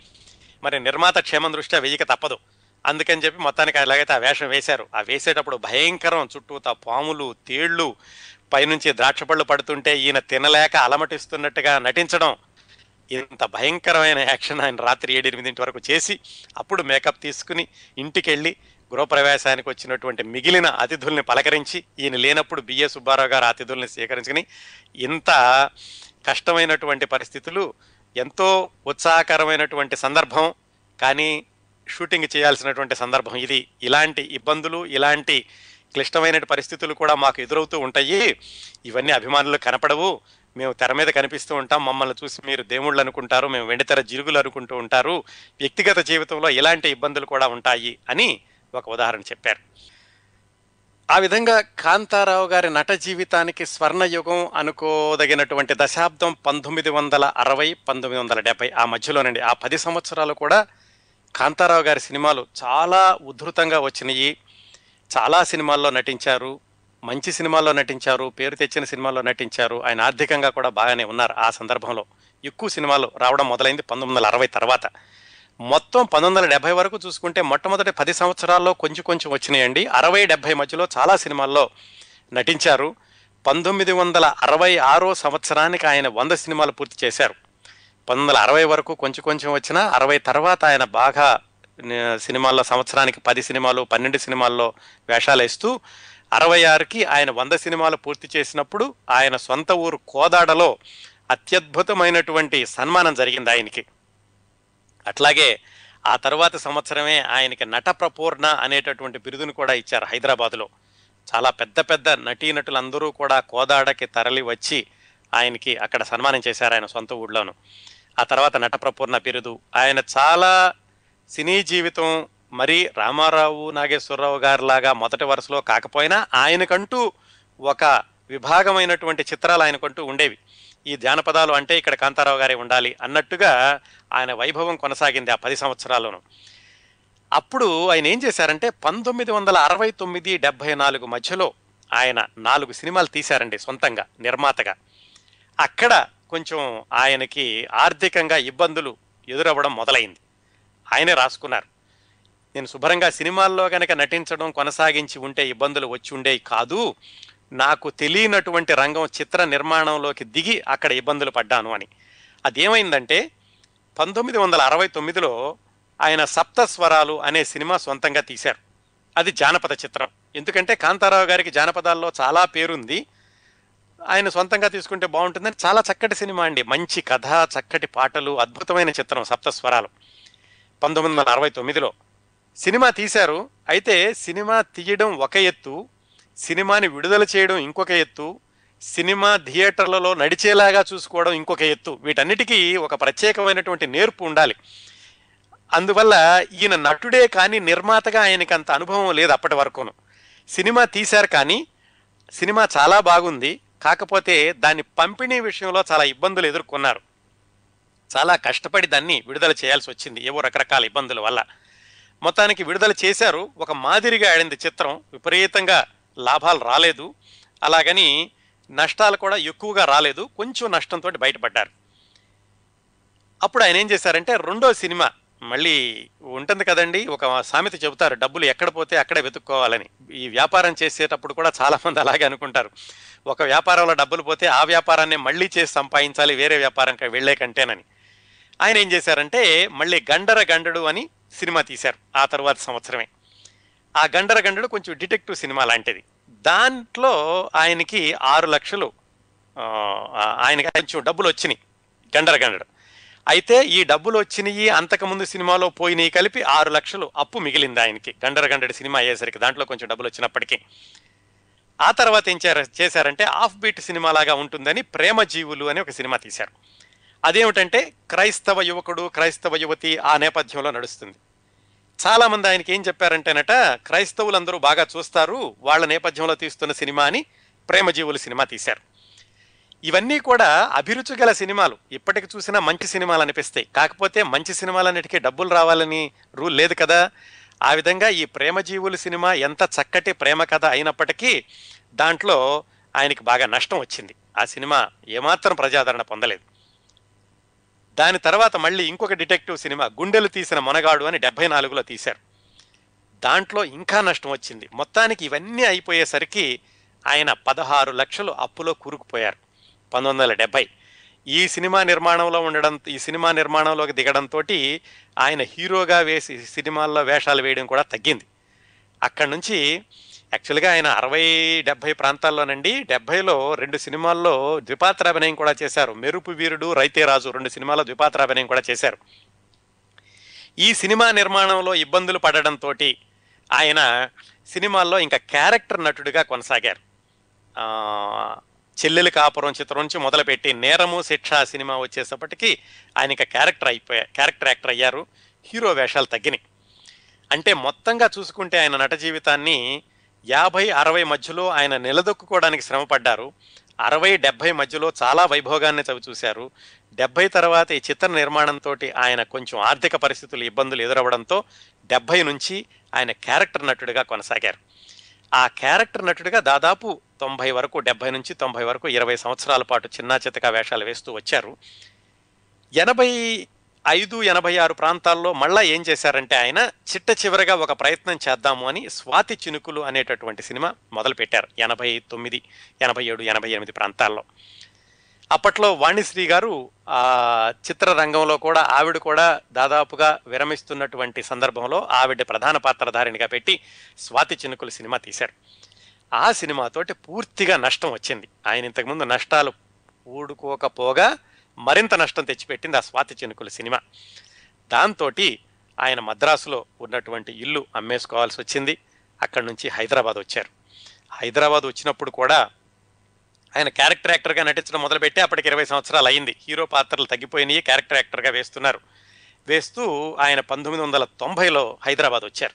A: మరి నిర్మాత క్షేమం దృష్ట్యా వెయ్యక తప్పదు. అందుకని చెప్పి మొత్తానికి ఎలాగైతే ఆ వేషం వేశారు ఆ వేసేటప్పుడు భయంకరం చుట్టూతా పాములు తేళ్ళు పైనుంచి ద్రాక్షపళ్ళు పడుతుంటే ఈయన తినలేక అలమటిస్తున్నట్టుగా నటించడం ఇంత భయంకరమైన యాక్షన్ ఆయన రాత్రి ఏడెనిమిదింటి వరకు చేసి అప్పుడు మేకప్ తీసుకుని ఇంటికి వెళ్ళి గృహప్రవేశానికి వచ్చినటువంటి మిగిలిన అతిథుల్ని పలకరించి ఈయన లేనప్పుడు బిఏ సుబ్బారావు గారు అతిథుల్ని స్వీకరించుకుని ఇంత కష్టమైనటువంటి పరిస్థితులు ఎంతో ఉత్సాహకరమైనటువంటి సందర్భం కానీ షూటింగ్ చేయాల్సినటువంటి సందర్భం ఇది. ఇలాంటి ఇబ్బందులు ఇలాంటి క్లిష్టమైన పరిస్థితులు కూడా మాకు ఎదురవుతూ ఉంటాయి. ఇవన్నీ అభిమానులు కనపడవు. మేము తెర మీద కనిపిస్తూ ఉంటాం. మమ్మల్ని చూసి మీరు దేవుళ్ళు అనుకుంటారు. మేము వెండితెర జిరుగులు అనుకుంటూ ఉంటారు. వ్యక్తిగత జీవితంలో ఇలాంటి ఇబ్బందులు కూడా ఉంటాయి అని ఒక ఉదాహరణ చెప్పారు. ఆ విధంగా కాంతారావు గారి నట జీవితానికి స్వర్ణయుగం అనుకోదగినటువంటి దశాబ్దం పంతొమ్మిది వందల అరవై పంతొమ్మిది వందల డెబ్బై ఆ మధ్యలోనండి. ఆ పది సంవత్సరాలు కూడా కాంతారావు గారి సినిమాలు చాలా ఉధృతంగా వచ్చినాయి. చాలా సినిమాల్లో నటించారు. మంచి సినిమాల్లో నటించారు. పేరు తెచ్చిన సినిమాల్లో నటించారు. ఆయన ఆర్థికంగా కూడా బాగానే ఉన్నారు ఆ సందర్భంలో. ఎక్కువ సినిమాలు రావడం మొదలైంది పంతొమ్మిది వందల అరవై తర్వాత. మొత్తం పంతొమ్మిది వందల డెబ్బై వరకు చూసుకుంటే మొట్టమొదటి పది సంవత్సరాల్లో కొంచెం కొంచెం వచ్చినాయండి. అరవై డెబ్బై మధ్యలో చాలా సినిమాల్లో నటించారు. పంతొమ్మిది వందల అరవై ఆరో సంవత్సరానికి ఆయన వంద సినిమాలు పూర్తి చేశారు. పంతొమ్మిది వందల అరవై వరకు కొంచెం కొంచెం వచ్చినా అరవై తర్వాత ఆయన బాగా సినిమాల్లో సంవత్సరానికి పది సినిమాలు పన్నెండు సినిమాల్లో వేషాలు వేస్తూ అరవై ఆరుకి ఆయన వంద సినిమాలు పూర్తి చేసినప్పుడు ఆయన సొంత ఊరు కోదాడలో అత్యద్భుతమైనటువంటి సన్మానం జరిగింది ఆయనకి. అట్లాగే ఆ తర్వాత సంవత్సరమే ఆయనకి నట ప్రపూర్ణ అనేటటువంటి బిరుదును కూడా ఇచ్చారు హైదరాబాదులో. చాలా పెద్ద పెద్ద నటీనటులందరూ కూడా కోదాడకి తరలి వచ్చి ఆయనకి అక్కడ సన్మానం చేశారు ఆయన సొంత ఊళ్ళోను ఆ తర్వాత నటప్రపూర్ణ పెరుదు ఆయన చాలా సినీ జీవితం మరి రామారావు నాగేశ్వరరావు గారిలాగా మొదటి వరుసలో కాకపోయినా ఆయనకంటూ ఒక విభాగమైనటువంటి చిత్రాలు ఆయనకంటూ ఉండేవి. ఈ జానపదాలు అంటే ఇక్కడ కాంతారావు గారే ఉండాలి అన్నట్టుగా ఆయన వైభవం కొనసాగింది ఆ పది సంవత్సరాల్లోనూ. అప్పుడు ఆయన ఏం చేశారంటే పంతొమ్మిది వందల అరవై తొమ్మిది డెబ్బై నాలుగు మధ్యలో ఆయన నాలుగు సినిమాలు తీశారండి సొంతంగా నిర్మాతగా. అక్కడ కొంచెం ఆయనకి ఆర్థికంగా ఇబ్బందులు ఎదురవ్వడం మొదలైంది. ఆయనే రాసుకున్నారు. నేను శుభ్రంగా సినిమాల్లో కనుక నటించడం కొనసాగించి ఉంటే ఇబ్బందులు వచ్చి ఉండేవి కాదు. నాకు తెలియనటువంటి రంగం చిత్ర నిర్మాణంలోకి దిగి అక్కడ ఇబ్బందులు పడ్డాను అని. అదేమైందంటే పంతొమ్మిది వందల అరవై తొమ్మిదిలో ఆయన సప్తస్వరాలు అనే సినిమా సొంతంగా తీశారు. అది జానపద చిత్రం. ఎందుకంటే కాంతారావు గారికి జానపదాల్లో చాలా పేరుంది. ఆయన సొంతంగా తీసుకుంటే బాగుంటుందని చాలా చక్కటి సినిమా అండి. మంచి కథ చక్కటి పాటలు అద్భుతమైన చిత్రం సప్తస్వరాలు. పంతొమ్మిది వందల అరవై తొమ్మిదిలో సినిమా తీశారు. అయితే సినిమా తీయడం ఒక ఎత్తు సినిమాని విడుదల చేయడం ఇంకొక ఎత్తు సినిమా థియేటర్లలో నడిచేలాగా చూసుకోవడం ఇంకొక ఎత్తు. వీటన్నిటికీ ఒక ప్రత్యేకమైనటువంటి నేర్పు ఉండాలి. అందువల్ల ఈయన నటుడే కానీ నిర్మాతగా ఆయనకి అంత అనుభవం లేదు అప్పటి వరకును. సినిమా తీశారు కానీ సినిమా చాలా బాగుంది. కాకపోతే దాని పంపిణీ విషయంలో చాలా ఇబ్బందులు ఎదుర్కొన్నారు. చాలా కష్టపడి దాన్ని విడుదల చేయాల్సి వచ్చింది. ఏవో రకరకాల ఇబ్బందుల వల్ల. మొత్తానికి విడుదల చేశారు. ఒక మాదిరిగా ఆడింది చిత్రం. విపరీతంగా లాభాలు రాలేదు. అలాగని నష్టాలు కూడా ఎక్కువగా రాలేదు. కొంచెం నష్టంతో బయటపడ్డారు. అప్పుడు ఆయన ఏం చేశారంటే రెండో సినిమా మళ్ళీ ఉంటుంది కదండి ఒక సామెత చెబుతారు డబ్బులు ఎక్కడ పోతే అక్కడే వెతుక్కోవాలని. ఈ వ్యాపారం చేసేటప్పుడు కూడా చాలామంది అలాగే అనుకుంటారు. ఒక వ్యాపారంలో డబ్బులు పోతే ఆ వ్యాపారాన్ని మళ్ళీ చేసి సంపాదించాలి వేరే వ్యాపారం వెళ్ళే కంటేనని. ఆయన ఏం చేశారంటే మళ్ళీ గండర గండడు అని సినిమా తీశారు ఆ తర్వాత సంవత్సరమే. ఆ గండర గండడు కొంచెం డిటెక్టివ్ సినిమా లాంటిది. దాంట్లో ఆయనకి ఆరు లక్షలు ఆయనకి కొంచెం డబ్బులు వచ్చినాయి గండర గండడు. అయితే ఈ డబ్బులు వచ్చినాయి అంతకుముందు సినిమాలో పోయినాయి కలిపి ఆరు లక్షలు అప్పు మిగిలింది ఆయనకి. గండర గండడి సినిమా అయ్యేసరికి దాంట్లో కొంచెం డబ్బులు వచ్చినప్పటికీ ఆ తర్వాత ఏం చేశారంటే ఆఫ్ బీట్ సినిమా లాగా ఉంటుందని ప్రేమ జీవులు అని ఒక సినిమా తీశారు. అదేమిటంటే క్రైస్తవ యువకుడు క్రైస్తవ యువతి ఆ నేపథ్యంలో నడుస్తుంది. చాలా మంది ఆయనకి ఏం చెప్పారంటేనట క్రైస్తవులందరూ బాగా చూస్తారు వాళ్ళ నేపథ్యంలో తీస్తున్న సినిమా అని ప్రేమజీవులు సినిమా తీశారు. ఇవన్నీ కూడా అభిరుచి గల సినిమాలు. ఇప్పటికి చూసినా మంచి సినిమాలు అనిపిస్తాయి. కాకపోతే మంచి సినిమాలన్నిటికీ డబ్బులు రావాలని రూల్ లేదు కదా. ఆ విధంగా ఈ ప్రేమజీవులు సినిమా ఎంత చక్కటి ప్రేమ కథ అయినప్పటికీ దాంట్లో ఆయనకి బాగా నష్టం వచ్చింది. ఆ సినిమా ఏమాత్రం ప్రజాదరణ పొందలేదు. దాని తర్వాత మళ్ళీ ఇంకొక డిటెక్టివ్ సినిమా గుండెలు తీసిన మొనగాడు అని డెబ్బై నాలుగులో తీశారు. దాంట్లో ఇంకా నష్టం వచ్చింది. మొత్తానికి ఇవన్నీ అయిపోయేసరికి ఆయన పదహారు లక్షలు అప్పులో కూరుకుపోయారు. పంతొమ్మిది వందల డెబ్బై ఈ సినిమా నిర్మాణంలో ఉండడం ఈ సినిమా నిర్మాణంలోకి దిగడంతో ఆయన హీరోగా వేసి సినిమాల్లో వేషాలు వేయడం కూడా తగ్గింది. అక్కడి నుంచి యాక్చువల్గా ఆయన అరవై డెబ్బై ప్రాంతాల్లోనండి డెబ్బైలో రెండు సినిమాల్లో ద్విపాత్ర అభినయం కూడా చేశారు. మెరుపు వీరుడు రైతే రాజు రెండు సినిమాల్లో ద్విపాత్ర అభినయం కూడా చేశారు. ఈ సినిమా నిర్మాణంలో ఇబ్బందులు పడడంతో ఆయన సినిమాల్లో ఇంకా క్యారెక్టర్ నటుడిగా కొనసాగారు. చెల్లెలు కాపురం చిత్రం నుంచి మొదలుపెట్టి నేరము శిక్ష సినిమా వచ్చేసప్పటికి ఆయన ఇక క్యారెక్టర్ అయిపోయా క్యారెక్టర్ యాక్టర్ అయ్యారు. హీరో వేషాలు తగ్గినాయి. అంటే మొత్తంగా చూసుకుంటే ఆయన నట జీవితాన్ని యాభై అరవై మధ్యలో ఆయన నిలదొక్కుకోవడానికి శ్రమపడ్డారు. అరవై డెబ్బై మధ్యలో చాలా వైభోగాన్ని చవి చూశారు. డెబ్బై తర్వాత ఈ చిత్ర నిర్మాణంతో ఆయన కొంచెం ఆర్థిక పరిస్థితులు ఇబ్బందులు ఎదురవ్వడంతో డెబ్బై నుంచి ఆయన క్యారెక్టర్ నటుడిగా కొనసాగారు. ఆ క్యారెక్టర్ నటుడిగా దాదాపు తొంభై వరకు డెబ్బై నుంచి తొంభై వరకు ఇరవై సంవత్సరాల పాటు చిన్నా చితక వేషాలు వేస్తూ వచ్చారు. ఎనభై ఐదు ఎనభై ఆరు ప్రాంతాల్లో మళ్ళా ఏం చేశారంటే ఆయన చిట్ట చివరగా ఒక ప్రయత్నం చేద్దాము అని స్వాతి చినుకులు అనేటటువంటి సినిమా మొదలుపెట్టారు ఎనభై తొమ్మిది ఎనభై ఏడు ఎనభై ఎనిమిది ప్రాంతాల్లో. అప్పట్లో వాణిశ్రీ గారు ఆ చిత్రరంగంలో కూడా ఆవిడ కూడా దాదాపుగా విరమిస్తున్నటువంటి సందర్భంలో ఆవిడ ప్రధాన పాత్రధారిణిగా పెట్టి స్వాతి చినుకులు సినిమా తీశారు. ఆ సినిమాతోటి పూర్తిగా నష్టం వచ్చింది. ఆయన ఇంతకుముందు నష్టాలు ఊడుకోకపోగా మరింత నష్టం తెచ్చిపెట్టింది ఆ స్వాతి చినుకుల సినిమా. దాంతో ఆయన మద్రాసులో ఉన్నటువంటి ఇల్లు అమ్మేసుకోవాల్సి వచ్చింది. అక్కడి నుంచి హైదరాబాద్ వచ్చారు. హైదరాబాద్ వచ్చినప్పుడు కూడా ఆయన క్యారెక్టర్ యాక్టర్గా నటించడం మొదలుపెట్టి అప్పటికి ఇరవై సంవత్సరాలు అయింది. హీరో పాత్రలు తగ్గిపోయినాయి క్యారెక్టర్ యాక్టర్గా వేస్తున్నారు. వేస్తూ ఆయన పంతొమ్మిది వందల తొంభైలో హైదరాబాద్ వచ్చారు.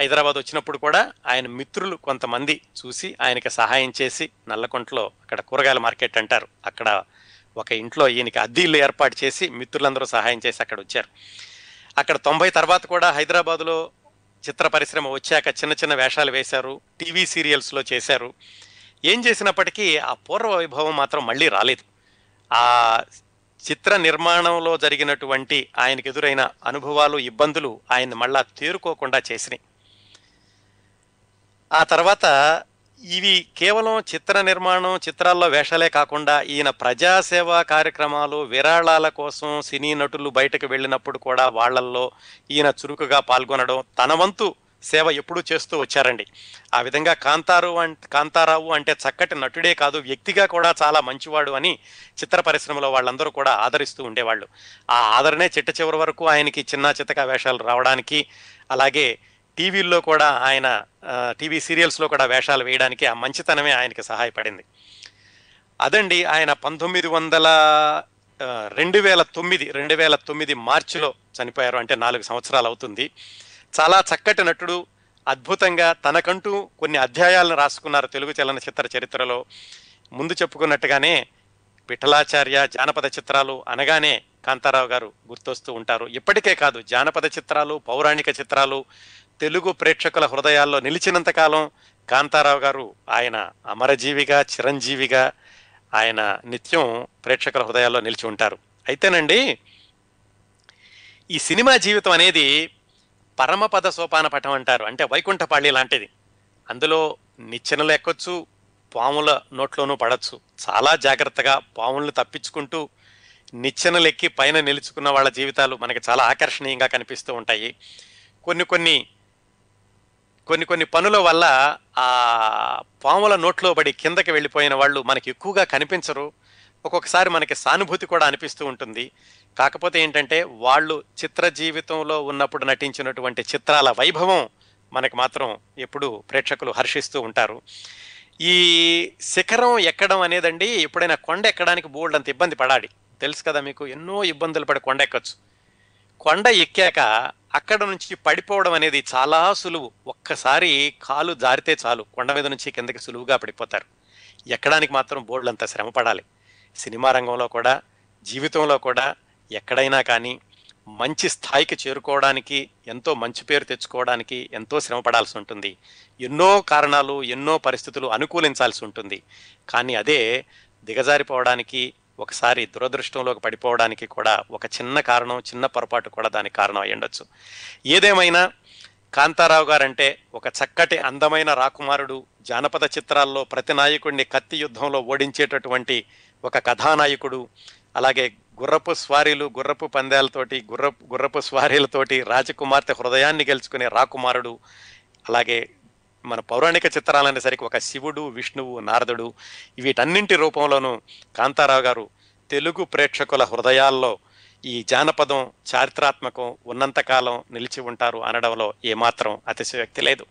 A: హైదరాబాద్ వచ్చినప్పుడు కూడా ఆయన మిత్రులు కొంతమంది చూసి ఆయనకి సహాయం చేసి నల్లకొంటలో అక్కడ కూరగాయల మార్కెట్ అంటారు. అక్కడ ఒక ఇంట్లో ఈయనకి అద్దీళ్ళు ఏర్పాటు చేసి మిత్రులందరూ సహాయం చేసి అక్కడ వచ్చారు. అక్కడ తొంభై తర్వాత కూడా హైదరాబాద్లో చిత్ర పరిశ్రమ వచ్చాక చిన్న చిన్న వేషాలు వేశారు. టీవీ సీరియల్స్లో చేశారు. ఏం చేసినప్పటికీ ఆ పూర్వ వైభవం మాత్రం మళ్ళీ రాలేదు. ఆ చిత్ర నిర్మాణంలో జరిగినటువంటి ఆయనకు ఎదురైన అనుభవాలు ఇబ్బందులు ఆయన మళ్ళా తేరుకోకుండా చేసినాయి. ఆ తర్వాత ఇవి కేవలం చిత్ర నిర్మాణం చిత్రాల్లో వేషాలే కాకుండా ఈయన ప్రజాసేవా కార్యక్రమాలు విరాళాల కోసం సినీ నటులు బయటకు వెళ్ళినప్పుడు కూడా వాళ్ళల్లో ఈయన చురుకుగా పాల్గొనడం తన వంతు సేవ ఎప్పుడూ చేస్తూ వచ్చారండి. ఆ విధంగా కాంతారు అంటే కాంతారావు అంటే చక్కటి నటుడే కాదు వ్యక్తిగా కూడా చాలా మంచివాడు అని చిత్ర పరిశ్రమలో వాళ్ళందరూ కూడా ఆదరిస్తూ ఉండేవాళ్ళు. ఆ ఆదరణే చిట్ట చివరి వరకు ఆయనకి చిన్న చితక వేషాలు రావడానికి అలాగే టీవీల్లో కూడా ఆయన టీవీ సీరియల్స్లో కూడా వేషాలు వేయడానికి ఆ మంచితనమే ఆయనకి సహాయపడింది. అదండి ఆయన పంతొమ్మిది వందల రెండు వేల తొమ్మిది రెండు వేల తొమ్మిది మార్చిలో చనిపోయారు అంటే నాలుగు సంవత్సరాలు అవుతుంది. చాలా చక్కటి నటుడు అద్భుతంగా తనకంటూ కొన్ని అధ్యాయాలను రాసుకున్నారు తెలుగు చలనచిత్ర చరిత్రలో. ముందు చెప్పుకున్నట్టుగానే విఠలాచార్య జానపద చిత్రాలు అనగానే కాంతారావు గారు గుర్తొస్తూ ఉంటారు. ఇప్పటికే కాదు జానపద చిత్రాలు పౌరాణిక చిత్రాలు తెలుగు ప్రేక్షకుల హృదయాల్లో నిలిచినంతకాలం కాంతారావు గారు ఆయన అమరజీవిగా చిరంజీవిగా ఆయన నిత్యం ప్రేక్షకుల హృదయాల్లో నిలిచి ఉంటారు. అయితేనండి ఈ సినిమా జీవితం అనేది పరమపద సోపాన పటం అంటారు. అంటే వైకుంఠపాళి లాంటిది. అందులో నిచ్చెనలు ఎక్కొచ్చు పాముల నోట్లోనూ పడచ్చు. చాలా జాగ్రత్తగా పాములను తప్పించుకుంటూ నిచ్చెనలు ఎక్కి పైన నిలుచుకున్న వాళ్ళ జీవితాలు మనకి చాలా ఆకర్షణీయంగా కనిపిస్తూ ఉంటాయి. కొన్ని కొన్ని కొన్ని కొన్ని పనుల వల్ల ఆ పాముల నోట్లో పడి కిందకి వెళ్ళిపోయిన వాళ్ళు మనకి ఎక్కువగా కనిపించరు. ఒక్కొక్కసారి మనకి సానుభూతి కూడా అనిపిస్తూ ఉంటుంది. కాకపోతే ఏంటంటే వాళ్ళు చిత్ర జీవితంలో ఉన్నప్పుడు నటించినటువంటి చిత్రాల వైభవం మనకు మాత్రం ఎప్పుడు ప్రేక్షకులు హర్షిస్తూ ఉంటారు. ఈ శిఖరం ఎక్కడం అనేదండి ఎప్పుడైనా కొండ ఎక్కడానికి బోల్డ్ అంత ఇబ్బంది పడాలి. తెలుసు కదా మీకు ఎన్నో ఇబ్బందులు పడి కొండ ఎక్కచ్చు. కొండ ఎక్కాక అక్కడ నుంచి పడిపోవడం అనేది చాలా సులువు. ఒక్కసారి కాలు జారితే చాలు కొండ మీద నుంచి కిందకి సులువుగా పడిపోతారు. ఎక్కడానికి మాత్రం బోర్డులంత శ్రమ పడాలి. సినిమా రంగంలో కూడా జీవితంలో కూడా ఎక్కడైనా కానీ మంచి స్థాయికి చేరుకోవడానికి ఎంతో మంచి పేరు తెచ్చుకోవడానికి ఎంతో శ్రమ పడాల్సి ఉంటుంది. ఎన్నో కారణాలు ఎన్నో పరిస్థితులు అనుకూలించాల్సి ఉంటుంది. కానీ అదే దిగజారిపోవడానికి ఒకసారి దురదృష్టంలోకి పడిపోవడానికి కూడా ఒక చిన్న కారణం చిన్న పొరపాటు కూడా దానికి కారణం అయి ఉండొచ్చు. ఏదేమైనా కాంతారావు గారంటే ఒక చక్కటి అందమైన రాకుమారుడు జానపద చిత్రాల్లో ప్రతి నాయకుడిని కత్తి యుద్ధంలో ఓడించేటటువంటి ఒక కథానాయకుడు అలాగే గుర్రపు స్వారీలు గుర్రపు పందాలతోటి గుర్రపు గుర్రపు స్వారీలతోటి రాజకుమార్తె హృదయాన్ని గెలుచుకునే రాకుమారుడు అలాగే మన పౌరాణిక చిత్రాలనేసరికి ఒక శివుడు విష్ణువు నారదుడు వీటన్నింటి రూపంలోనూ కాంతారావు గారు తెలుగు ప్రేక్షకుల హృదయాల్లో ఈ జానపదం చారిత్రాత్మకం ఉన్నంతకాలం నిలిచి ఉంటారు అనడంలో ఏమాత్రం అతిశయోక్తి లేదు.